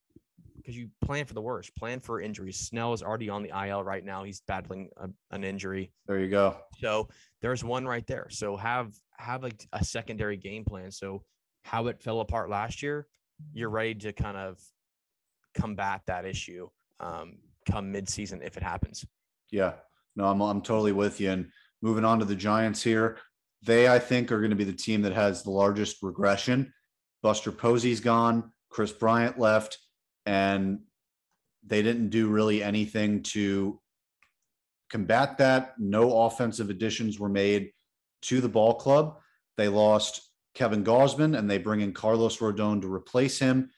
because you plan for the worst, plan for injuries. Snell is already on the IL right now. He's battling a, an injury. There you go. So there's one right there. So have have a, a secondary game plan. So how it fell apart last year, you're ready to kind of combat that issue um, come midseason if it happens. Yeah, no, I'm I'm totally with you. And moving on to the Giants here, they I think are going to be the team that has the largest regression. Buster Posey's gone. Kris Bryant left and they didn't do really anything to combat that. No offensive additions were made to the ball club. They lost Kevin Gausman and they bring in Carlos Rodon to replace him.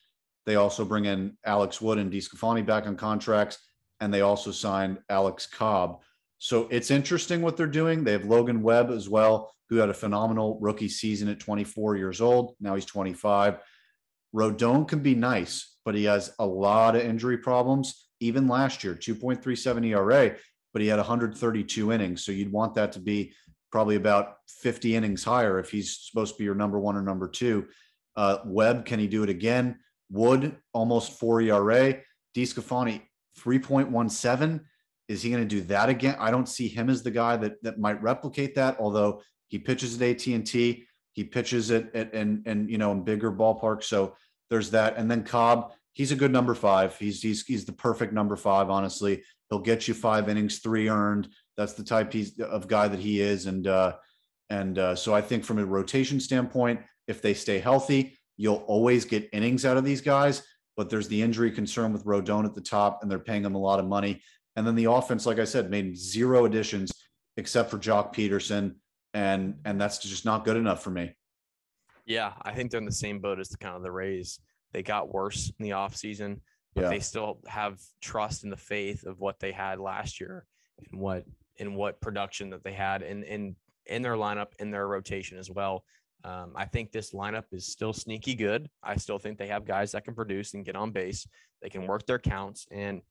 They also bring in Alex Wood and DeSclafani back on contracts, and they also signed Alex Cobb. So it's interesting what they're doing. They have Logan Webb as well, who had a phenomenal rookie season at 24 years old. Now he's 25. Rodon can be nice, but he has a lot of injury problems. Even last year, 2.37 ERA, but he had 132 innings. So you'd want that to be probably about 50 innings higher if he's supposed to be your number one or number two. Uh, Webb, can he do it again? Wood, almost four ERA. DeSclafani, 3.17. Is he going to do that again? I don't see him as the guy that that might replicate that. Although he pitches at AT and T, he pitches it at and and you know in bigger ballparks. So there's that. And then Cobb, he's a good number five. He's he's he's the perfect number five. Honestly, he'll get you five innings, three earned. That's the type he's of guy that he is. And uh, and uh, so I think from a rotation standpoint, if they stay healthy, you'll always get innings out of these guys. But there's the injury concern with Rodon at the top, and they're paying him a lot of money. And then the offense, like I said, made zero additions except for Joc Pederson, and and that's just not good enough for me. Yeah, I think they're in the same boat as the kind of the Rays. They got worse in the offseason, but Yeah. they still have trust in the faith of what they had last year and what and what production that they had in in in their lineup in their rotation as well. Um, I think this lineup is still sneaky good. I still think they have guys that can produce and get on base. They can work their counts, and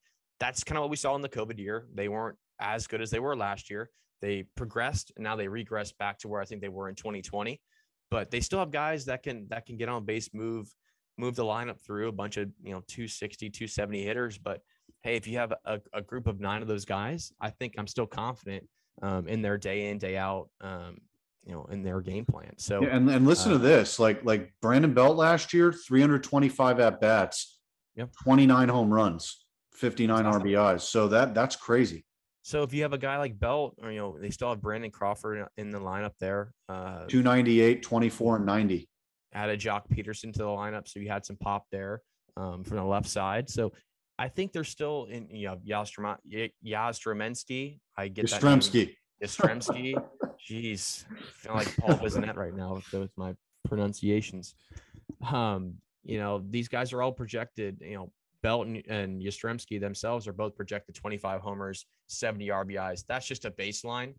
that's kind of what we saw in the COVID year. They weren't as good as they were last year. They progressed, and now they regressed back to where I think they were in 2020 but they still have guys that can that can get on base move move the lineup through a bunch of you know 260 270 hitters but hey if you have a, a group of nine of those guys i think i'm still confident um, in their day in day out um, you know in their game plan so Yeah, and and listen uh, to this, like like Brandon Belt last year, 325 at bats, Yep. 29 home runs, 59 That's awesome. RBIs. So that that's crazy. So if you have a guy like belt or you know they still have brandon crawford in the lineup there uh 298, 24, and 90. added Joc Pederson to the lineup, so you had some pop there um, from the left side. So I think they're still in. You know, Yastrema- Y- I get that. name. Yastrzemski. Yastrzemski. Jeez, I feel like Paul Bissonnette right now with, with my pronunciations. Um, you know, these guys are all projected. You know, Belt and, and Yastrzemski themselves are both projected 25 homers, 70 RBIs. That's just a baseline.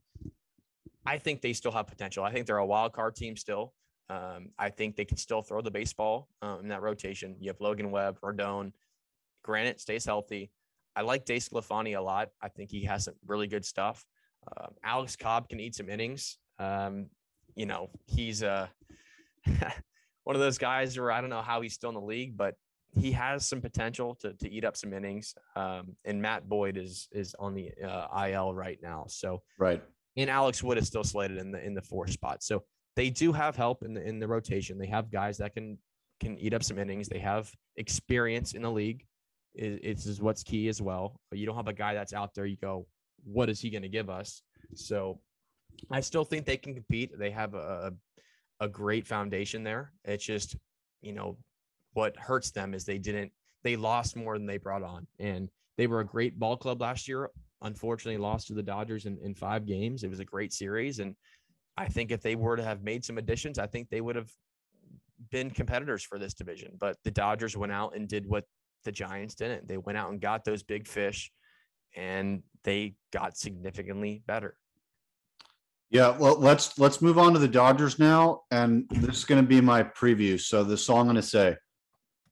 I think they still have potential. I think they're a wild card team still. Um, I think they can still throw the baseball um, in that rotation. You have Logan Webb, Rodon. Granite stays healthy. I like DeSclafani a lot. I think he has some really good stuff. Um, Alex Cobb can eat some innings. Um, you know, he's uh, one of those guys where I don't know how he's still in the league, but he has some potential to, to eat up some innings. Um, and Matt Boyd is is on the uh, IL right now. So Right. and Alex Wood is still slated in the in the fourth spot. So they do have help in the in the rotation. They have guys that can can eat up some innings. They have experience in the league. It, it's is what's key as well. You don't have a guy that's out there. You go, what is he going to give us? So I still think they can compete. They have a a great foundation there. It's just you know what hurts them is they didn't they lost more than they brought on, and they were a great ball club last year unfortunately lost to the Dodgers in, in five games. It was a great series. And I think if they were to have made some additions, I think they would have been competitors for this division. But the Dodgers went out and did what the Giants didn't. They went out and got those big fish and they got significantly better. Yeah, well, let's let's move on to the Dodgers now, and this is going to be my preview. So the song I'm going to say: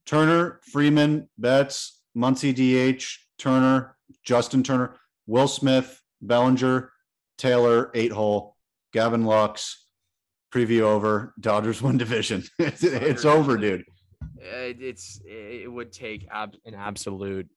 Turner, Freeman, Betts, Muncy, DH, Turner, Justin Turner, Will Smith, Bellinger, Taylor, eight hole, Gavin Lux. Preview over. Dodgers win division. it's, it's over, dude. It, it's it would take ab- an absolute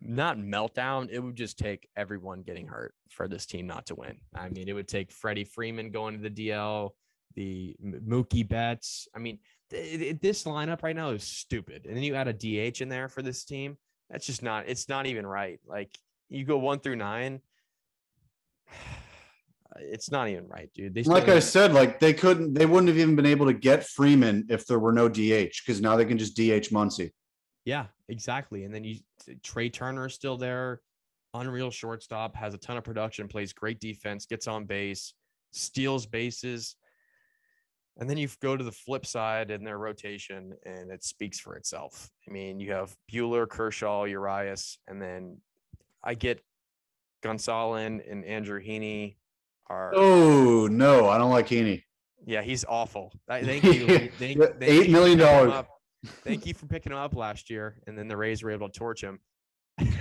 not meltdown. It would just take everyone getting hurt for this team not to win. I mean, it would take Freddie Freeman going to the DL, the Mookie Betts. I mean, th- th- this lineup right now is stupid. And then you add a DH in there for this team. That's just not. It's not even right. Like you go one through nine. It's not even right, dude. They Like I said, like they couldn't, they wouldn't have even been able to get Freeman if there were no DH because now they can just DH Muncy. Yeah, exactly. And then you Trea Turner is still there, unreal shortstop, has a ton of production, plays great defense, gets on base, steals bases. And then you go to the flip side in their rotation, and it speaks for itself. I mean, you have Buehler, Kershaw, Urias, and then I get Gonzalez and Andrew Heaney are Oh no, I don't like Heaney. yeah, he's awful. I- Thank you. Thank, thank you Eight million dollars. Thank you for picking him up last year, and then the Rays were able to torch him.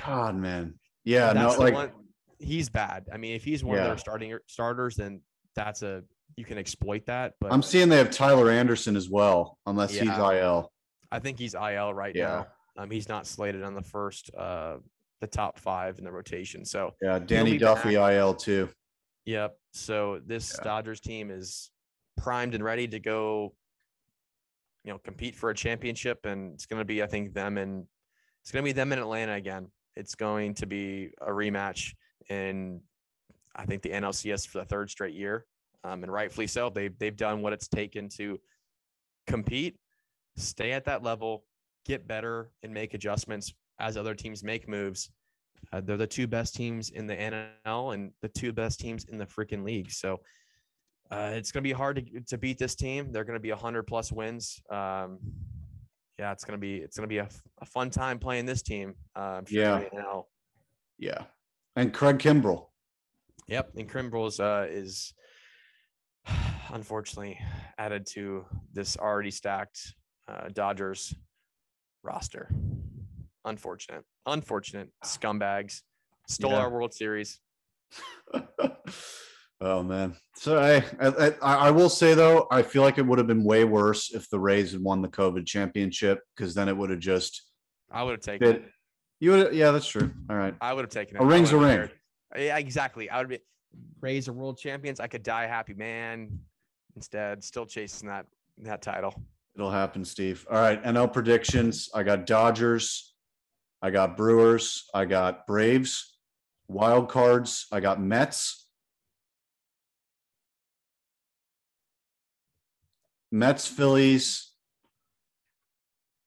God, man. Yeah, no, like one- he's bad. I mean, if he's one of their starting starters, then that's a you can exploit that. But I'm seeing they have Tyler Anderson as well, unless he's IL. I think he's IL right Yeah. now. Um, he's not slated on the first uh the top five in the rotation. So yeah, Danny Duffy IL too. Yep. So this yeah. Dodgers team is primed and ready to go, you know, compete for a championship, and it's going to be, I think, them and it's going to be them in Atlanta again. It's going to be a rematch in, I think, the NLCS for the third straight year, um, and rightfully so. They've they've done what it's taken to compete, stay at that level, get better, and make adjustments as other teams make moves. Uh, they're the two best teams in the NL and the two best teams in the freaking league. So uh, it's going to be hard to, to beat this team. They're going to be 100 plus wins. Um, yeah, it's going to be it's going to be a, a fun time playing this team. Uh, sure yeah. Right yeah. And Craig Kimbrel. Yep. And Kimbrel's uh, is unfortunately added to this already stacked uh, Dodgers roster. Unfortunate. Unfortunate scumbags stole yeah. our World Series. oh man. So I, I I will say though, I feel like it would have been way worse if the Rays had won the COVID championship because then it would have just. I would have taken it. You would, yeah, that's true. All right, I would have taken it. A ring's a ring. Yeah, exactly. I would be Rays are world champions. I could die happy, man. Instead, still chasing that that title. It'll happen, Steve. All right, NL predictions. I got Dodgers. I got Brewers. I got Braves. Wild cards. I got Mets. Mets, Phillies,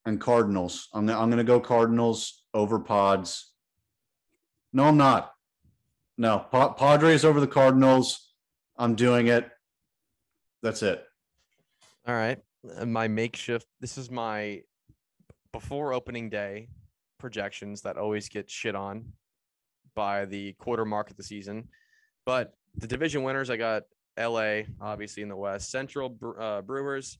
and Cardinals. I'm, I'm going to go Cardinals over Pods. No, I'm not. No, pa- Padres over the Cardinals. I'm doing it. That's it. All right. My makeshift. This is my before opening day projections that always get shit on by the quarter mark of the season. But the division winners, I got LA, obviously in the West, Central uh, Brewers,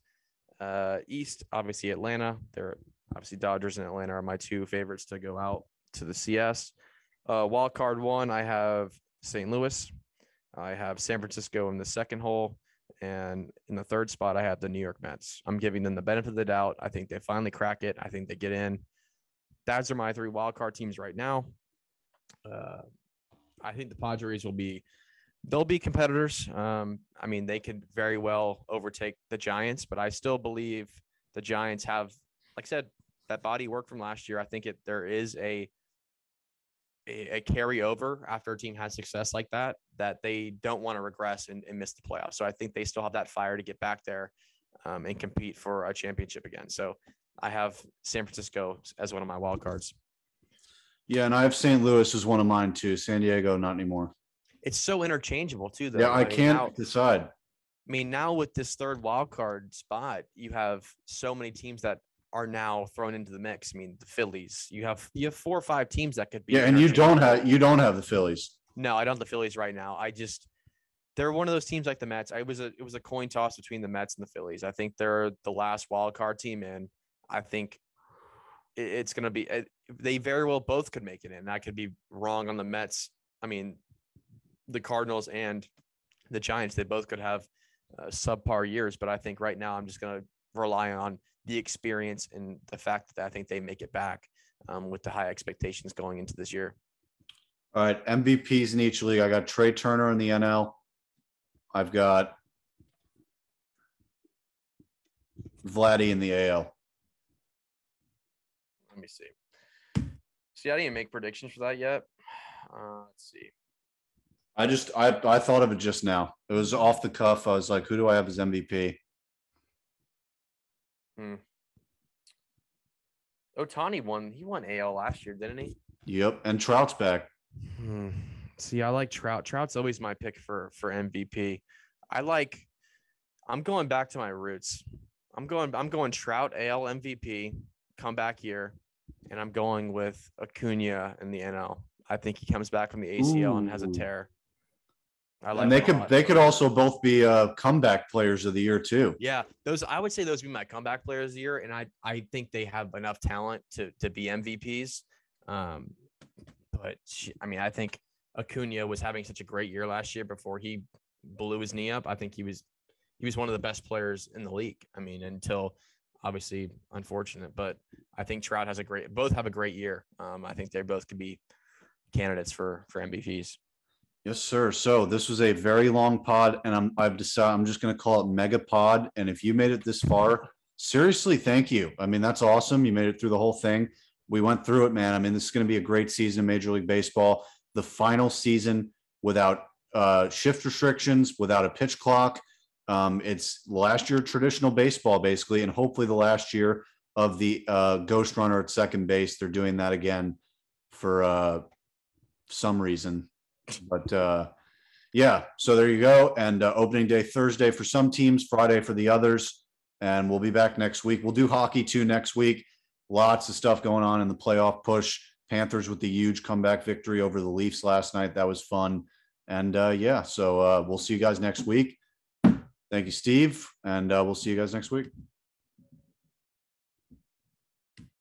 uh, East, obviously Atlanta. They're obviously Dodgers and Atlanta are my two favorites to go out to the CS. Uh, wild card one, I have St. Louis. I have San Francisco in the second hole. And in the third spot, I have the New York Mets. I'm giving them the benefit of the doubt. I think they finally crack it. I think they get in. Those are my three wildcard teams right now. Uh, I think the Padres will be they'll be competitors. Um, I mean, they could very well overtake the Giants, but I still believe the Giants have, like I said, that body work from last year. I think it there is a a, carryover after a team has success like that that they don't want to regress and, and, miss the playoffs. So I think they still have that fire to get back there um, and compete for a championship again. So I have San Francisco as one of my wild cards. Yeah, and I have St. Louis as one of mine too. San Diego, not anymore. It's so interchangeable too, though. Yeah, I, can't now, decide. I mean, now with this third wild card spot, you have so many teams that are now thrown into the mix. I mean, the Phillies. You have you have four or five teams that could be. Yeah, and you don't have you don't have the Phillies. No, I don't have the Phillies right now. I just they're one of those teams like the Mets. I was a it was a coin toss between the Mets and the Phillies. I think they're the last wild card team in. I think it's going to be they very well both could make it in. I could be wrong on the Mets. I mean, the Cardinals and the Giants, they both could have uh, subpar years, but I think right now I'm just going to rely on the experience and the fact that I think they make it back um, with the high expectations going into this year. All right, MVPs in each league. I got Trea Turner in the NL. I've got Vladdy in the AL. Let me see. See, I didn't make predictions for that yet. Uh, let's see. I just I I thought of it just now. It was off the cuff. I was like, who do I have as MVP? Hmm. Ohtani won. He won AL last year, didn't he? Yep, and Trout's back. Hmm. See, I like Trout. Trout's always my pick for for MVP. I like. I'm going back to my roots. I'm going. I'm going Trout AL MVP comeback year, and I'm going with Acuna in the NL. I think he comes back from the ACL Ooh. and has a tear. I like and they could they could also both be uh, comeback players of the year too. Yeah, those I would say those would be my comeback players of the year, and I I think they have enough talent to to be MVPs. Um, but I mean, I think Acuna was having such a great year last year before he blew his knee up. I think he was he was one of the best players in the league. I mean, until obviously unfortunate, but I think Trout has a great both have a great year. Um, I think they both could be candidates for for MVPs. Yes, sir. So this was a very long pod, and I'm I've decided I'm just going to call it Mega Pod. And if you made it this far, seriously, thank you. I mean, that's awesome. You made it through the whole thing. We went through it, man. I mean, this is going to be a great season in Major League Baseball. The final season without uh, shift restrictions, without a pitch clock. Um, it's last year traditional baseball, basically, and hopefully the last year of the uh, ghost runner at second base. They're doing that again for uh, some reason but uh, yeah, so there you go. And uh, opening day Thursday for some teams, Friday for the others. And we'll be back next week. We'll do hockey too next week. Lots of stuff going on in the playoff push. Panthers with the huge comeback victory over the Leafs last night. That was fun. And uh, yeah, so uh, we'll see you guys next week. Thank you, Steve. And uh, we'll see you guys next week.